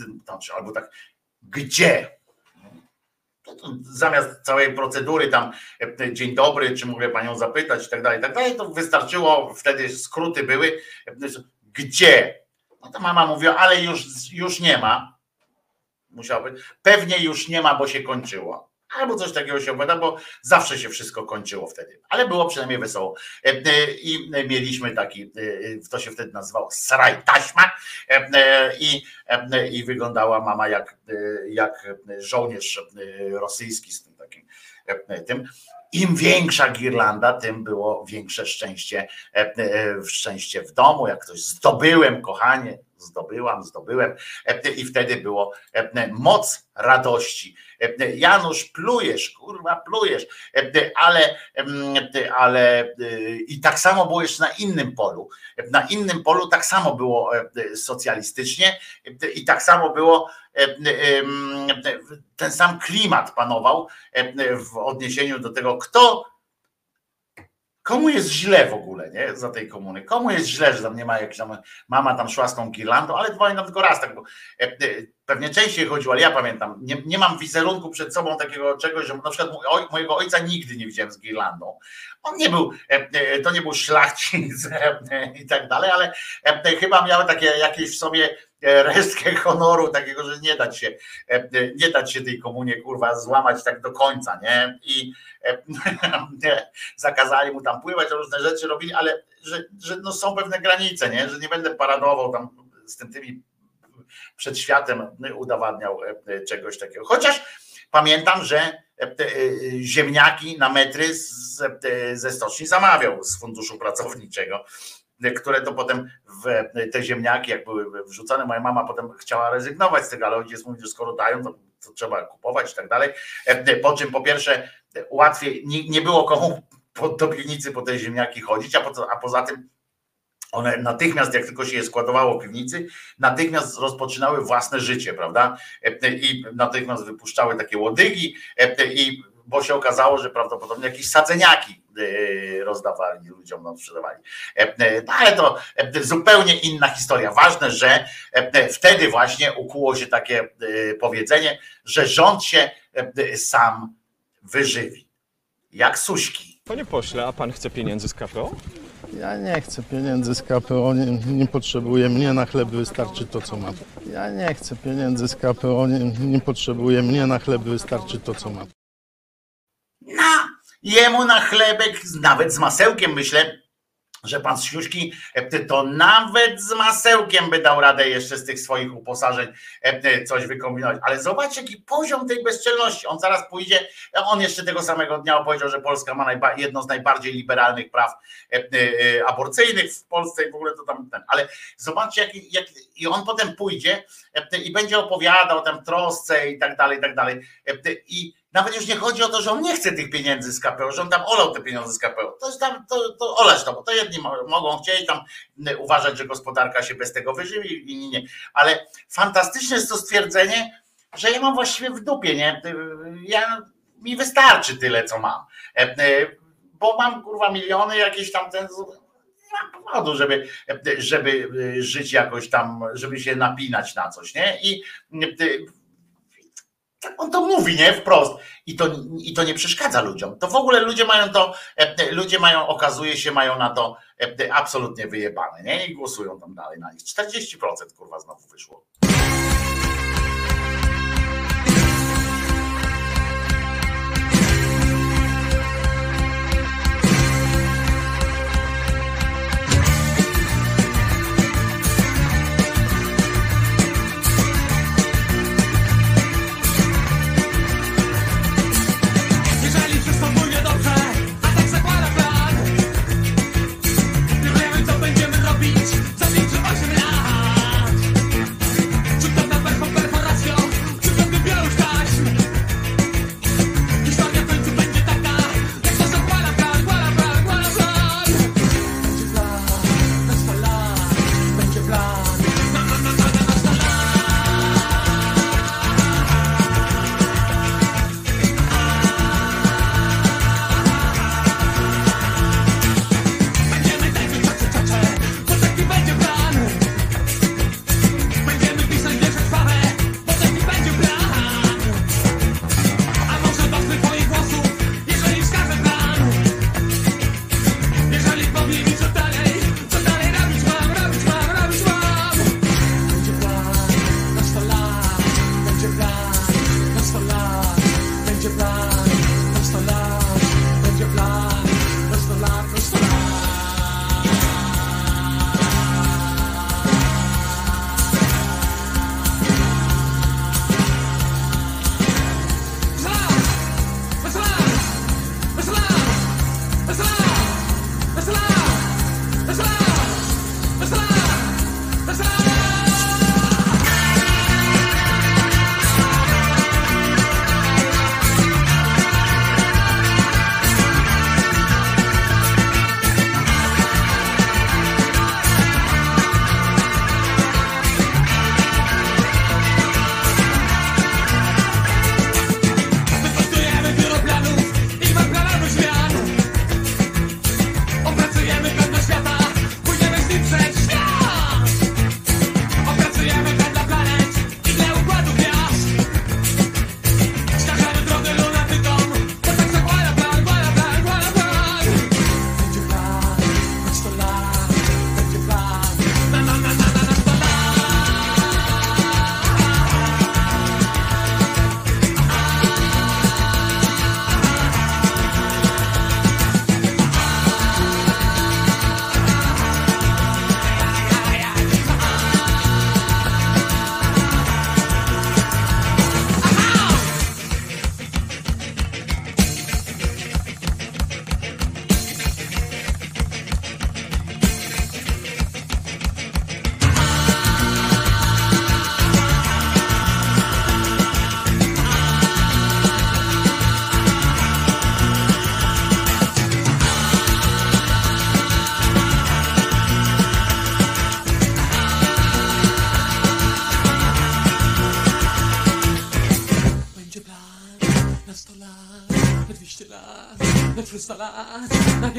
S2: albo tak, gdzie? Zamiast całej procedury tam e, dzień dobry, czy mogę panią zapytać i tak dalej, tak dalej, to wystarczyło, wtedy skróty były, gdzie? No to mama mówiła, ale już, już nie ma. Musiał być. Pewnie już nie ma, bo się kończyło. Albo coś takiego się opowiada, bo zawsze się wszystko kończyło wtedy. Ale było przynajmniej wesoło. E, e, I mieliśmy taki, e, to się wtedy nazywało sraj taśma i, i wyglądała mama jak, jak żołnierz rosyjski z tym takim tym. Im większa girlanda, tym było większe szczęście, szczęście w domu. Jak ktoś zdobyłem, kochanie, zdobyłam, zdobyłem i wtedy było moc radości. Janusz, plujesz, kurwa, plujesz, ale, ale i tak samo było jeszcze na innym polu. Na innym polu tak samo było socjalistycznie i tak samo było ten sam klimat panował w odniesieniu do tego, kto Komu jest źle w ogóle, nie? Za tej komuny? Komu jest źle, że tam nie ma jakiejś tam, mama tam szła z tą girlandą, ale pamiętam tylko raz, tak, bo e, e, pewnie częściej chodziło, ale ja pamiętam, nie, nie mam wizerunku przed sobą takiego czegoś, że na przykład oj, mojego ojca nigdy nie widziałem z girlandą. On nie był, e, to nie był szlachcic i tak dalej, ale chyba miał takie jakieś w sobie resztkę honoru takiego, że nie dać się, nie dać się tej komunie kurwa złamać tak do końca, nie? I zakazali mu tam pływać, różne rzeczy robili, ale że, że no są pewne granice, nie? Że nie będę paradował tam z tym tymi przed światem udowadniał czegoś takiego. Chociaż pamiętam, że ziemniaki na metry ze stoczni zamawiał z funduszu pracowniczego które to potem w te ziemniaki, jak były wrzucone, moja mama potem chciała rezygnować z tego, ale ojciec mówi, że skoro dają, to, to trzeba kupować i tak dalej. Po czym po pierwsze łatwiej, nie, nie było komu do piwnicy po te ziemniaki chodzić, a, po, a poza tym one natychmiast, jak tylko się je składowało w piwnicy, natychmiast rozpoczynały własne życie, prawda? I natychmiast wypuszczały takie łodygi i bo się okazało, że prawdopodobnie jakieś sadzeniaki e, rozdawali ludziom, no, sprzedawali. E, e, no, ale to zupełnie inna historia. Ważne, że wtedy właśnie ukuło się takie powiedzenie, że rząd się sam wyżywi. Jak suśki.
S11: Panie pośle, a pan chce pieniędzy z KPO?
S12: Ja nie chcę pieniędzy z KPO, nie, nie potrzebuję. Mnie na chleb wystarczy to, co mam. Ja nie chcę pieniędzy z KPO, nie, nie potrzebuję. Mnie na chleb wystarczy to, co mam
S2: na jemu na chlebek, nawet z masełkiem myślę, że pan Siuśki e, to nawet z masełkiem by dał radę jeszcze z tych swoich uposażeń e, e, coś wykombinować. Ale zobaczcie, jaki poziom tej bezczelności. On zaraz pójdzie, on jeszcze tego samego dnia opowiedział, że Polska ma jedno z najbardziej liberalnych praw aborcyjnych w Polsce i w ogóle to tam ten. Ale zobaczcie, jak, jak i on potem pójdzie i będzie opowiadał tam trosce i tak dalej, i tak dalej. I nawet już nie chodzi o to, że on nie chce tych pieniędzy z KPO, że on tam olał te pieniądze z KPO. To jest tam, to, to olać to, bo to jedni mogą chcieć tam uważać, że gospodarka się bez tego wyżywi, inni nie. Ale fantastyczne jest to stwierdzenie, że ja mam właściwie w dupie, nie? Ja, mi wystarczy tyle, co mam. E, e, bo mam kurwa miliony jakieś tam ten nie mam powodu, żeby, żeby żyć jakoś tam, żeby się napinać na coś, nie? I on to mówi, nie? Wprost. I to, I to nie przeszkadza ludziom. To w ogóle ludzie mają to, e, ludzie mają, okazuje się, mają na to e, absolutnie wyjebane, nie? I głosują tam dalej na nich. 40% kurwa znowu wyszło.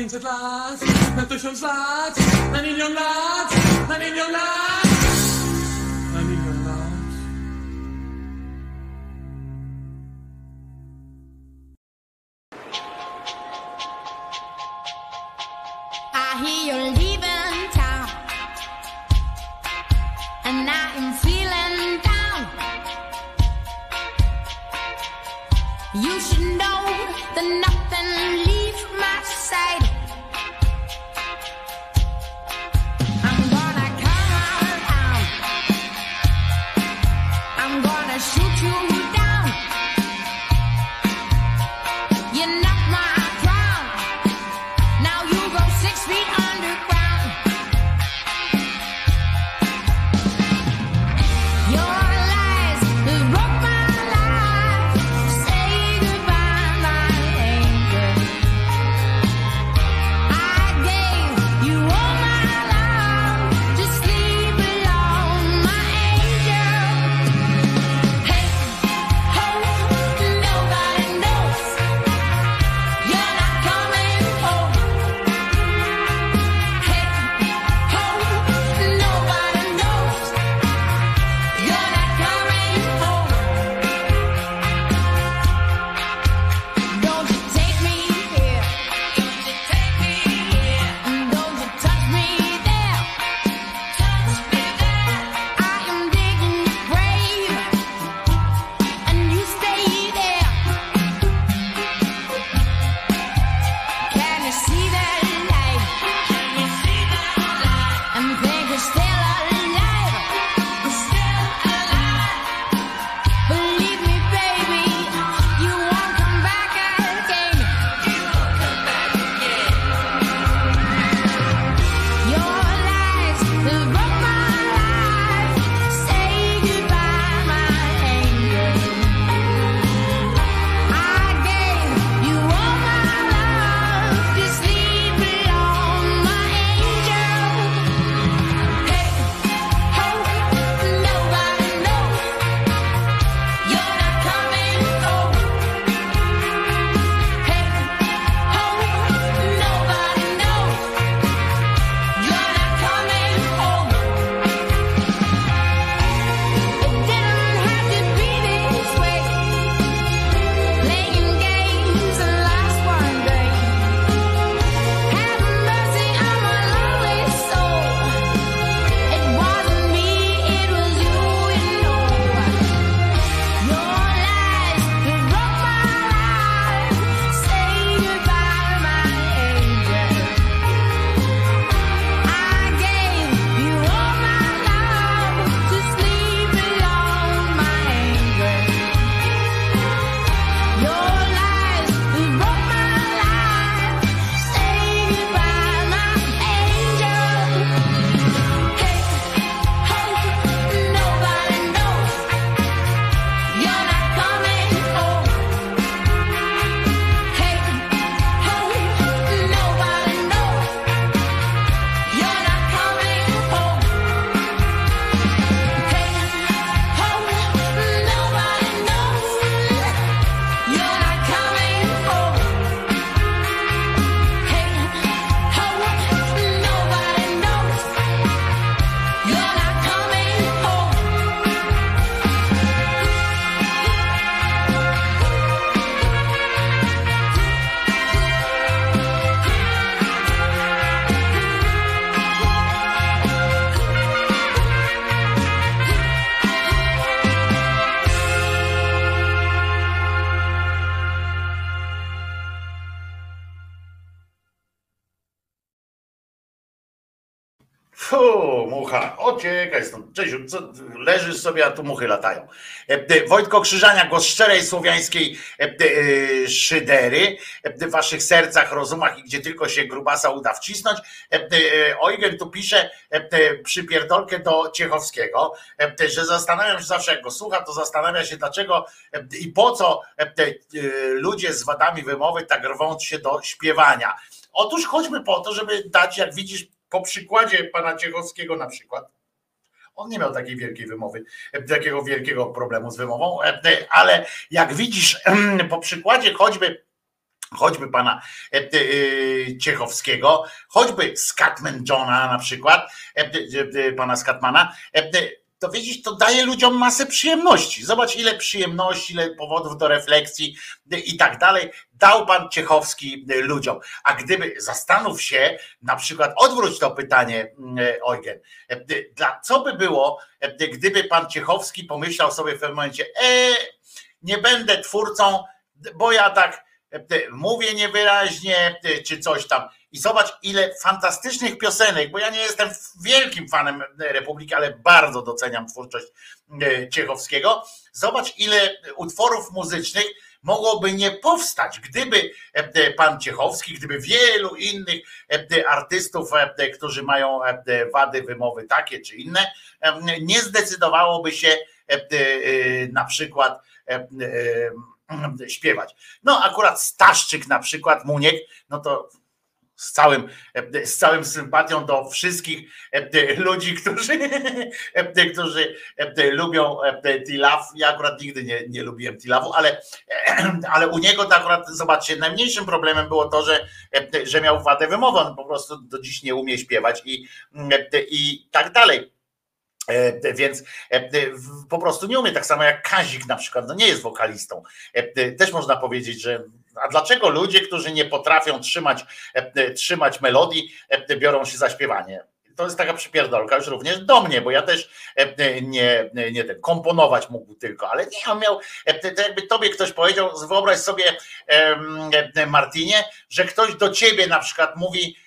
S8: 500 lat, na tysiąc lat.
S2: Hu, mucha, ociekaj stąd. Czesiu, co, leżysz sobie, a tu muchy latają. E, e, Wojtko Krzyżania, głos szczerej słowiańskiej e, szydery w waszych sercach, rozumach i gdzie tylko się grubasa uda wcisnąć. Eugen tu pisze przypierdolkę do Ciechowskiego, że zastanawiam się zawsze, jak go słucha, to zastanawia się, dlaczego i po co ludzie z wadami wymowy tak rwą się do śpiewania. Otóż choćby po to, żeby dać, jak widzisz, po przykładzie pana Ciechowskiego na przykład, on nie miał takiej wielkiej wymowy, e, takiego wielkiego problemu z wymową, e, e, ale jak widzisz, po przykładzie choćby choćby pana Ciechowskiego, choćby Scatman Johna na przykład, pana Scatmana, to widzisz, to daje ludziom masę przyjemności. Zobacz, ile przyjemności, ile powodów do refleksji i tak dalej dał pan Ciechowski ludziom. A gdyby, zastanów się, na przykład odwróć to pytanie, mm, Eugen, dla, co by było, gdyby pan Ciechowski pomyślał sobie w pewnym momencie, e, nie będę twórcą, bo ja tak e, mówię niewyraźnie, czy coś tam. I zobacz, ile fantastycznych piosenek, bo ja nie jestem wielkim fanem Republiki, ale bardzo doceniam twórczość e, Ciechowskiego. Zobacz, ile utworów muzycznych mogłoby nie powstać, gdyby e, pan Ciechowski, gdyby wielu innych e, artystów, e, którzy mają e, wady wymowy takie czy inne, e, nie zdecydowałoby się e, e, na przykład e, e, śpiewać. No akurat Staszczyk na przykład, Muniek, no to z całym, z całym sympatią do wszystkich ludzi, którzy, którzy lubią Tilaf. Ja akurat nigdy nie, nie lubiłem Tilafu, ale, ale u niego to akurat, zobaczcie, najmniejszym problemem było to, że, że miał wadę wymowy. On po prostu do dziś nie umie śpiewać i, i tak dalej. E, Więc e, po prostu nie umie, tak samo jak Kazik na przykład, no nie jest wokalistą. E, Też można powiedzieć, że a dlaczego ludzie, którzy nie potrafią trzymać, e, trzymać melodii, e, biorą się za śpiewanie? To jest taka przypierdolka już również do mnie, bo ja też e, nie, nie ten, komponować mógł tylko, ale nie, on miał, e, to jakby tobie ktoś powiedział, wyobraź sobie e, Martinie, że ktoś do ciebie na przykład mówi, e, e,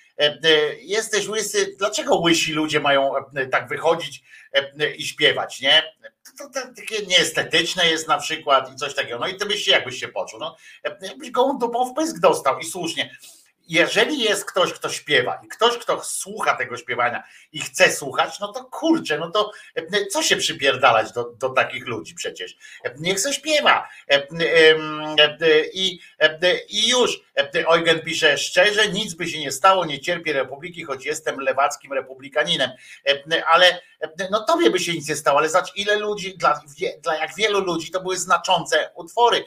S2: jesteś łysy, dlaczego łysi ludzie mają e, tak wychodzić e, i śpiewać, nie? To, takie nieestetyczne jest na przykład i coś takiego. No i ty byś się, jakbyś się poczuł, no, e, jakbyś gołą dupą w pysk dostał i słusznie. Jeżeli jest ktoś, kto śpiewa i ktoś, kto słucha tego śpiewania i chce słuchać, no to kurczę, no to e, co się przypierdalać do, do takich ludzi przecież? E, Niech se śpiewa. E, I, I już. Eugen pisze, szczerze, nic by się nie stało, nie cierpię republiki, choć jestem lewackim republikaninem. Ale no tobie by się nic nie stało, ale zobacz ile ludzi, dla, dla jak wielu ludzi to były znaczące utwory.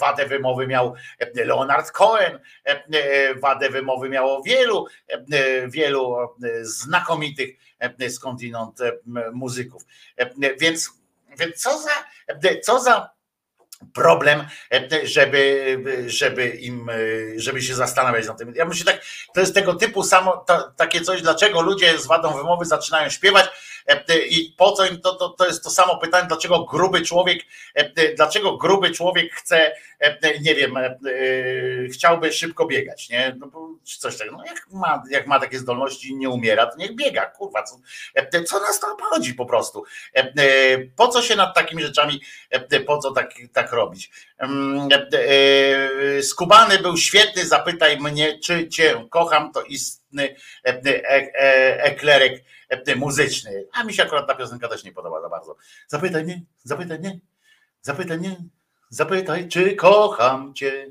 S2: Wadę wymowy miał e, Leonard Cohen, e, e, wadę wymowy miało wielu, e, wielu e, znakomitych e, skądinąd e, muzyków. E, Więc, więc co za, e, co za problem, e, żeby, żeby im, e, żeby się zastanawiać nad tym. Ja myślę tak, to jest tego typu samo, to, takie coś, dlaczego ludzie z wadą wymowy zaczynają śpiewać e, i po co im to, to, to jest to samo pytanie, dlaczego gruby człowiek, e, dlaczego gruby człowiek chce, e, nie wiem, e, e, chciałby szybko biegać, nie? No, coś takiego. No jak ma, jak ma takie zdolności i nie umiera, to niech biega, kurwa, co, e, co nas to obchodzi po prostu? E, e, Po co się nad takimi rzeczami, e, po co tak, tak robić? Mm, e, e, Skubany był świetny, zapytaj mnie, czy cię kocham, to istny e, e, e, eklerek e, muzyczny. A mi się akurat ta piosenka też nie podoba za bardzo. Zapytaj mnie, zapytaj mnie, zapytaj mnie, zapytaj, czy kocham cię.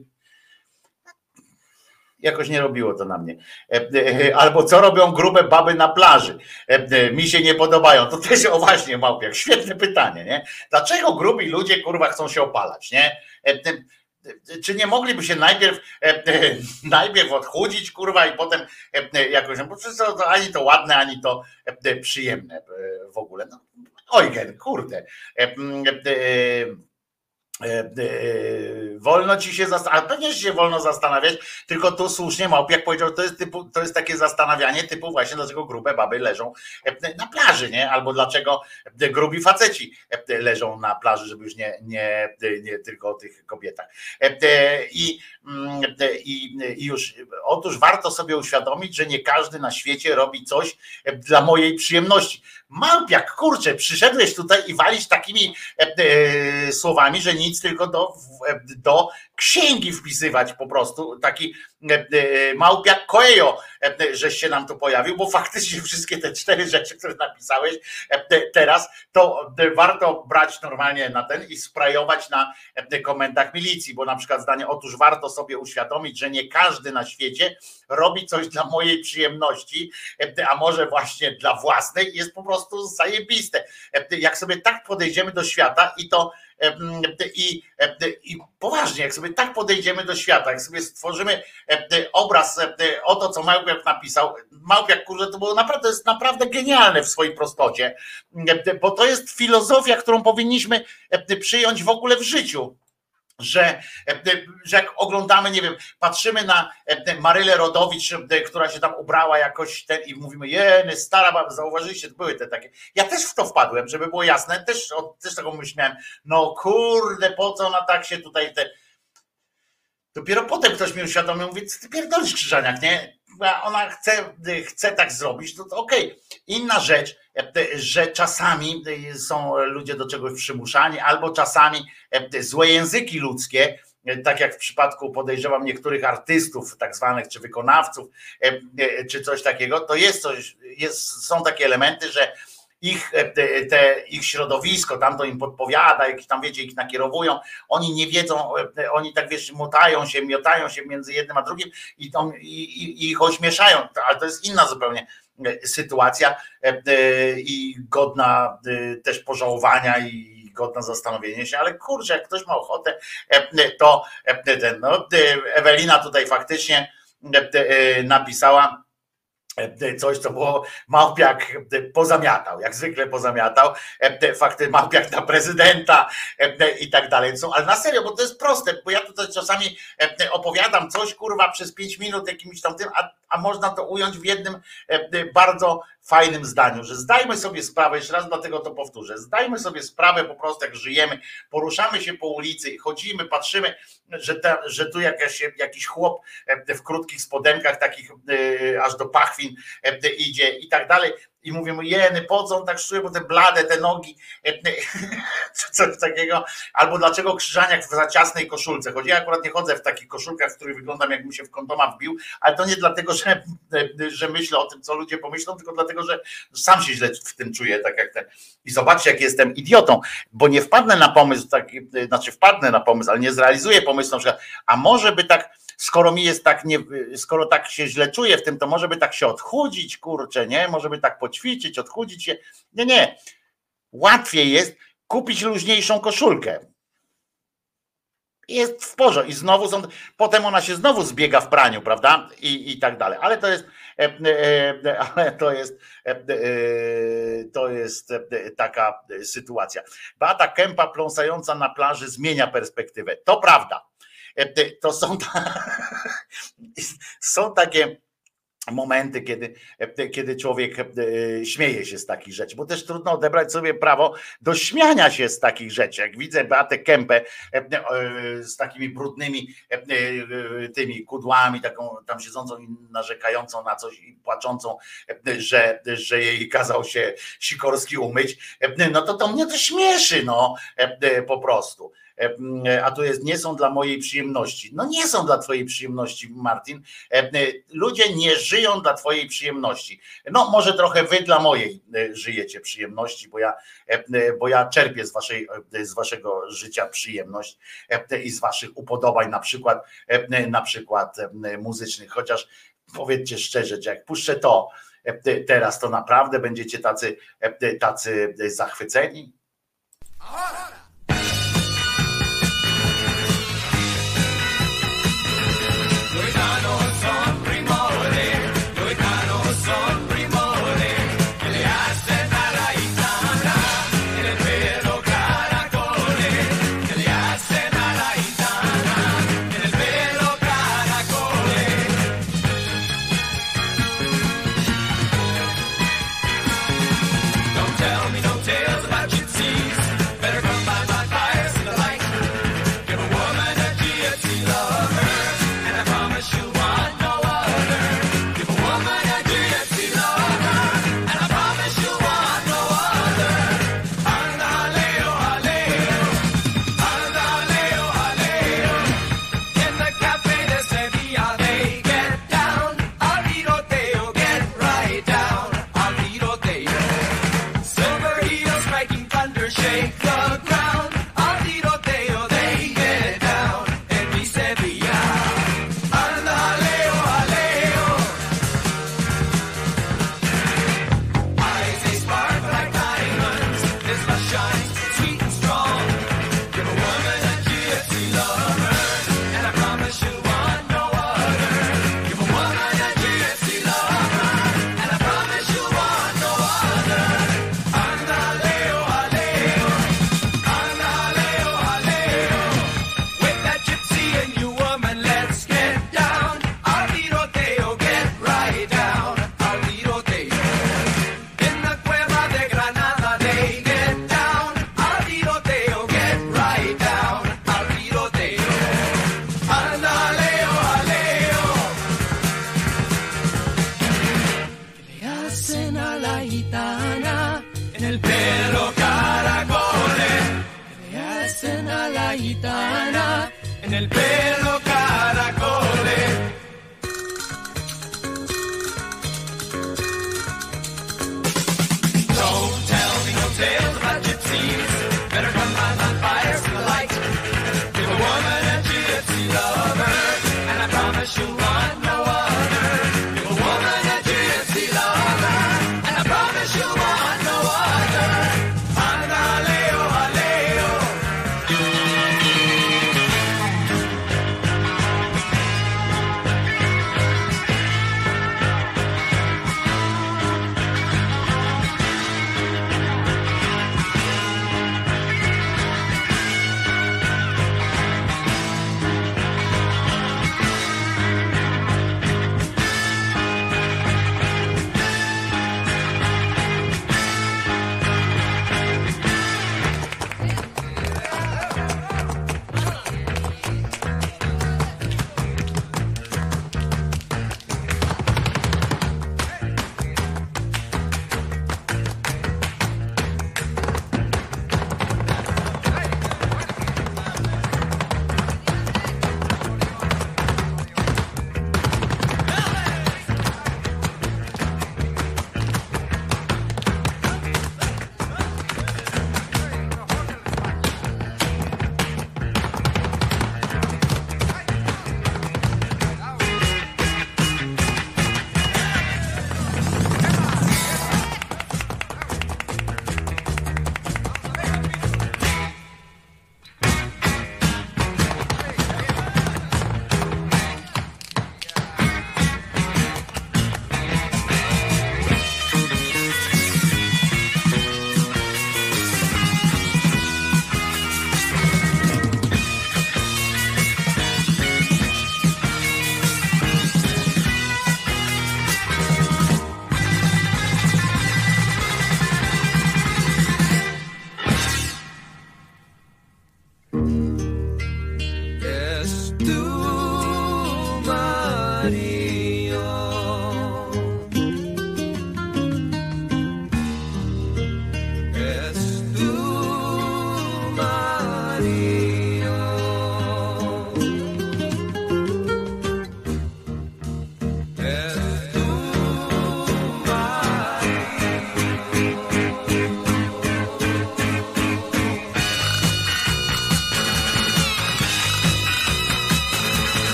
S2: Jakoś nie robiło to na mnie. E, e, Albo co robią grube baby na plaży? E, e, Mi się nie podobają. To też, o właśnie, Małpiak, świetne pytanie, nie? Dlaczego grubi ludzie, kurwa, chcą się opalać, nie? Czy nie mogliby się najpierw, e, e, najpierw odchudzić, kurwa, i potem e, jakoś, no bo to, ani to ładne, ani to przyjemne w ogóle. No, Eugen, kurde. E, e, Wolno ci się zastanawiać, pewnie się wolno zastanawiać, tylko tu słusznie Małpiak powiedział, to jest, typu, to jest takie zastanawianie typu właśnie dlaczego grube baby leżą e, na plaży, nie? Albo dlaczego grubi faceci leżą na plaży, żeby już nie, nie, nie tylko o tych kobietach. I, mm, i, I już, otóż warto sobie uświadomić, że nie każdy na świecie robi coś dla mojej przyjemności. Małpiak, kurczę, przyszedłeś tutaj i walić takimi e, e, słowami, że nic tylko do, e, do księgi wpisywać po prostu taki e, e, Małpiak Coelho, e, żeś się nam tu pojawił, bo faktycznie wszystkie te cztery rzeczy, które napisałeś te- teraz, to warto brać normalnie na ten i sprayować na komendach milicji, bo na przykład zdanie, otóż warto sobie uświadomić, że nie każdy na świecie robi coś dla mojej przyjemności, a może właśnie dla własnej, jest po prostu zajebiste. Jak sobie tak podejdziemy do świata i to i, i poważnie, jak sobie tak podejdziemy do świata, jak sobie stworzymy em, obraz em, o to, co Małpiak napisał, Małpiak, kurde, to było naprawdę, to jest naprawdę genialne w swojej prostocie, bo to jest filozofia, którą powinniśmy przyjąć w ogóle w życiu że, że jak oglądamy, nie wiem, patrzymy na Marylę Rodowicz, która się tam ubrała jakoś ten i mówimy, jeny, stara baba, zauważyliście, były te takie. Ja też w to wpadłem, żeby było jasne, też, o- też taką myśl miałem, no kurde, po co ona tak się tutaj te... Dopiero potem ktoś mi uświadomił, mówi, ty pierdolisz Krzyżaniak, nie? Ona chce, chce tak zrobić, to, to okej. Inna rzecz, że czasami są ludzie do czegoś przymuszani, albo czasami złe języki ludzkie, tak jak w przypadku podejrzewam niektórych artystów, tak zwanych, czy wykonawców, czy coś takiego, to jest coś, jest, są takie elementy, że ich, te, te, ich środowisko, tam to im podpowiada, jakieś tam wiecie, ich nakierowują, oni nie wiedzą, oni tak wiesz, motają się, miotają się między jednym a drugim i, to, i, i, ich ośmieszają, ale to jest inna zupełnie sytuacja i godna też pożałowania i godna zastanowienia się, ale kurczę, jak ktoś ma ochotę, to no, Ewelina tutaj faktycznie napisała, coś, co było Małpiak pozamiatał, jak zwykle pozamiatał, fakty Małpiak na prezydenta i tak dalej. Ale na serio, bo to jest proste, bo ja tutaj czasami opowiadam coś, kurwa, przez pięć minut jakimś tam tym, a, a można to ująć w jednym bardzo fajnym zdaniu, że zdajmy sobie sprawę, jeszcze raz dlatego to powtórzę, zdajmy sobie sprawę po prostu, jak żyjemy, poruszamy się po ulicy, chodzimy, patrzymy, że, że tu jakaś, jakiś chłop w krótkich spodenkach, takich e, aż do pachwin e, idzie i tak dalej. I mówimy, jeny, po co on tak czuje, bo te blade, te nogi, e, czy coś takiego, albo dlaczego krzyżaniak w za ciasnej koszulce chodzi. Ja akurat nie chodzę w takich koszulkach, w których wyglądam, jakbym się w kondoma wbił, ale to nie dlatego, że, że myślę o tym, co ludzie pomyślą, tylko dlatego, że sam się źle w tym czuję, tak jak ten. I zobaczcie, jak jestem idiotą, bo nie wpadnę na pomysł, taki, znaczy wpadnę na pomysł, ale nie zrealizuję pomysłu, na przykład, a może by tak, skoro mi jest tak, nie, skoro tak się źle czuję w tym, to może by tak się odchudzić, kurczę, nie? Może by tak poćwiczyć, odchudzić się. Nie, nie. Łatwiej jest kupić luźniejszą koszulkę. Jest w porządku i znowu są, potem ona się znowu zbiega w praniu, prawda? I, i tak dalej. Ale to jest, e, e, ale to jest, e, e, to jest e, taka sytuacja. Beata Kępa pląsająca na plaży zmienia perspektywę. To prawda. E, To są, są takie momenty, kiedy, kiedy człowiek e, śmieje się z takich rzeczy, bo też trudno odebrać sobie prawo do śmiania się z takich rzeczy. Jak widzę Beatę Kępę e, e, z takimi brudnymi e, e, tymi kudłami, taką tam siedzącą i narzekającą na coś i płaczącą, e, że, że jej kazał się Sikorski umyć, e, no to to mnie to śmieszy, no e, e, po prostu. E, A tu jest, nie są dla mojej przyjemności. No nie są dla twojej przyjemności, Martin. E, Ludzie nie żyją dla twojej przyjemności. No może trochę wy dla mojej e, żyjecie przyjemności, bo ja, e, bo ja czerpię z, waszej, e, z waszego życia przyjemność e, i z waszych upodobań, na przykład, e, na przykład e, muzycznych, chociaż powiedzcie szczerze, że jak puszczę to e, teraz, to naprawdę będziecie tacy, e, tacy zachwyceni.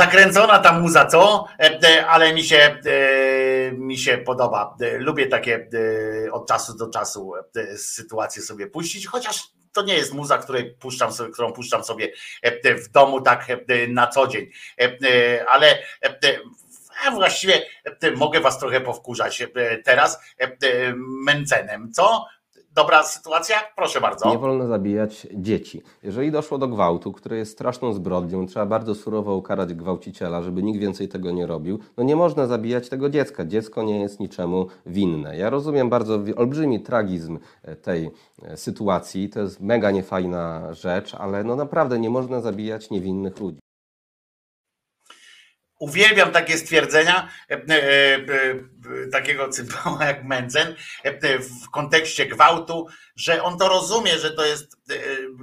S2: Zakręcona ta muza, co? E, e, Ale mi się, e, mi się podoba. Lubię takie od czasu do czasu sytuacje sobie puścić, chociaż to nie jest muza, której puszczam sobie, którą puszczam sobie w domu tak na co dzień. Ale a właściwie mogę was trochę powkurzać teraz Mencenem, co? Dobra sytuacja? Proszę bardzo.
S13: Nie wolno zabijać dzieci. Jeżeli doszło do gwałtu, który jest straszną zbrodnią, trzeba bardzo surowo ukarać gwałciciela, żeby nikt więcej tego nie robił, no nie można zabijać tego dziecka. Dziecko nie jest niczemu winne. Ja rozumiem bardzo olbrzymi tragizm e, tej e, sytuacji. To jest mega niefajna rzecz, ale no naprawdę nie można zabijać niewinnych ludzi.
S2: Uwielbiam takie stwierdzenia e, e, e, takiego cymbała jak Mencen w kontekście gwałtu, że on to rozumie, że to jest,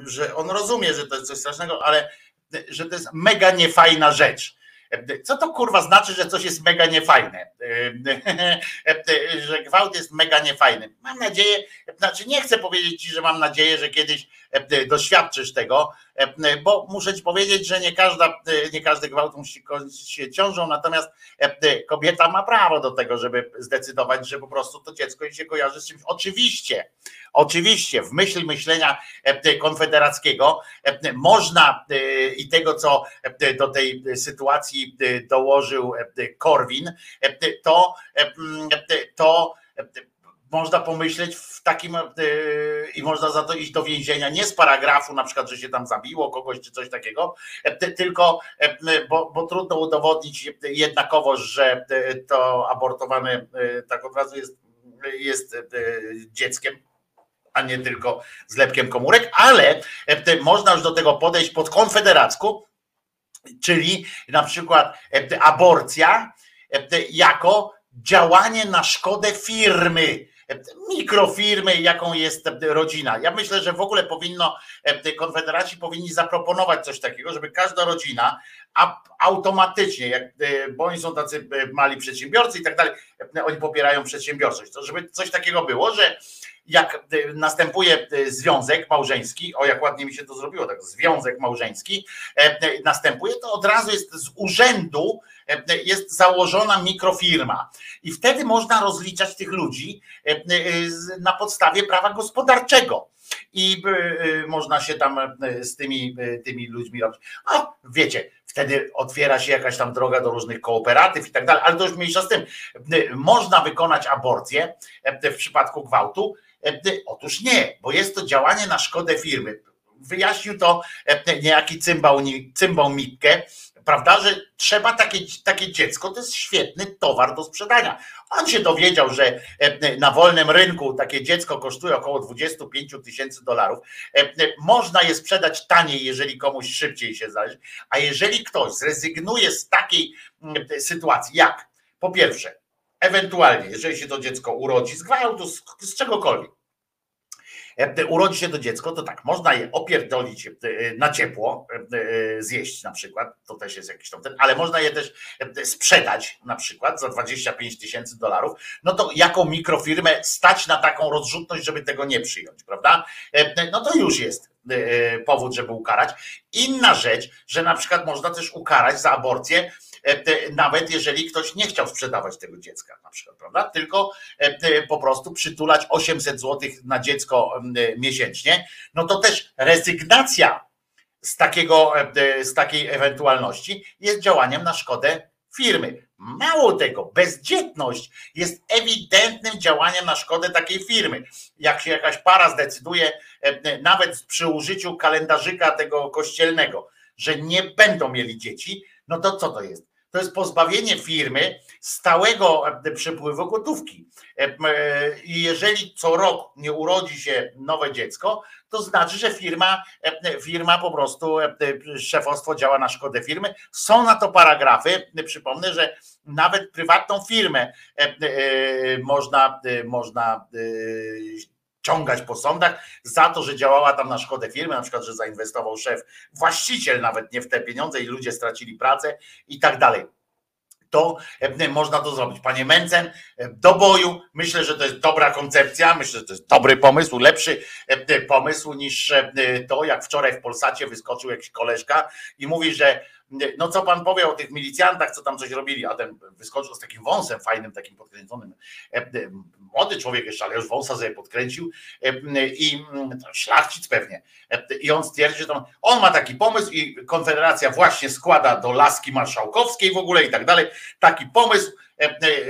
S2: że on rozumie, że to jest coś strasznego, ale że to jest mega niefajna rzecz. Co to kurwa znaczy, że coś jest mega niefajne? Że gwałt jest mega niefajny. Mam nadzieję, znaczy nie chcę powiedzieć ci, że mam nadzieję, że kiedyś doświadczysz tego, e, bo muszę ci powiedzieć, że nie, każda, e, nie każdy gwałt musi kończyć się ciążą, natomiast e, kobieta ma prawo do tego, żeby zdecydować, że po prostu to dziecko się kojarzy z czymś. Oczywiście, oczywiście, w myśl myślenia e, konfederackiego e, można e, i tego, co e, do tej sytuacji e, dołożył e, Korwin, e, to, e, to można pomyśleć w takim e, i można za to iść do więzienia, nie z paragrafu na przykład, że się tam zabiło kogoś czy coś takiego, e, ty- tylko, e, bo, bo trudno udowodnić jednakowoż, że to abortowane tak od razu jest, jest dzieckiem, a nie tylko zlepkiem komórek, ale można już do tego podejść pod konfederacku, czyli na przykład aborcja jako działanie na szkodę firmy, mikrofirmy, jaką jest rodzina. Ja myślę, że w ogóle powinno, e, konfederaci powinni zaproponować coś takiego, żeby każda rodzina automatycznie, jak, e, bo oni są tacy e, mali przedsiębiorcy i tak dalej, oni popierają przedsiębiorczość, to żeby coś takiego było, że jak następuje związek małżeński, o jak ładnie mi się to zrobiło, tak, związek małżeński, następuje, to od razu jest z urzędu jest założona mikrofirma i wtedy można rozliczać tych ludzi e, e, na podstawie prawa gospodarczego. I e, e, można się tam e, z tymi, e, tymi ludźmi robić. A wiecie, wtedy otwiera się jakaś tam droga do różnych kooperatyw i tak dalej, ale to już mniejsza z tym. E, Można wykonać aborcję e, w przypadku gwałtu, E, Otóż nie, bo jest to działanie na szkodę firmy. Wyjaśnił to e, niejaki cymbał, cymbał Mikke, prawda, że trzeba takie, takie dziecko, to jest świetny towar do sprzedania. On się dowiedział, że e, na wolnym rynku takie dziecko kosztuje około 25 tysięcy dolarów. E, Można je sprzedać taniej, jeżeli komuś szybciej się zależy, a jeżeli ktoś zrezygnuje z takiej sytuacji, jak po pierwsze, ewentualnie, jeżeli się to dziecko urodzi z gwałtu, z, z czegokolwiek, e, urodzi się to dziecko, to tak, można je opierdolić e, na ciepło, e, zjeść na przykład, to też jest jakiś tam ten, ale można je też e, sprzedać na przykład za 25 tysięcy dolarów, no to jaką mikrofirmę stać na taką rozrzutność, żeby tego nie przyjąć, prawda? E, No to już jest e, powód, żeby ukarać. Inna rzecz, że na przykład można też ukarać za aborcję, e, nawet jeżeli ktoś nie chciał sprzedawać tego dziecka, na przykład, prawda? Tylko e, te- po prostu przytulać 800 zł na dziecko e, miesięcznie, no to też rezygnacja z, takiego, e, z takiej ewentualności jest działaniem na szkodę firmy. Mało tego, bezdzietność jest ewidentnym działaniem na szkodę takiej firmy. Jak się jakaś para zdecyduje, e, nawet przy użyciu kalendarzyka tego kościelnego, że nie będą mieli dzieci, no to co to jest? To jest pozbawienie firmy stałego e, przepływu gotówki. E, e, I jeżeli co rok nie urodzi się nowe dziecko, to znaczy, że firma, firma po prostu, szefostwo działa na szkodę firmy. Są na to paragrafy. Przypomnę, że nawet prywatną firmę można, można ciągać po sądach za to, że działała tam na szkodę firmy, na przykład, że zainwestował szef, właściciel nawet nie w te pieniądze i ludzie stracili pracę i tak dalej to e, można to zrobić. Panie Mencen, e, do boju. Myślę, że to jest dobra koncepcja, myślę, że to jest dobry pomysł, lepszy e, pomysł niż to, jak wczoraj w Polsacie wyskoczył jakiś koleżka i mówi, że no co pan powie o tych milicjantach, co tam coś robili, a ten wyskoczył z takim wąsem fajnym, takim podkręconym. E, e, Młody człowiek jeszcze, ale już wąsa sobie podkręcił e, i mm, szlachcic pewnie. E, I on stwierdzi, że tam, on ma taki pomysł i Konfederacja właśnie składa do laski marszałkowskiej w ogóle i tak dalej, taki pomysł,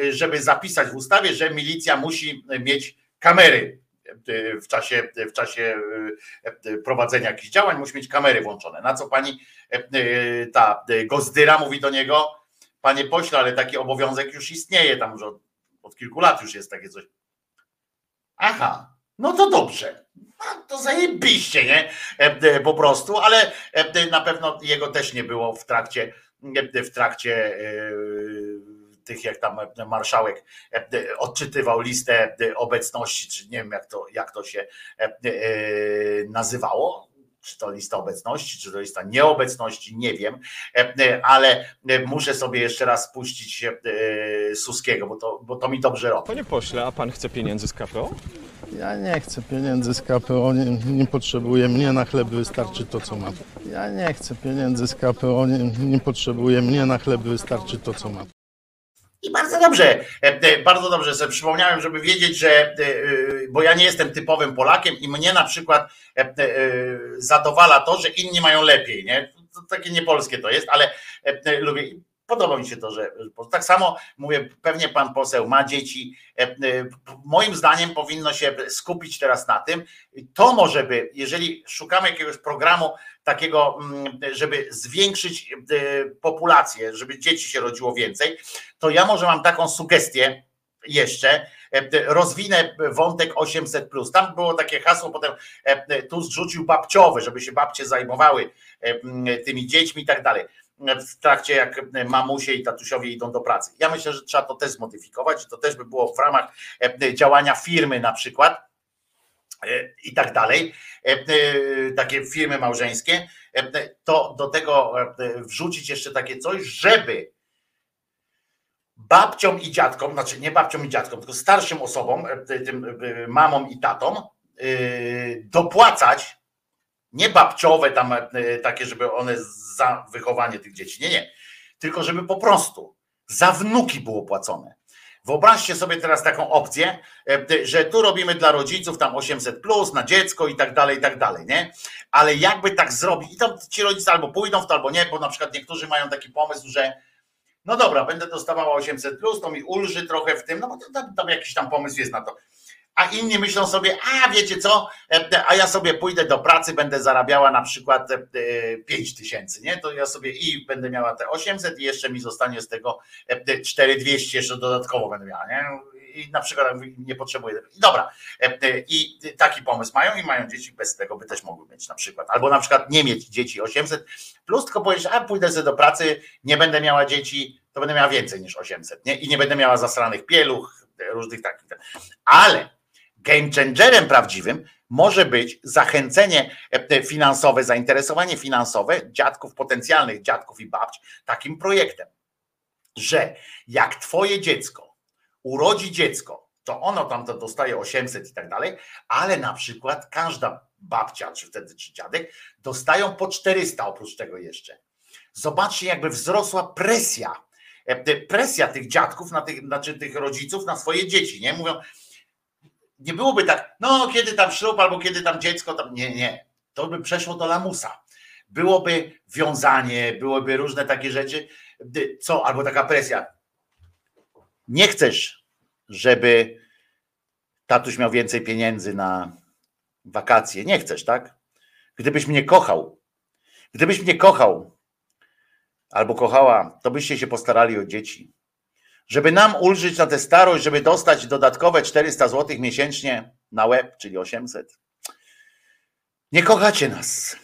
S2: żeby zapisać w ustawie, że milicja musi mieć kamery w czasie, w czasie e, prowadzenia jakichś działań, musi mieć kamery włączone. Na co pani e, e, ta e, Gozdyra mówi do niego, panie pośle, ale taki obowiązek już istnieje, tam już od, od kilku lat już jest takie coś. Aha, no to dobrze. No, to zajebiście, nie? E, e, Po prostu, ale e, na pewno jego też nie było w trakcie, e, w trakcie e, tych, jak tam marszałek e, odczytywał listę e, obecności, czy nie wiem jak to, jak to się e, e, nazywało, czy to lista obecności, czy to lista nieobecności, nie wiem, e, e, ale e, muszę sobie jeszcze raz spuścić e, Suskiego, bo to, bo to mi dobrze robi.
S11: Panie pośle, a pan chce pieniędzy z KPO?
S12: Ja nie chcę pieniędzy z KPO, nie, nie potrzebuję, mnie na chleb wystarczy to, co mam. Ja nie chcę pieniędzy z KPO, nie, nie potrzebuję, mnie na chleb wystarczy to, co mam.
S2: I bardzo dobrze, e, e, bardzo dobrze sobie przypomniałem, żeby wiedzieć, że, e, bo ja nie jestem typowym Polakiem i mnie na przykład zadowala to, że inni mają lepiej, nie? To takie niepolskie to jest, ale lubię. podoba mi się to, że tak samo mówię, pewnie pan poseł ma dzieci. Moim zdaniem powinno się skupić teraz na tym. To może by, jeżeli szukamy jakiegoś programu takiego, mm, żeby zwiększyć e, populację, żeby dzieci się rodziło więcej, to ja może mam taką sugestię jeszcze. e, Rozwinę wątek 800. Tam było takie hasło, potem e, tu zrzucił babciowe, żeby się babcie zajmowały e, tymi dziećmi i tak dalej w trakcie jak mamusie i tatusiowie idą do pracy. Ja myślę, że trzeba to też zmodyfikować, to też by było w ramach działania firmy na przykład i tak dalej, e, e, takie firmy małżeńskie, e, to do tego e, wrzucić jeszcze takie coś, żeby babciom i dziadkom, znaczy nie babciom i dziadkom, tylko starszym osobom, e, tym e, mamom i tatom, e, dopłacać nie babciowe tam e, takie, żeby one za wychowanie tych dzieci. Nie, nie. Tylko żeby po prostu za wnuki było płacone. Wyobraźcie sobie teraz taką opcję, e, że tu robimy dla rodziców tam 800 plus na dziecko i tak dalej, i tak dalej, nie? Ale jakby tak zrobić, i tam ci rodzice albo pójdą w to, albo nie, bo na przykład niektórzy mają taki pomysł, że no dobra, będę dostawała 800 plus, to mi ulży trochę w tym, no bo tam, tam jakiś tam pomysł jest na to a inni myślą sobie, a wiecie co, e, a ja sobie pójdę do pracy, będę zarabiała na przykład 5 tysięcy, nie? To ja sobie i będę miała te 800 i jeszcze mi zostanie z tego 4200 jeszcze dodatkowo będę miała, nie? I na przykład nie potrzebuję. Dobra, e, i taki pomysł mają i mają dzieci, bez tego by też mogły mieć na przykład. Albo na przykład nie mieć dzieci 800 plus, tylko powiedzieć, a pójdę sobie do pracy, nie będę miała dzieci, to będę miała więcej niż 800, nie? I nie będę miała zasranych pieluch, różnych takich. Ale game changerem prawdziwym może być zachęcenie e, finansowe, zainteresowanie finansowe dziadków, potencjalnych dziadków i babć takim projektem, że jak twoje dziecko urodzi dziecko, to ono tam to dostaje 800 i tak dalej, ale na przykład każda babcia, czy wtedy czy dziadek, dostają po 400 oprócz tego jeszcze. Zobaczcie, jakby wzrosła presja, e, presja tych dziadków, na tych, znaczy tych rodziców na swoje dzieci, nie? Mówią, nie byłoby tak, no kiedy tam ślub albo kiedy tam dziecko, tam nie, nie. To by przeszło do lamusa. Byłoby wiązanie, byłoby różne takie rzeczy, co, albo taka presja. Nie chcesz, żeby tatuś miał więcej pieniędzy na wakacje. Nie chcesz, tak? Gdybyś mnie kochał, gdybyś mnie kochał albo kochała, to byście się postarali o dzieci żeby nam ulżyć na tę starość, żeby dostać dodatkowe 400 zł miesięcznie na łeb, czyli 800. Nie kochacie nas.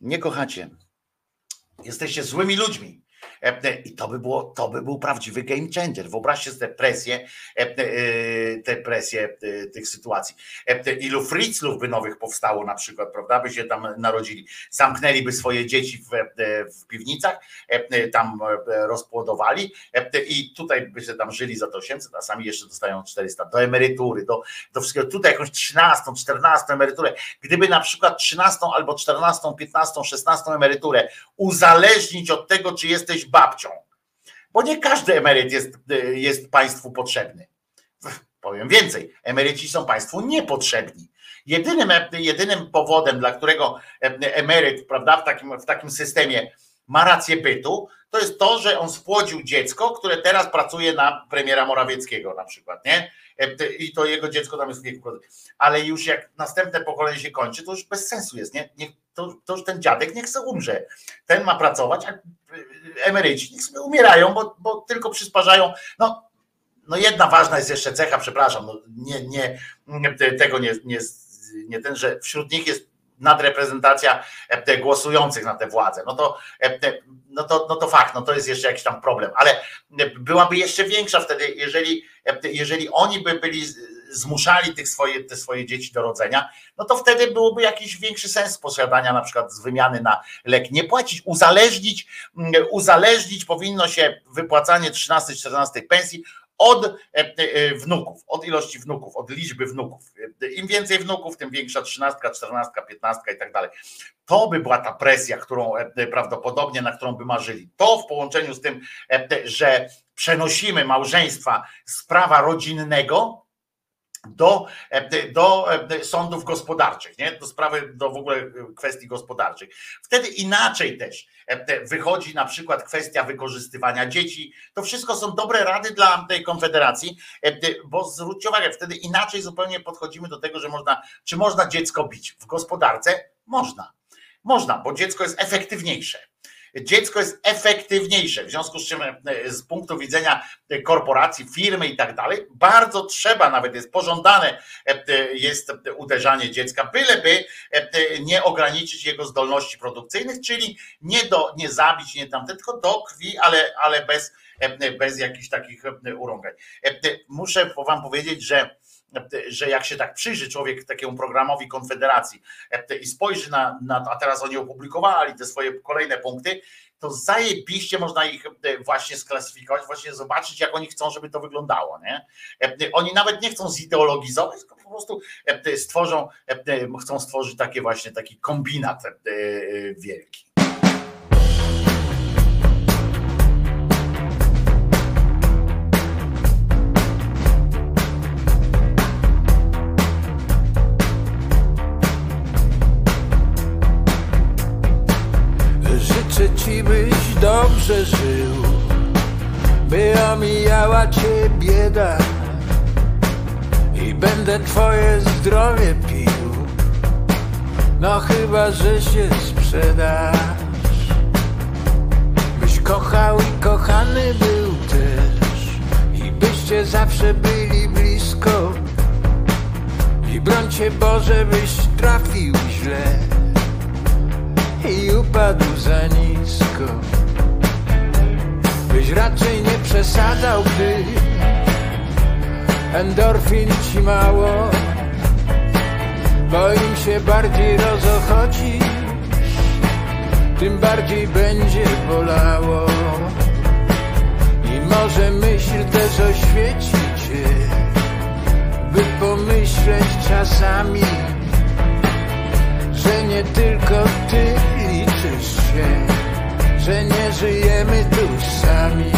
S2: Nie kochacie. Jesteście złymi ludźmi. I to by, było, to by był prawdziwy game changer. Wyobraźcie sobie presję, tę presję tych sytuacji. Ilu fritzlów by nowych powstało na przykład, prawda? By się tam narodzili. Zamknęliby swoje dzieci w, w piwnicach, tam rozpłodowali i tutaj by się tam żyli za to 800, a sami jeszcze dostają 400 do emerytury, do, do wszystkiego. Tutaj jakąś 13, 14 emeryturę. Gdyby na przykład 13 albo 14, 15, 16 emeryturę uzależnić od tego, czy jesteś babcią, bo nie każdy emeryt jest, jest państwu potrzebny. Powiem więcej, emeryci są państwu niepotrzebni. Jedynym, jedynym powodem, dla którego emeryt prawda, w, takim, w takim systemie ma rację bytu, to jest to, że on spłodził dziecko, które teraz pracuje na premiera Morawieckiego na przykład, nie? I to jego dziecko tam jest w. Ale już jak następne pokolenie się kończy, to już bez sensu jest, nie? Niech, to, to już ten dziadek niech sobie umrze. Ten ma pracować, a emeryci niech sobie umierają, bo, bo tylko przysparzają. No, no jedna ważna jest jeszcze cecha, przepraszam, no nie, nie, tego nie, nie, nie ten, że wśród nich jest nadreprezentacja głosujących na tę władzę. No to, no, to, no to fakt, no to jest jeszcze jakiś tam problem, ale byłaby jeszcze większa wtedy, jeżeli, jeżeli oni by byli zmuszali tych swoje, te swoje dzieci do rodzenia, no to wtedy byłoby jakiś większy sens posiadania na przykład z wymiany na lek. Nie płacić, uzależnić, uzależnić powinno się wypłacanie 13-14 pensji od wnuków, od ilości wnuków, od liczby wnuków. Im więcej wnuków, tym większa trzynastka, czternastka, piętnastka i tak dalej. To by była ta presja, którą prawdopodobnie, na którą by marzyli. To w połączeniu z tym, że przenosimy małżeństwa z prawa rodzinnego do, e, do e, sądów gospodarczych, nie? do sprawy, do w ogóle e, kwestii gospodarczych. Wtedy inaczej też wychodzi na przykład kwestia wykorzystywania dzieci. To wszystko są dobre rady dla tej konfederacji, bo zwróćcie uwagę, wtedy inaczej zupełnie podchodzimy do tego, że można, czy można dziecko bić w gospodarce? Można. Można, bo dziecko jest efektywniejsze. Dziecko jest efektywniejsze, w związku z czym e, z punktu widzenia korporacji, firmy i tak dalej, bardzo trzeba, nawet jest pożądane, e, jest uderzanie dziecka, byleby e, nie ograniczyć jego zdolności produkcyjnych, czyli nie, do, nie zabić, nie tamte, tylko do krwi, ale, ale bez, bez jakichś takich urągań. Muszę wam powiedzieć, że że jak się tak przyjrzy człowiek takiemu programowi Konfederacji i spojrzy na, na a teraz oni opublikowali te swoje kolejne punkty, to zajebiście można ich właśnie sklasyfikować, właśnie zobaczyć, jak oni chcą, żeby to wyglądało. Nie? Oni nawet nie chcą zideologizować, tylko po prostu stworzą, chcą stworzyć takie właśnie taki kombinat wielki.
S14: Dobrze żył, by omijała cię bieda i będę twoje zdrowie pił. No chyba, że się sprzedasz, byś kochał i kochany był też. I byście zawsze byli blisko. I broń cię Boże, byś trafił źle. I upadł za nisko. Byś raczej nie przesadzał, endorfin ci mało, bo im się bardziej rozochodzi, tym bardziej będzie bolało. I może myśl też oświeci cię, by pomyśleć czasami, że nie tylko ty liczysz się, że nie żyjemy tu sami.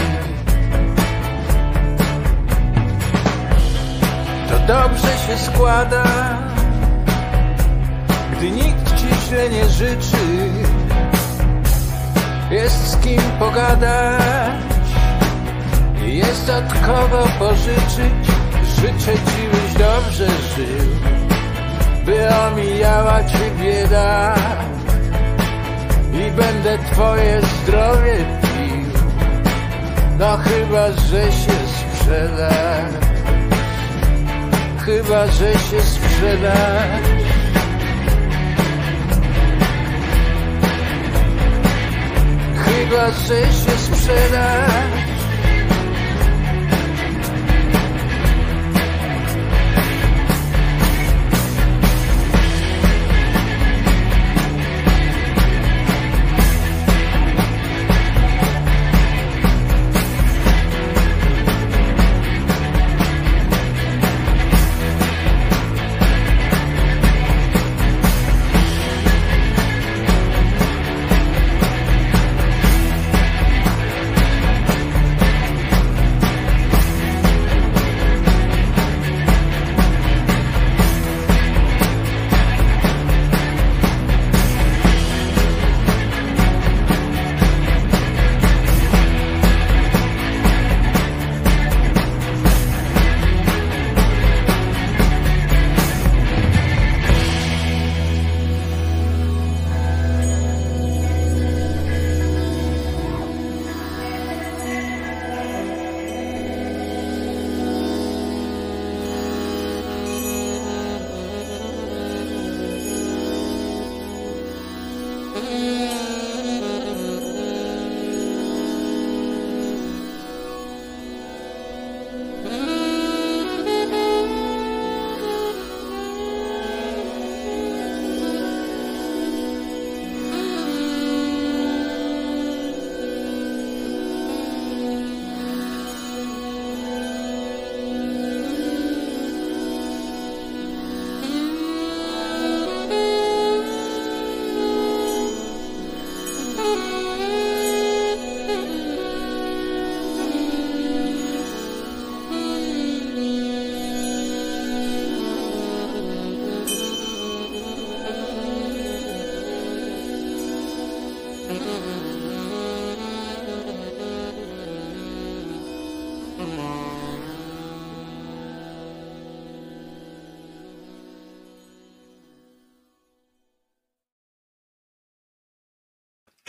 S14: To dobrze się składa, gdy nikt ci źle nie życzy. Jest z kim pogadać, jest od kogo pożyczyć. Życzę ci, byś dobrze żył by omijała cię bieda i będę twoje zdrowie pił. No chyba, że się sprzedasz, chyba, że się sprzedasz. Chyba, że się sprzedasz.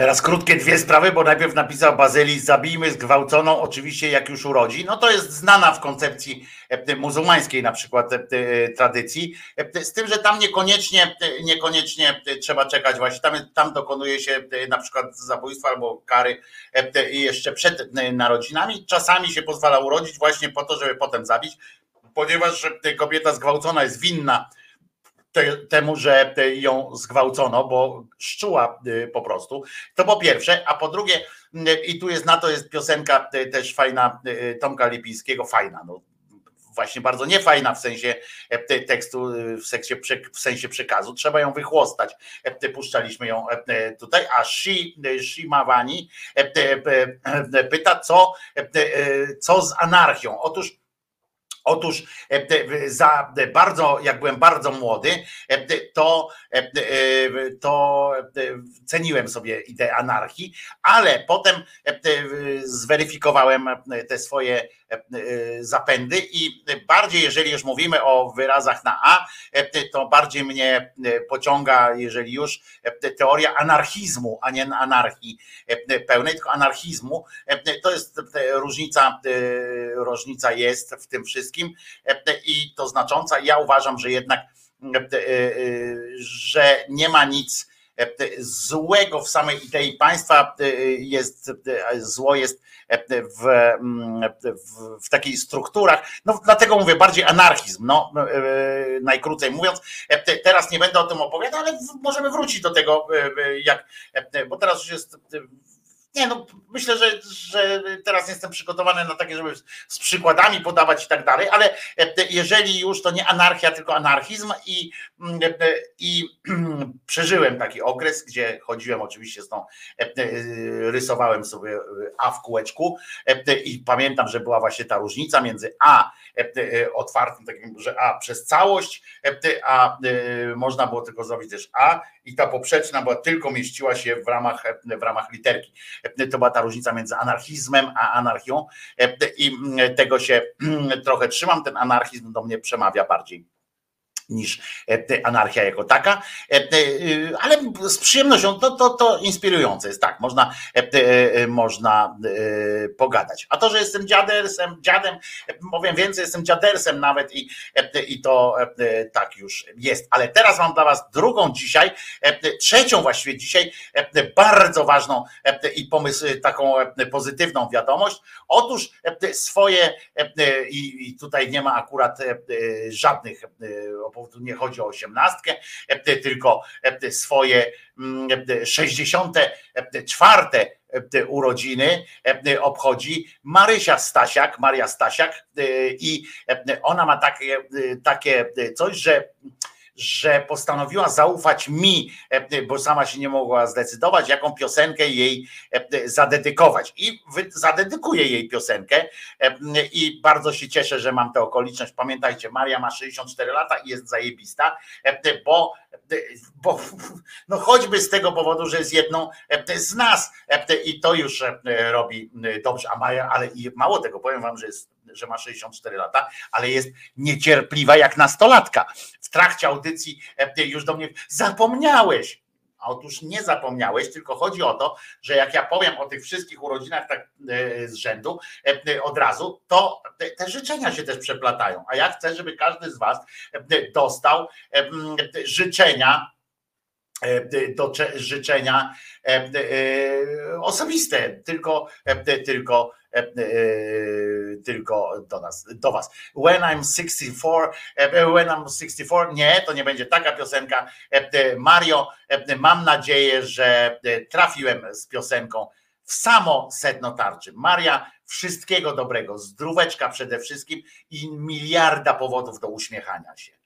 S2: Teraz krótkie dwie sprawy, bo najpierw napisał Bazylii, zabijmy zgwałconą, oczywiście jak już urodzi. No to jest znana w koncepcji e, muzułmańskiej na przykład e, e, tradycji, E, z tym, że tam niekoniecznie, e, niekoniecznie e, trzeba czekać właśnie, tam, tam dokonuje się e, na przykład zabójstwa albo kary e, jeszcze przed e, narodzinami. Czasami się pozwala urodzić właśnie po to, żeby potem zabić, ponieważ e, kobieta zgwałcona jest winna te, temu, że ją zgwałcono, bo szczuła y, po prostu. To po pierwsze, a po drugie, y, i tu jest na to jest piosenka y, też fajna Tomka Lipińskiego, fajna, no właśnie bardzo niefajna w sensie e, te- tekstu, w sensie, w sensie przekazu, trzeba ją wychłostać. E, Puszczaliśmy ją e, tutaj, a Shi, Shi Mawani pyta, co, co z anarchią. Otóż Otóż e, za bardzo, jak byłem bardzo młody, e, to, e, to ceniłem sobie ideę anarchii, ale potem te- zweryfikowałem te swoje zapędy i bardziej, jeżeli już mówimy o wyrazach na A, to bardziej mnie pociąga, jeżeli już, te- teoria anarchizmu, a nie anarchii pełnej, tylko anarchizmu. To jest różnica, różnica jest w tym wszystkim i to znacząca. Ja uważam, że jednak, że nie ma nic złego w samej idei państwa. e, Jest e, zło jest e, w, mm, w, w takiej strukturach. No dlatego mówię bardziej anarchizm, no e, najkrócej mówiąc. E, te- Teraz nie będę o tym opowiadał, ale możemy wrócić do tego, e, e, jak, e, bo teraz już jest e, nie, no myślę, że, że teraz jestem przygotowany na takie, żeby z przykładami podawać i tak dalej, ale e, jeżeli już to nie anarchia, tylko anarchizm i, mm, e, i przeżyłem taki okres, gdzie chodziłem oczywiście z tą, e, e, rysowałem sobie A w kółeczku e, i pamiętam, że była właśnie ta różnica między A e, e, otwartym, takim, że A przez całość, e, a e, można było tylko zrobić też A i ta poprzeczna była tylko mieściła się w ramach, e, w ramach literki. To była ta różnica między anarchizmem a anarchią e, i tego się trochę trzymam. Ten anarchizm do mnie przemawia bardziej niż e, anarchia jako taka, E, y, ale z przyjemnością to, to, to inspirujące jest, tak, można, e, e, można e, pogadać. A to, że jestem dziadersem, dziadem, e, powiem więcej, jestem dziadersem nawet i, e, i to e, tak już jest. Ale teraz mam dla was drugą dzisiaj, e, trzecią właściwie dzisiaj, e, bardzo ważną e, i pomysł, taką e, pozytywną wiadomość. Otóż e, swoje e, i, tutaj nie ma akurat e, e, żadnych, e, o- tu nie chodzi o osiemnastkę, tylko swoje mm, e, 64 e, te urodziny e, obchodzi Marysia Stasiak, Maria Stasiak e, i e, ona ma takie, takie coś, że że postanowiła zaufać mi, e, bo sama się nie mogła zdecydować, jaką piosenkę jej e, zadedykować. I zadedykuję jej piosenkę e, i bardzo się cieszę, że mam tę okoliczność. Pamiętajcie, Maria ma 64 lata i jest zajebista, e, bo, bo no choćby z tego powodu, że jest jedną e, z nas e, i to już e, robi dobrze. A Maja, ale i mało tego, powiem wam, że jest że ma 64 lata, ale jest niecierpliwa jak nastolatka. W trakcie audycji e, już do mnie zapomniałeś. A Otóż nie zapomniałeś, tylko chodzi o to, że jak ja powiem o tych wszystkich urodzinach tak e, z rzędu e, od razu, to te, życzenia się też przeplatają. A ja chcę, żeby każdy z Was dostał życzenia do cze- życzenia osobiste, tylko, tylko, tylko do nas, do was. When I'm 64, e, when I'm 64, nie, to nie będzie taka piosenka. E, e, Mario, e, mam nadzieję, że e, trafiłem z piosenką w samo sedno tarczy. Maria, wszystkiego dobrego, zdróweczka przede wszystkim i miliarda powodów do uśmiechania się.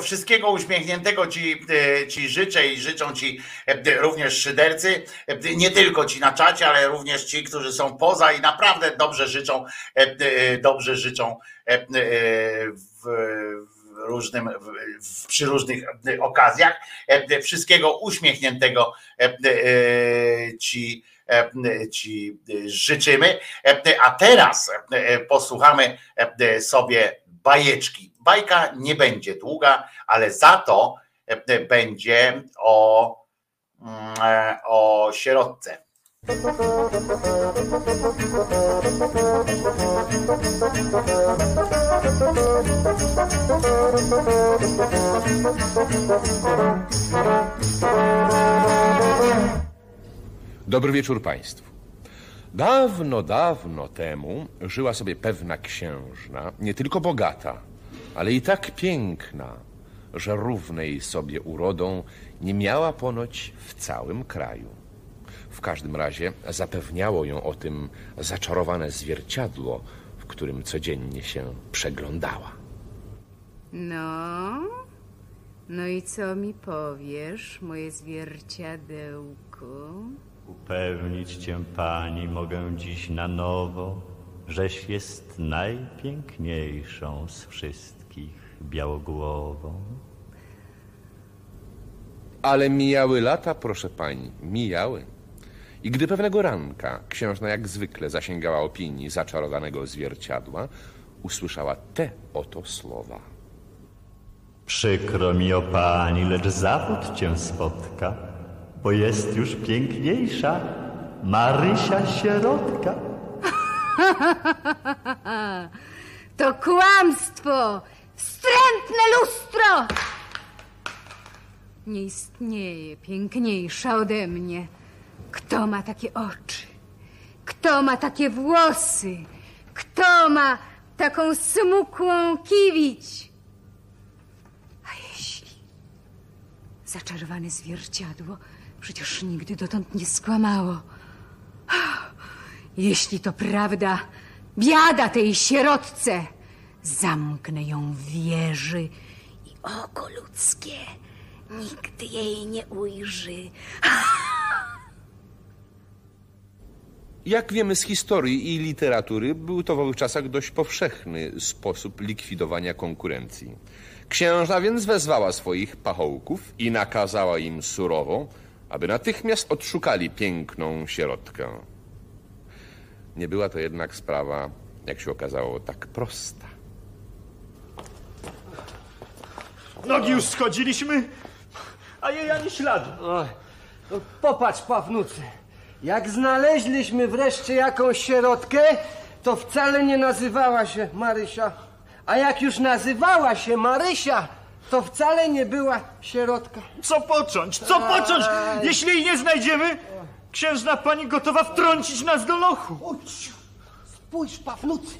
S2: Wszystkiego uśmiechniętego ci, e, ci życzę i życzą ci e, również szydercy, e, nie tylko ci na czacie, ale również ci, którzy są poza i naprawdę dobrze życzą, e, e, dobrze życzą e, e, w, różnym, przy różnych e, okazjach. E, Wszystkiego uśmiechniętego e, e, ci, e, ci życzymy. E, A teraz e, posłuchamy e, sobie bajeczki. Bajka nie będzie długa, ale za to e, będzie o, mm, e, o sierotce.
S15: Dobry wieczór Państwu. Dawno, dawno temu żyła sobie pewna księżna, nie tylko bogata, ale i tak piękna, że równej sobie urodą nie miała ponoć w całym kraju. W każdym razie zapewniało ją o tym zaczarowane zwierciadło, w którym codziennie się przeglądała.
S16: No, no i co mi powiesz, moje zwierciadełko?
S17: Upewnić cię, pani, mogę dziś na nowo, żeś jest najpiękniejszą z wszystkich białogłową.
S15: Ale mijały lata, proszę pani, mijały. I gdy pewnego ranka księżna jak zwykle zasięgała opinii zaczarowanego zwierciadła, usłyszała te oto słowa.
S17: Przykro mi o pani, lecz zawód cię spotka, bo jest już piękniejsza Marysia Sierotka.
S16: To kłamstwo! Wstrętne lustro! Nie istnieje piękniejsza ode mnie. Kto ma takie oczy? Kto ma takie włosy? Kto ma taką smukłą kiwić? A jeśli zaczarowane zwierciadło przecież nigdy dotąd nie skłamało. Jeśli to prawda, biada tej sierotce, Zamknę ją w wieży i oko ludzkie nigdy jej nie ujrzy.
S15: Jak wiemy z historii i literatury, był to w owych czasach dość powszechny sposób likwidowania konkurencji. Księżna więc wezwała swoich pachołków i nakazała im surowo, aby natychmiast odszukali piękną sierotkę. Nie była to jednak sprawa, jak się okazało, tak prosta.
S18: Nogi już schodziliśmy, a jej ani śladu.
S19: Oj, no popatrz, Pawnucy. Jak znaleźliśmy wreszcie jakąś sierotkę, to wcale nie nazywała się Marysia. A jak już nazywała się Marysia, to wcale nie była sierotka.
S18: Co począć? Co począć?
S19: Aj.
S18: Jeśli jej nie znajdziemy, księżna pani gotowa wtrącić nas do lochu.
S19: Chodź, spójrz, Pawnucy.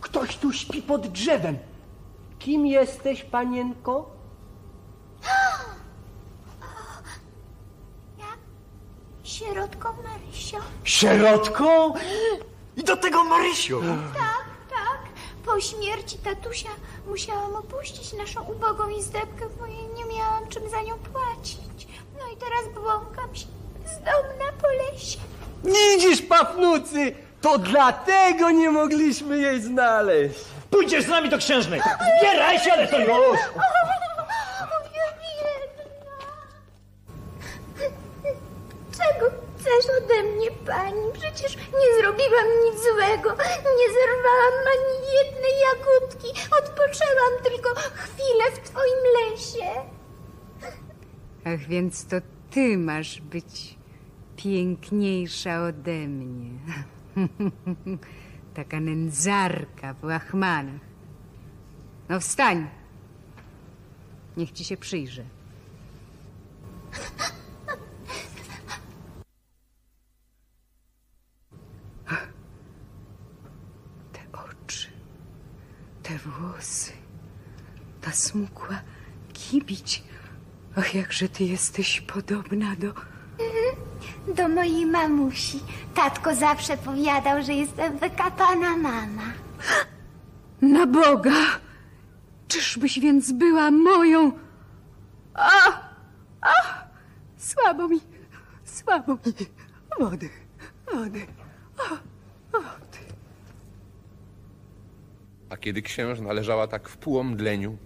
S19: Ktoś tu śpi pod drzewem. Kim jesteś, panienko?
S20: Sierotką Marysią.
S18: Sierotką? I do tego Marysią.
S20: Tak, tak. Po śmierci tatusia musiałam opuścić naszą ubogą izdebkę, bo jej nie miałam czym za nią płacić. No i teraz błąkam się zdomna po lesie.
S19: Widzisz, Pawnucy, to dlatego nie mogliśmy jej znaleźć.
S18: Pójdziesz z nami do księżnej. Zbieraj się, ale to już.
S20: Czego chcesz ode mnie, pani? Przecież nie zrobiłam nic złego. Nie zerwałam ani jednej jagódki. Odpoczęłam tylko chwilę w twoim lesie.
S16: Ach, więc to ty masz być piękniejsza ode mnie. Taka nędzarka w łachmanach. No wstań. Niech ci się przyjrzę. Te oczy, te włosy, ta smukła kibić. Ach, jakże ty jesteś podobna do...
S20: Do mojej mamusi. Tatko zawsze powiadał, że jestem wykapana mama.
S16: Na Boga! Czyżbyś więc była moją... A! A! Słabo mi, słabo mi. Wody, wody. O, wody.
S15: A kiedy księżna leżała tak w półomdleniu,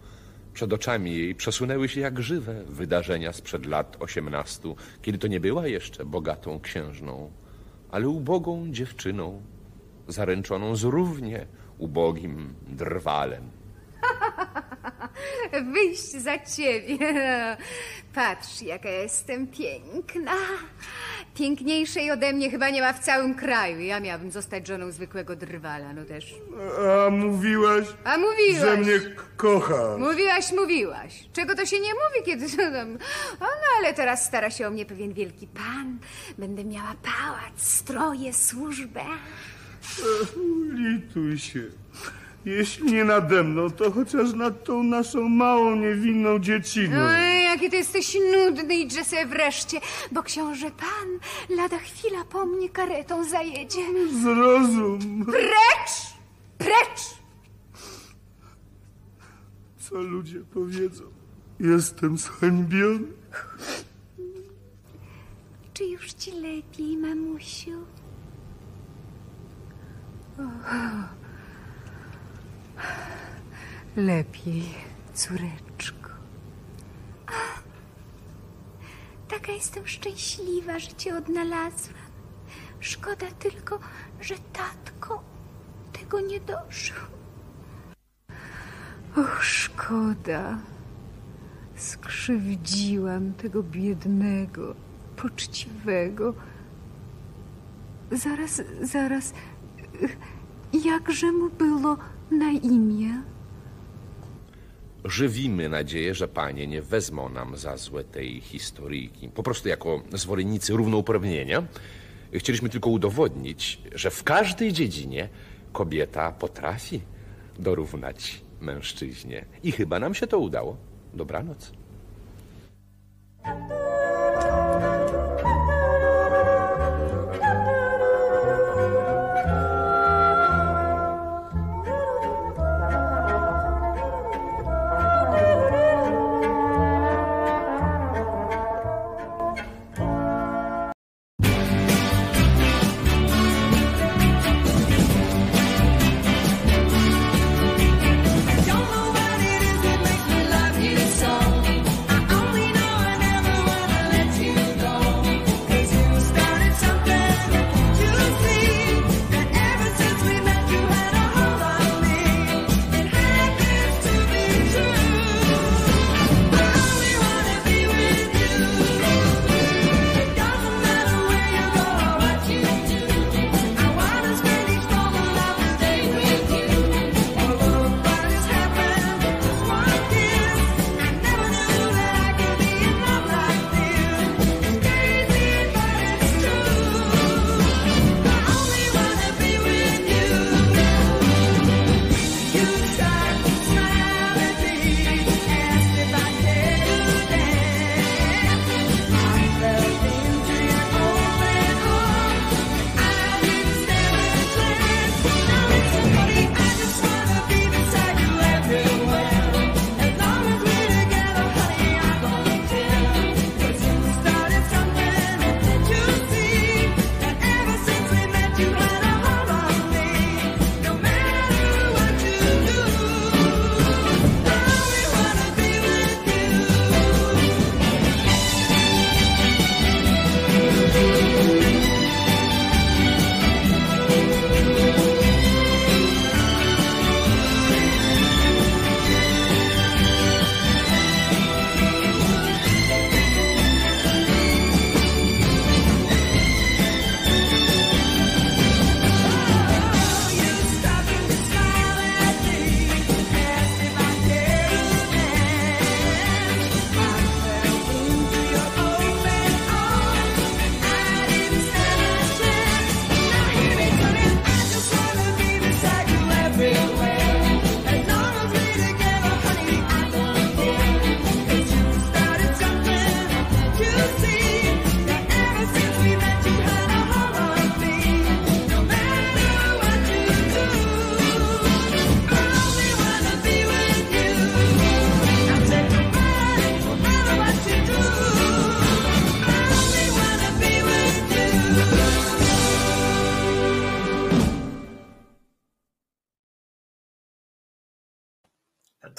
S15: przed oczami jej przesunęły się jak żywe wydarzenia sprzed lat osiemnastu, kiedy to nie była jeszcze bogatą księżną, ale ubogą dziewczyną, zaręczoną z równie ubogim drwalem.
S16: Wyjść za ciebie. Patrz, jaka jestem piękna. Piękniejszej ode mnie chyba nie ma w całym kraju. Ja miałabym zostać żoną zwykłego drwala, no też.
S4: A mówiłaś,
S16: A mówiłaś.
S4: że mnie kochasz.
S16: Mówiłaś, mówiłaś. Czego to się nie mówi, kiedy. O, no ale teraz stara się o mnie pewien wielki pan. Będę miała pałac, stroje, służbę.
S4: Lituj się. Jeśli nie nade mną, to chociaż nad tą naszą małą, niewinną dzieciną.
S16: Oj, jaki ty jesteś nudny, idźże sobie wreszcie, bo książę pan lada chwila po mnie karetą zajedzie.
S4: Zrozum.
S16: Precz! Precz!
S4: Co ludzie powiedzą? Jestem zhańbiony.
S20: Czy już ci lepiej, mamusiu?
S16: Lepiej, córeczko.
S20: Taka jestem szczęśliwa, że cię odnalazłam. Szkoda tylko, że tatko tego nie dożył.
S16: Och, szkoda. Skrzywdziłam tego biednego, poczciwego. Zaraz, zaraz. Jakże mu było na imię?
S15: Żywimy nadzieję, że panie nie wezmą nam za złe tej historyjki. Po prostu jako zwolennicy równouprawnienia chcieliśmy tylko udowodnić, że w każdej dziedzinie kobieta potrafi dorównać mężczyźnie. I chyba nam się to udało. Dobranoc.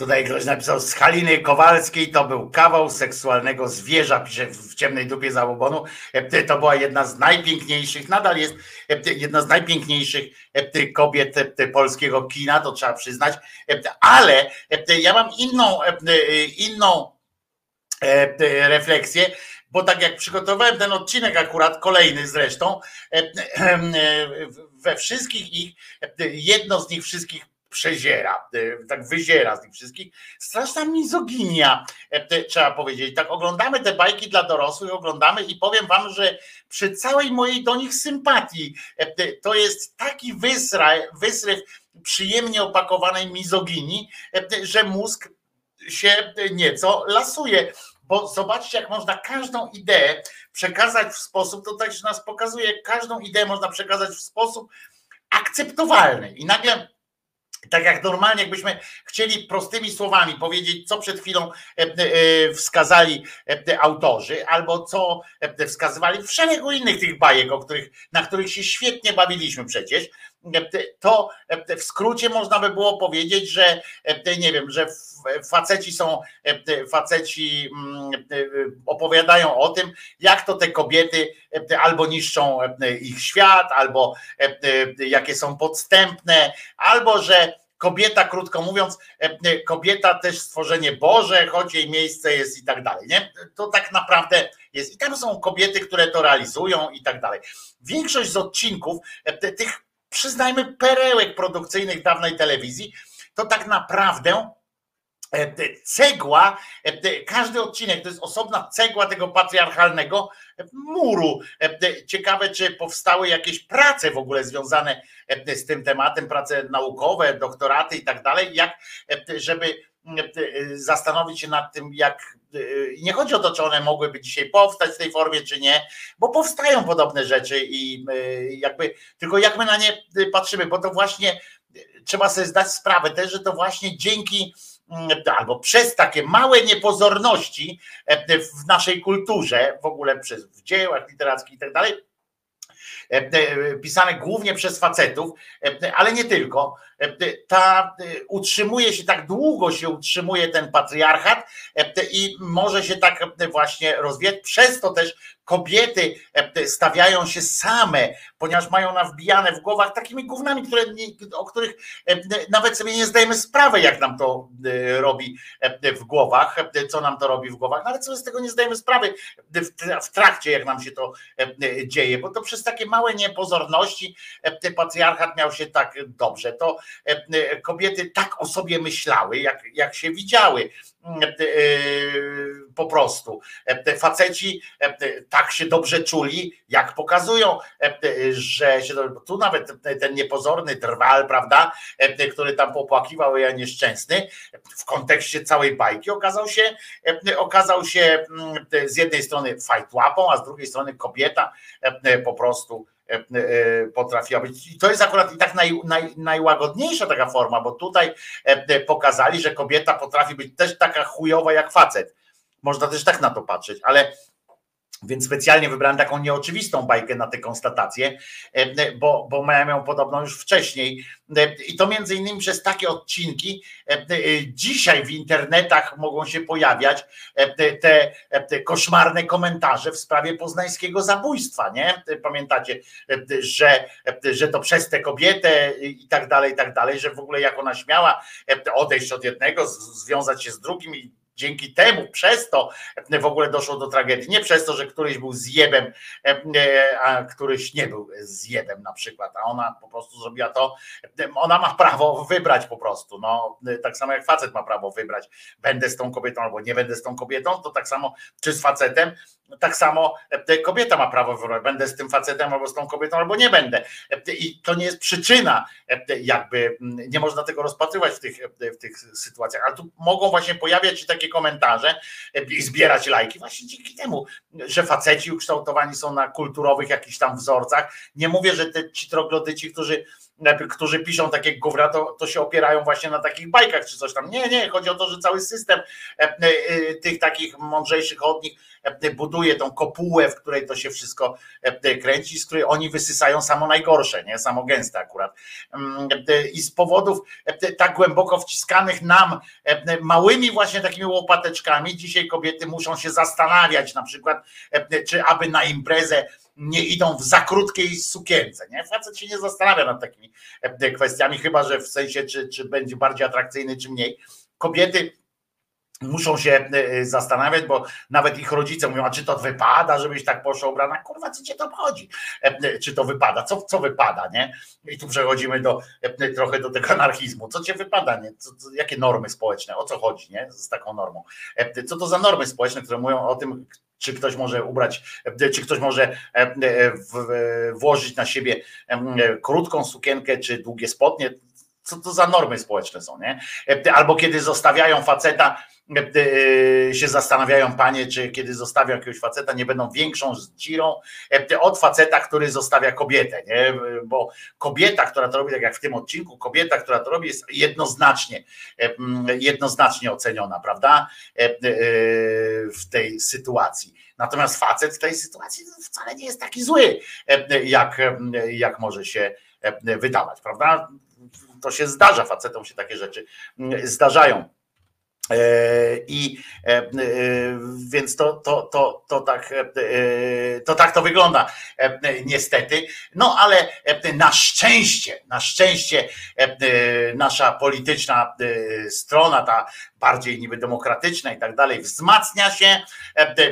S2: Tutaj ktoś napisał, z Haliny Kowalskiej to był kawał seksualnego zwierza, pisze w ciemnej dupie zabobonu. E, To była jedna z najpiękniejszych, nadal jest e, jedna z najpiękniejszych e, kobiet polskiego kina, to trzeba przyznać. Ale ja mam inną, inną refleksję, bo tak jak przygotowałem ten odcinek akurat, kolejny zresztą, we wszystkich ich, jedno z nich wszystkich przeziera, e, tak wyziera z nich wszystkich. Straszna mizoginia, e, trzeba powiedzieć. Tak oglądamy te bajki dla dorosłych, oglądamy i powiem wam, że przy całej mojej do nich sympatii e, to jest taki wysra, wysryw przyjemnie opakowanej mizoginii, że mózg się nieco lasuje. Bo zobaczcie, jak można każdą ideę przekazać w sposób, to też nas pokazuje, każdą ideę można przekazać w sposób akceptowalny. I nagle tak jak normalnie, jakbyśmy chcieli prostymi słowami powiedzieć, co przed chwilą e, e, wskazali e, autorzy, albo co wskazywali w szeregu innych tych bajek, o których, na których się świetnie bawiliśmy przecież, to e, w skrócie można by było powiedzieć, że e, nie wiem, że faceci są, e, faceci mm, e, opowiadają o tym, jak to te kobiety e, albo niszczą e, ich świat, albo e, e, jakie są podstępne, albo że kobieta, krótko mówiąc, e, e, kobieta też stworzenie Boże, choć jej miejsce jest i tak dalej. Nie? To tak naprawdę jest. I tam są kobiety, które to realizują i tak dalej. Większość z odcinków, e, tych przyznajmy perełek produkcyjnych dawnej telewizji, to tak naprawdę e, cegła, e, każdy odcinek to jest osobna cegła tego patriarchalnego e, muru. Ciekawe, czy powstały jakieś prace w ogóle związane z tym tematem, prace naukowe, doktoraty i tak dalej, jak żeby zastanowić się nad tym, jak e, nie chodzi o to, czy one mogłyby dzisiaj powstać w tej formie, czy nie, bo powstają podobne rzeczy i e, jakby, tylko jak my na nie e, patrzymy, bo to właśnie trzeba sobie zdać sprawę też, że to właśnie dzięki mm, albo przez takie małe niepozorności e, w naszej kulturze, w ogóle przez w dziełach literackich i tak dalej, e, e, pisane głównie przez facetów, e, ale nie tylko. E, Ta e, utrzymuje się tak długo się utrzymuje ten patriarchat e, i może się tak właśnie rozwijać. Przez to też kobiety stawiają się same, ponieważ mają nawbijane w głowach takimi gównami, które o których nawet sobie nie zdajemy sprawy, jak nam to robi w głowach, co nam to robi w głowach, nawet sobie z tego nie zdajemy sprawy w tra- w trakcie, jak nam się to dzieje, bo to przez takie małe niepozorności patriarchat miał się tak dobrze. To kobiety tak o sobie myślały, jak, jak się widziały. E, e, Po prostu. E, Faceci e, tak się dobrze czuli, jak pokazują, e, że się tu nawet ten niepozorny drwal, prawda, e, który tam popłakiwał, ja nieszczęsny, w kontekście całej bajki okazał się, e, okazał się mm, z jednej strony fajtłapą, a z drugiej strony kobieta e, po prostu e, e, potrafiła być. I to jest akurat i tak naj, naj, najłagodniejsza taka forma, bo tutaj e, pokazali, że kobieta potrafi być też taka chujowa jak facet. Można też tak na to patrzeć, ale więc specjalnie wybrałem taką nieoczywistą bajkę na tę konstatację, e, bo, bo miałem ją podobną już wcześniej. E, I to między innymi przez takie odcinki e, dzisiaj w internetach mogą się pojawiać te, te, koszmarne komentarze w sprawie poznańskiego zabójstwa, nie? Pamiętacie, że, że to przez tę kobietę i tak dalej, i tak dalej, że w ogóle jak ona śmiała odejść od jednego, związać się z drugim i dzięki temu, przez to w ogóle doszło do tragedii. Nie przez to, że któryś był zjebem, e, a któryś nie był zjebem na przykład, a ona po prostu zrobiła to. Ona ma prawo wybrać po prostu. No, tak samo jak facet ma prawo wybrać, będę z tą kobietą albo nie będę z tą kobietą, to tak samo czy z facetem, tak samo e, kobieta ma prawo wybrać, będę z tym facetem albo z tą kobietą, albo nie będę. E, I to nie jest przyczyna, e, jakby nie można tego rozpatrywać w tych, w tych sytuacjach, ale tu mogą właśnie pojawiać się takie komentarze i zbierać lajki właśnie dzięki temu, że faceci ukształtowani są na kulturowych jakichś tam wzorcach. Nie mówię, że te ci troglodyci, którzy którzy piszą takie gówna, to, to się opierają właśnie na takich bajkach czy coś tam. Nie, nie, chodzi o to, że cały system tych takich mądrzejszych od nich buduje tą kopułę, w której to się wszystko e, kręci, z której oni wysysają samo najgorsze, nie? Samo gęste akurat. Mm, e, I z powodów e, tak głęboko wciskanych nam e, małymi właśnie takimi łopateczkami, dzisiaj kobiety muszą się zastanawiać na przykład, e, czy aby na imprezę nie idą w za krótkiej sukience. Nie? Facet się nie zastanawia nad takimi e, kwestiami, chyba że w sensie, czy, czy będzie bardziej atrakcyjny, czy mniej. Kobiety muszą się e, zastanawiać, bo nawet ich rodzice mówią, a czy to wypada, żebyś tak poszła ubrana? Kurwa, co cię to obchodzi? E, Czy to wypada? Co, co wypada, nie? I tu przechodzimy do, e, trochę do tego anarchizmu. Co cię wypada, nie? Co, jakie normy społeczne? O co chodzi, nie? Z taką normą. E, Co to za normy społeczne, które mówią o tym, czy ktoś może ubrać, e, czy ktoś może e, e, e, włożyć na siebie e, krótką sukienkę, czy długie spodnie? Co to za normy społeczne są, nie? E, Albo kiedy zostawiają faceta, e, się zastanawiają panie, czy kiedy zostawią jakiegoś faceta, nie będą większą dzirą e, od faceta, który zostawia kobietę, nie? Bo kobieta, która to robi, tak jak w tym odcinku, kobieta, która to robi, jest jednoznacznie, e, jednoznacznie oceniona, prawda? E, e, W tej sytuacji. Natomiast facet w tej sytuacji wcale nie jest taki zły, e, jak, e, jak może się e, wydawać, prawda? To się zdarza, facetom się takie rzeczy mm, zdarzają. E, I e, e, więc to, to, to, to, tak, to tak to wygląda niestety. No ale na szczęście, na szczęście nasza polityczna strona, ta bardziej niby demokratyczna i tak dalej, wzmacnia się,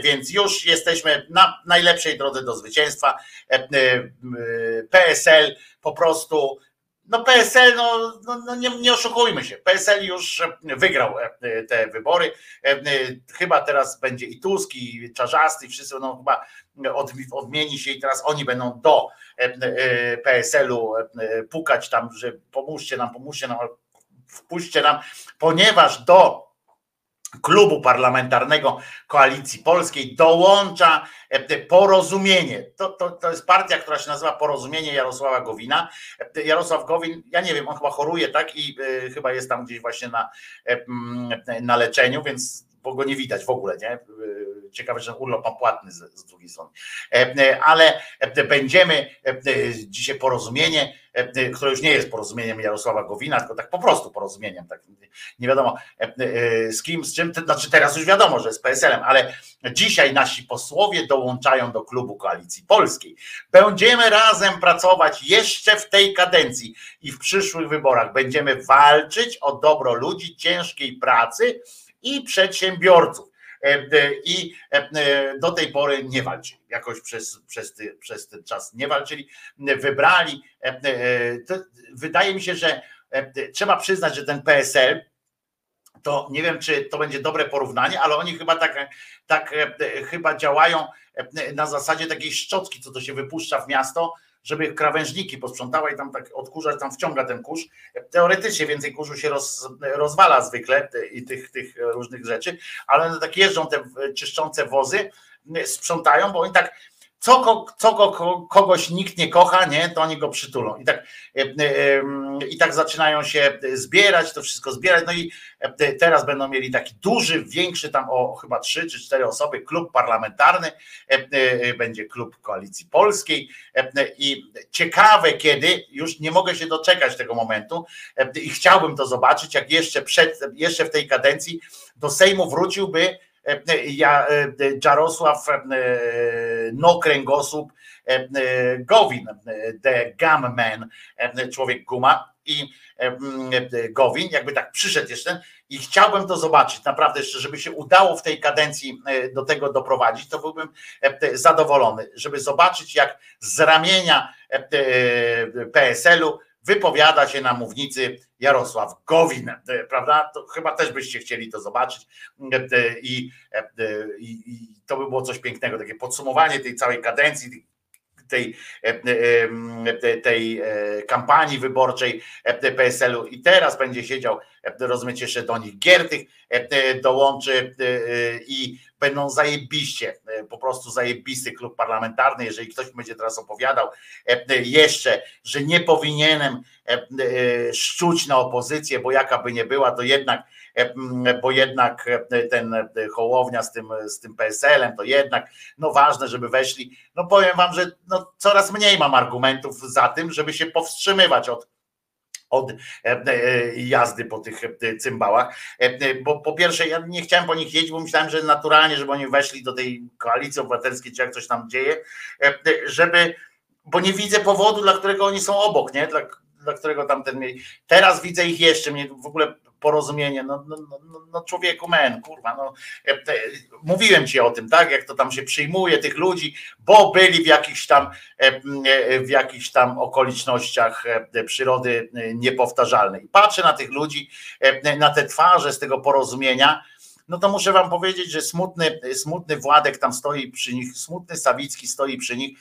S2: więc już jesteśmy na najlepszej drodze do zwycięstwa. PSL po prostu no PSL, no, no, no nie, nie oszukujmy się, PSL już wygrał e, te wybory. E, e, Chyba teraz będzie i Tusk, i Czarzasty, i wszyscy będą chyba od, odmieni się i teraz oni będą do e, e, PSL-u e, pukać tam, że pomóżcie nam, pomóżcie nam, wpuśćcie nam, ponieważ do klubu parlamentarnego Koalicji Polskiej dołącza e, porozumienie. To, to, to jest partia, która się nazywa Porozumienie Jarosława Gowina. E, Jarosław Gowin, ja nie wiem, on chyba choruje, tak? I e, chyba jest tam gdzieś właśnie na, mm, na leczeniu, więc bo go nie widać w ogóle, nie? E, Ciekawe, że urlop ma płatny z, z drugiej strony. E, e, Ale będziemy dzisiaj porozumienie, które już nie jest porozumieniem Jarosława Gowina, tylko tak po prostu porozumieniem, tak nie wiadomo z kim, z czym, znaczy teraz już wiadomo, że z PSL-em, ale dzisiaj nasi posłowie dołączają do klubu Koalicji Polskiej. Będziemy razem pracować jeszcze w tej kadencji i w przyszłych wyborach. Będziemy walczyć o dobro ludzi, ciężkiej pracy i przedsiębiorców. E, e, I e, do tej pory nie walczyli. Jakoś przez, przez, ty, przez ten czas nie walczyli, wybrali. Wydaje mi się, że trzeba przyznać, że ten PSL to nie wiem, czy to będzie dobre porównanie, ale oni chyba tak, tak chyba działają na zasadzie takiej szczotki, co to się wypuszcza w miasto, żeby krawężniki posprzątała i tam tak odkurzacz tam wciąga ten kurz. Teoretycznie więcej kurzu się roz, rozwala zwykle i tych, tych różnych rzeczy, ale tak jeżdżą te czyszczące wozy, sprzątają, bo oni tak co, co ko, ko, kogoś nikt nie kocha, nie, to oni go przytulą. I tak, e, e, I tak zaczynają się zbierać, to wszystko zbierać. No i e, teraz będą mieli taki duży, większy, tam o chyba trzy czy cztery osoby, klub parlamentarny, będzie klub Koalicji Polskiej. I ciekawe, kiedy, już nie mogę się doczekać tego momentu i chciałbym to zobaczyć, jak jeszcze, przed, jeszcze w tej kadencji do Sejmu wróciłby e, Jarosław e, no kręgosłup e, e, Gowin, e, the Gunman, e, człowiek guma i e, e, Gowin, jakby tak przyszedł jeszcze i chciałbym to zobaczyć, naprawdę jeszcze, żeby się udało w tej kadencji e, do tego doprowadzić, to byłbym e, zadowolony, żeby zobaczyć jak z ramienia e, e, PSL-u wypowiada się na mównicy Jarosław Gowin, e, prawda? To chyba też byście chcieli to zobaczyć e, i, e, i, i to by było coś pięknego, takie podsumowanie tej całej kadencji, tej, tej, kampanii wyborczej PSL-u i teraz będzie siedział, rozumiecie, jeszcze do nich Giertych dołączy i będą zajebiście, e, po prostu zajebisty klub parlamentarny, jeżeli ktoś będzie teraz opowiadał e, e, jeszcze, że nie powinienem szczuć na opozycję, bo jaka by nie była, to jednak bo jednak ten Hołownia z tym, z tym PSL-em, to jednak no ważne, żeby weszli. No powiem wam, że no, coraz mniej mam argumentów za tym, żeby się powstrzymywać od od e, e, jazdy po tych e, cymbałach, bo po pierwsze ja nie chciałem po nich jeździć, bo myślałem, że naturalnie, żeby oni weszli do tej koalicji obywatelskiej, czy jak coś tam dzieje, żeby, bo nie widzę powodu, dla którego oni są obok, nie? Dla, dla którego tamten. Teraz widzę ich jeszcze, mnie w ogóle porozumienie, no, no, no, no- no człowieku men, kurwa, no e, e, mówiłem ci o tym, tak, jak to tam się przyjmuje tych ludzi, bo byli w jakichś tam e, e, w jakichś tam okolicznościach e, przyrody e, niepowtarzalnej. Patrzę na tych ludzi, e, na te twarze z tego porozumienia, no to muszę wam powiedzieć, że smutny, smutny Władek tam stoi przy nich, smutny Sawicki stoi przy nich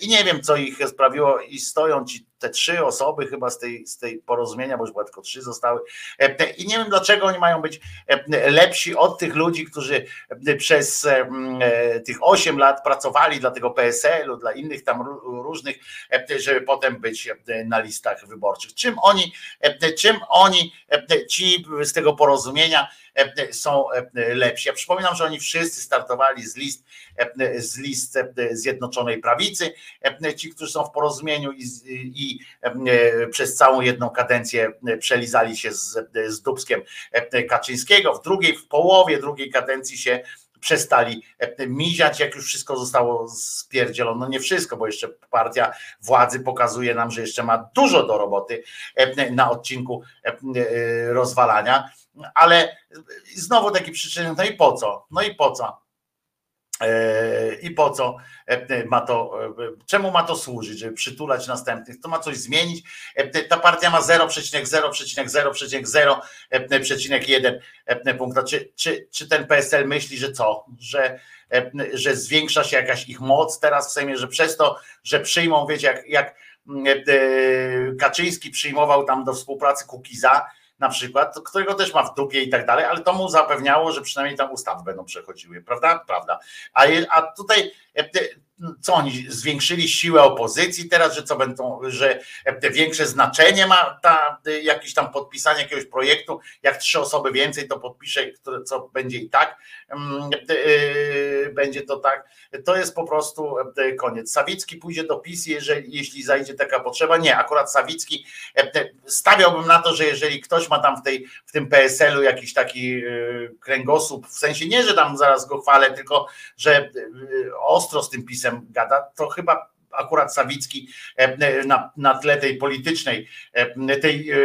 S2: i nie wiem, co ich sprawiło i stoją ci te trzy osoby chyba z tej, z tej porozumienia, bo już chyba tylko trzy zostały i nie wiem, dlaczego oni mają być lepsi od tych ludzi, którzy przez m, e, tych 8 lat pracowali dla tego PSL-u, dla innych tam ró- różnych, żeby potem być na listach wyborczych. Czym oni, czym oni, ci z tego porozumienia są e, lepsi? Ja przypominam, że oni wszyscy startowali z list, e, z list e, Zjednoczonej Prawicy, e, ci, którzy są w porozumieniu i, i e, przez całą jedną kadencję przelizali się z, z Dubskiem e, Kaczyńskiego. W drugiej, w połowie drugiej kadencji się przestali e, miziać, jak już wszystko zostało spierdzielone. No nie wszystko, bo jeszcze partia władzy pokazuje nam, że jeszcze ma dużo do roboty e, na odcinku e, rozwalania, ale znowu taki przyczynek, no i po co? No i po co? E, I po co e, ma to, e, czemu ma to służyć, żeby przytulać następnych? To ma coś zmienić. Ta partia ma 0,0,0,0,1 e, punkta. Czy, czy, czy ten PSL myśli, że co? Że, że zwiększa się jakaś ich moc teraz w Sejmie, że przez to, że przyjmą, wiecie, jak, jak Kaczyński przyjmował tam do współpracy Kukiza, na przykład, którego też ma w dupie i tak dalej, ale to mu zapewniało, że przynajmniej tam ustawy będą przechodziły, prawda? Prawda. A, a tutaj e, co oni zwiększyli siłę opozycji teraz, że co będą, że większe znaczenie ma ta, e, jakieś tam podpisanie jakiegoś projektu, jak trzy osoby więcej to podpisze, co będzie i tak, mm, e, e, będzie to tak, to jest po prostu koniec. Sawicki pójdzie do PiS, jeżeli, jeśli zajdzie taka potrzeba. Nie, akurat Sawicki stawiałbym na to, że jeżeli ktoś ma tam w, tej, w tym PSL-u jakiś taki kręgosłup, w sensie nie, że tam zaraz go chwalę, tylko że ostro z tym pisem gada, to chyba akurat Sawicki e, na, na tle tej politycznej, e, tej e,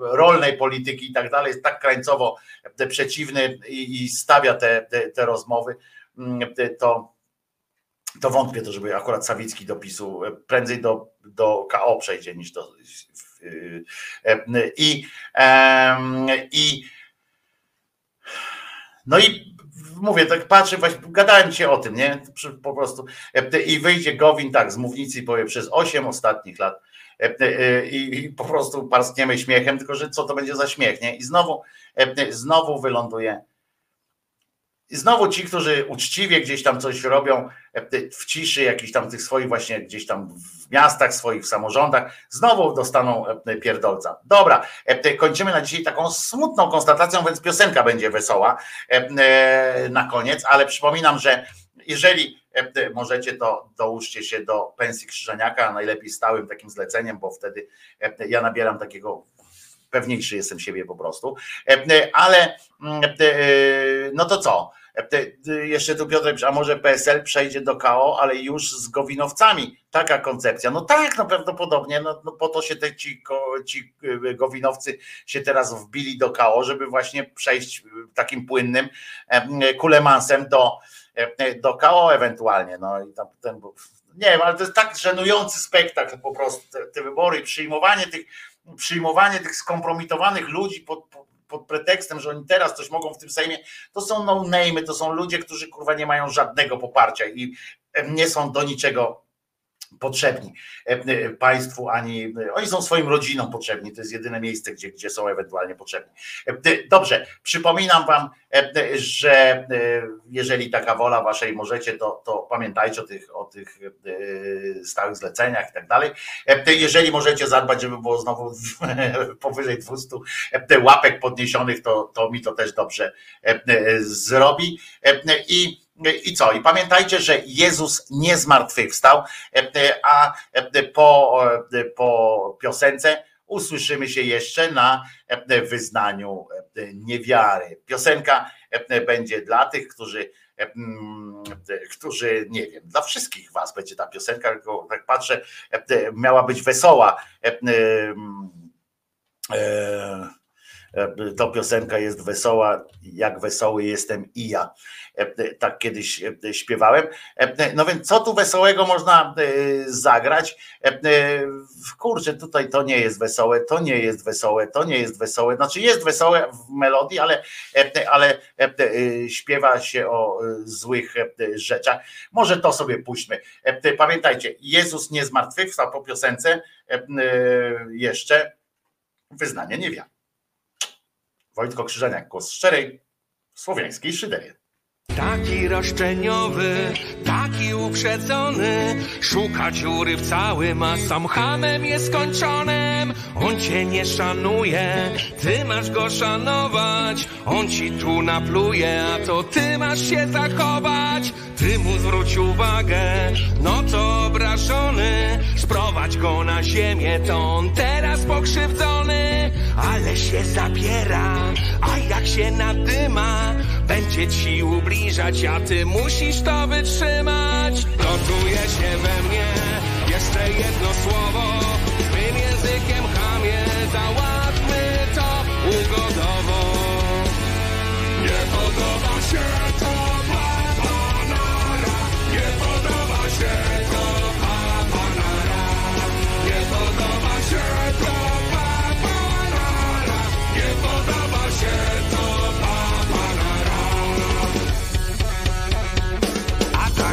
S2: rolnej polityki i tak dalej, jest tak krańcowo e, przeciwny i, i stawia te, te, te rozmowy, mm, to, to wątpię to, żeby akurat Sawicki do PiSu e, prędzej do, do KO przejdzie niż do e, i, i no i mówię, tak patrzę, właśnie gadałem ci o tym, nie? Po prostu i wyjdzie Gowin tak z mównicy i powie przez 8 ostatnich lat e, e, i, po prostu parskniemy śmiechem, tylko że co to będzie za śmiech, nie? I znowu, e, znowu wyląduje i znowu ci, którzy uczciwie gdzieś tam coś robią e, w ciszy, jakichś tam tych swoich właśnie gdzieś tam w miastach, swoich w samorządach, znowu dostaną e, pierdolca. Dobra, e, kończymy na dzisiaj taką smutną konstatacją, więc piosenka będzie wesoła na koniec, ale przypominam, że jeżeli możecie, to dołóżcie się do pensji Krzyżaniaka, najlepiej stałym takim zleceniem, bo wtedy ja nabieram takiego pewniejszy jestem siebie po prostu. Ale mm, no to co? E, Jeszcze tu Piotr, a może PSL przejdzie do KO, ale już z Gowinowcami. Taka koncepcja. No tak, no prawdopodobnie, no, no po to się te, ci, ci e, Gowinowcy się teraz wbili do KO, żeby właśnie przejść e, takim płynnym e, kulemansem do, e, do KO ewentualnie. No i tam ten, nie wiem, ale to jest tak żenujący spektakl po prostu, te, te wybory i przyjmowanie tych, przyjmowanie tych skompromitowanych ludzi pod, pod, pretekstem, że oni teraz coś mogą w tym Sejmie, to są no-name'y, to są ludzie, którzy kurwa nie mają żadnego poparcia i nie są do niczego potrzebni e, e, państwu, ani e, oni są swoim rodzinom potrzebni. To jest jedyne miejsce, gdzie, gdzie są ewentualnie potrzebni. Dobrze, przypominam wam, że jeżeli taka wola waszej możecie, to, to pamiętajcie o tych, o tych stałych zleceniach i tak dalej. Jeżeli możecie zadbać, żeby było znowu powyżej 200 e, łapek podniesionych, to, to mi to też dobrze zrobi. I i co? I pamiętajcie, że Jezus nie zmartwychwstał, a po, po piosence usłyszymy się jeszcze na wyznaniu niewiary. Piosenka będzie dla tych, którzy, którzy nie wiem, dla wszystkich was będzie ta piosenka, tylko tak patrzę, miała być wesoła. E, to piosenka jest wesoła, jak wesoły jestem i ja. Tak kiedyś śpiewałem. No więc co tu wesołego można zagrać? Kurczę, tutaj to nie jest wesołe, to nie jest wesołe, to nie jest wesołe. Znaczy jest wesołe w melodii, ale, ale śpiewa się o złych rzeczach. Może to sobie puśćmy. Pamiętajcie, Jezus nie zmartwychwstał po piosence jeszcze wyznanie niewiary. Wojtko Krzyżaniak, głos szczerej słowiańskiej szydery.
S9: Taki roszczeniowy, taki uprzedzony Szuka dziury w całym, a sam hamem jest skończonym. On cię nie szanuje, ty masz go szanować. On ci tu napluje, a to ty masz się zachować. Ty mu zwróć uwagę, no to obrażony Sprowadź go na ziemię, to on teraz pokrzywdzony. Ale się zabiera, a jak się nadyma Będzie ci ubliżać, a ty musisz to wytrzymać. Gotuje się we mnie jeszcze jedno słowo. Twym językiem chamie załatwmy to ugodowo. Nie podoba się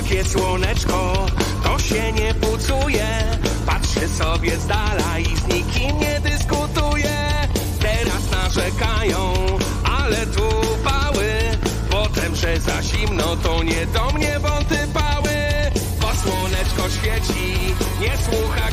S9: Takie słoneczko to się nie pucuje. Patrzy sobie z dala i z nikim nie dyskutuje. Teraz narzekają, ale tu pały. Potem, że za zimno to nie do mnie wąty pały Bo słoneczko świeci, nie słucha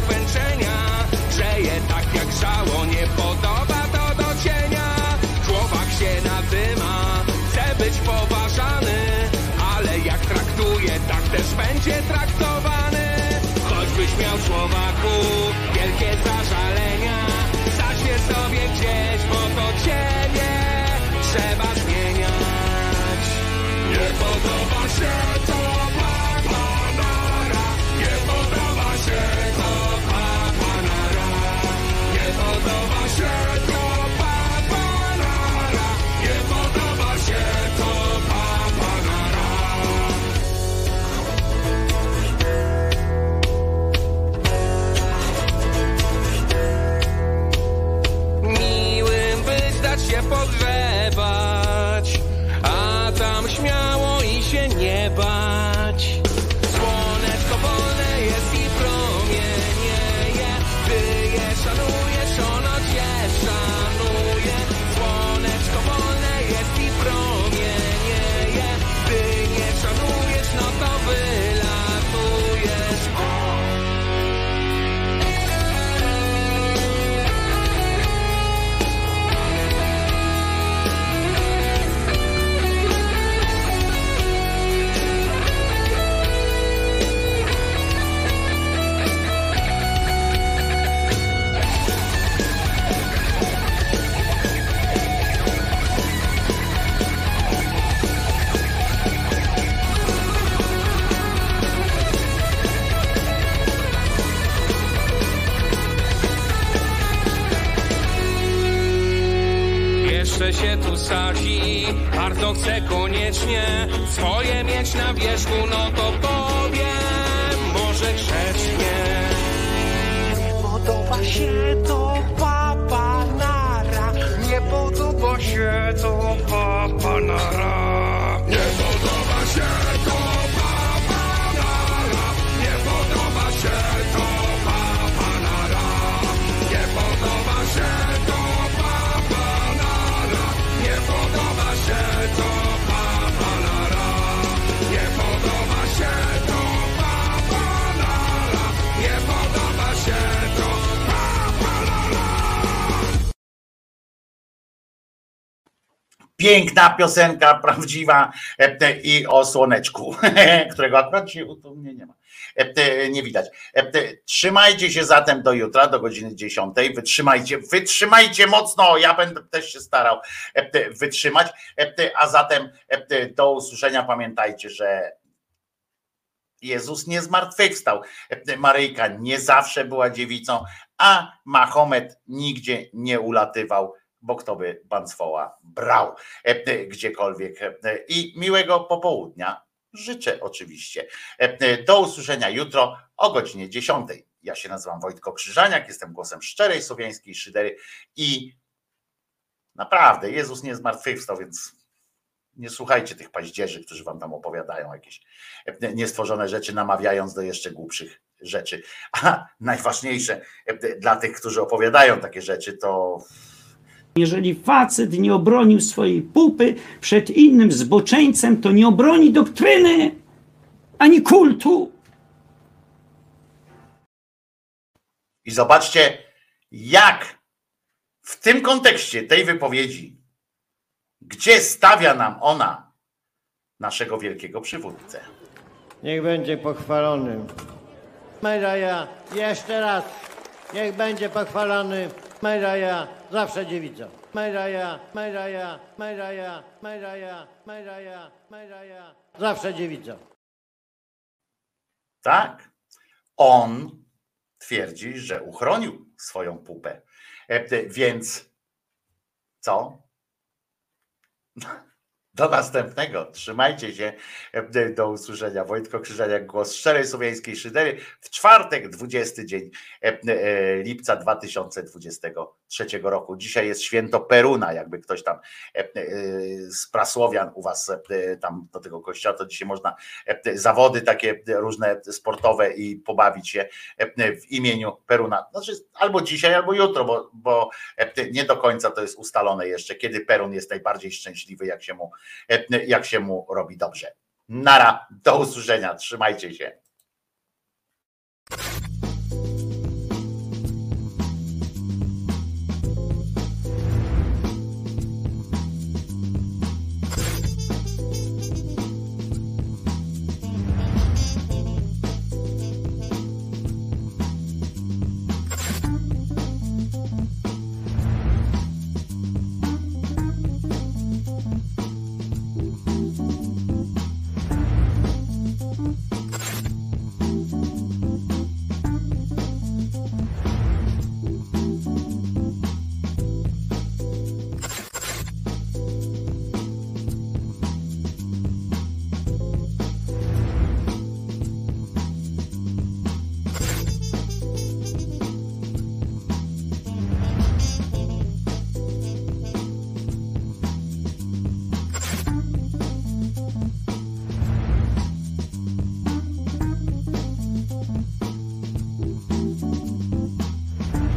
S9: sadzi, bardzo chcę koniecznie swoje mieć na wierzchu, no to powiem, może grzecznie. Nie podoba się to papanara, nie podoba się to papanara.
S2: Piękna piosenka, prawdziwa i o słoneczku, którego akurat dzisiaj u mnie nie ma. Nie widać. Trzymajcie się zatem do jutra, do godziny 10. Wytrzymajcie, wytrzymajcie mocno. Ja będę też się starał wytrzymać. A zatem do usłyszenia. Pamiętajcie, że Jezus nie zmartwychwstał. Maryjka nie zawsze była dziewicą, a Mahomet nigdzie nie ulatywał, bo kto by Bancwoła brał e, e, gdziekolwiek. E, I miłego popołudnia życzę oczywiście. Do usłyszenia jutro o godzinie 10. Ja się nazywam Wojtko Krzyżaniak, jestem głosem szczerej słowiańskiej szydery i naprawdę Jezus nie zmartwychwstał, więc nie słuchajcie tych paździerzy, którzy wam tam opowiadają jakieś niestworzone rzeczy, namawiając do jeszcze głupszych rzeczy. A najważniejsze dla tych, którzy opowiadają takie rzeczy, to
S21: Jeżeli facet nie obronił swojej pupy przed innym zboczeńcem, to nie obroni doktryny ani kultu.
S2: I zobaczcie, jak w tym kontekście tej wypowiedzi, gdzie stawia nam ona naszego wielkiego przywódcę.
S22: Niech będzie pochwalony. Mejraja, jeszcze raz. Niech będzie pochwalony. Mejraja, zawsze dziewica. Mejraja, Mejraja, Mejraja, Mejraja, Mejraja, Mejraja, zawsze dziewica.
S2: Tak? On twierdzi, że uchronił swoją pupę. E, Więc co? Do następnego. Trzymajcie się. Do usłyszenia. Wojtko Krzyżaniak, głos szczerej słowiańskiej szydery. W czwartek, 20 dzień e, e, lipca 2023 roku. Dzisiaj jest święto Peruna, jakby ktoś tam e, z prasłowian u was tam do tego kościoła, to dzisiaj można zawody takie różne sportowe i pobawić się w imieniu Peruna. Znaczy albo dzisiaj, albo jutro, bo, bo nie do końca to jest ustalone jeszcze, kiedy Perun jest najbardziej szczęśliwy, jak się mu, jak się mu robi dobrze. Nara, do usłyszenia, trzymajcie się.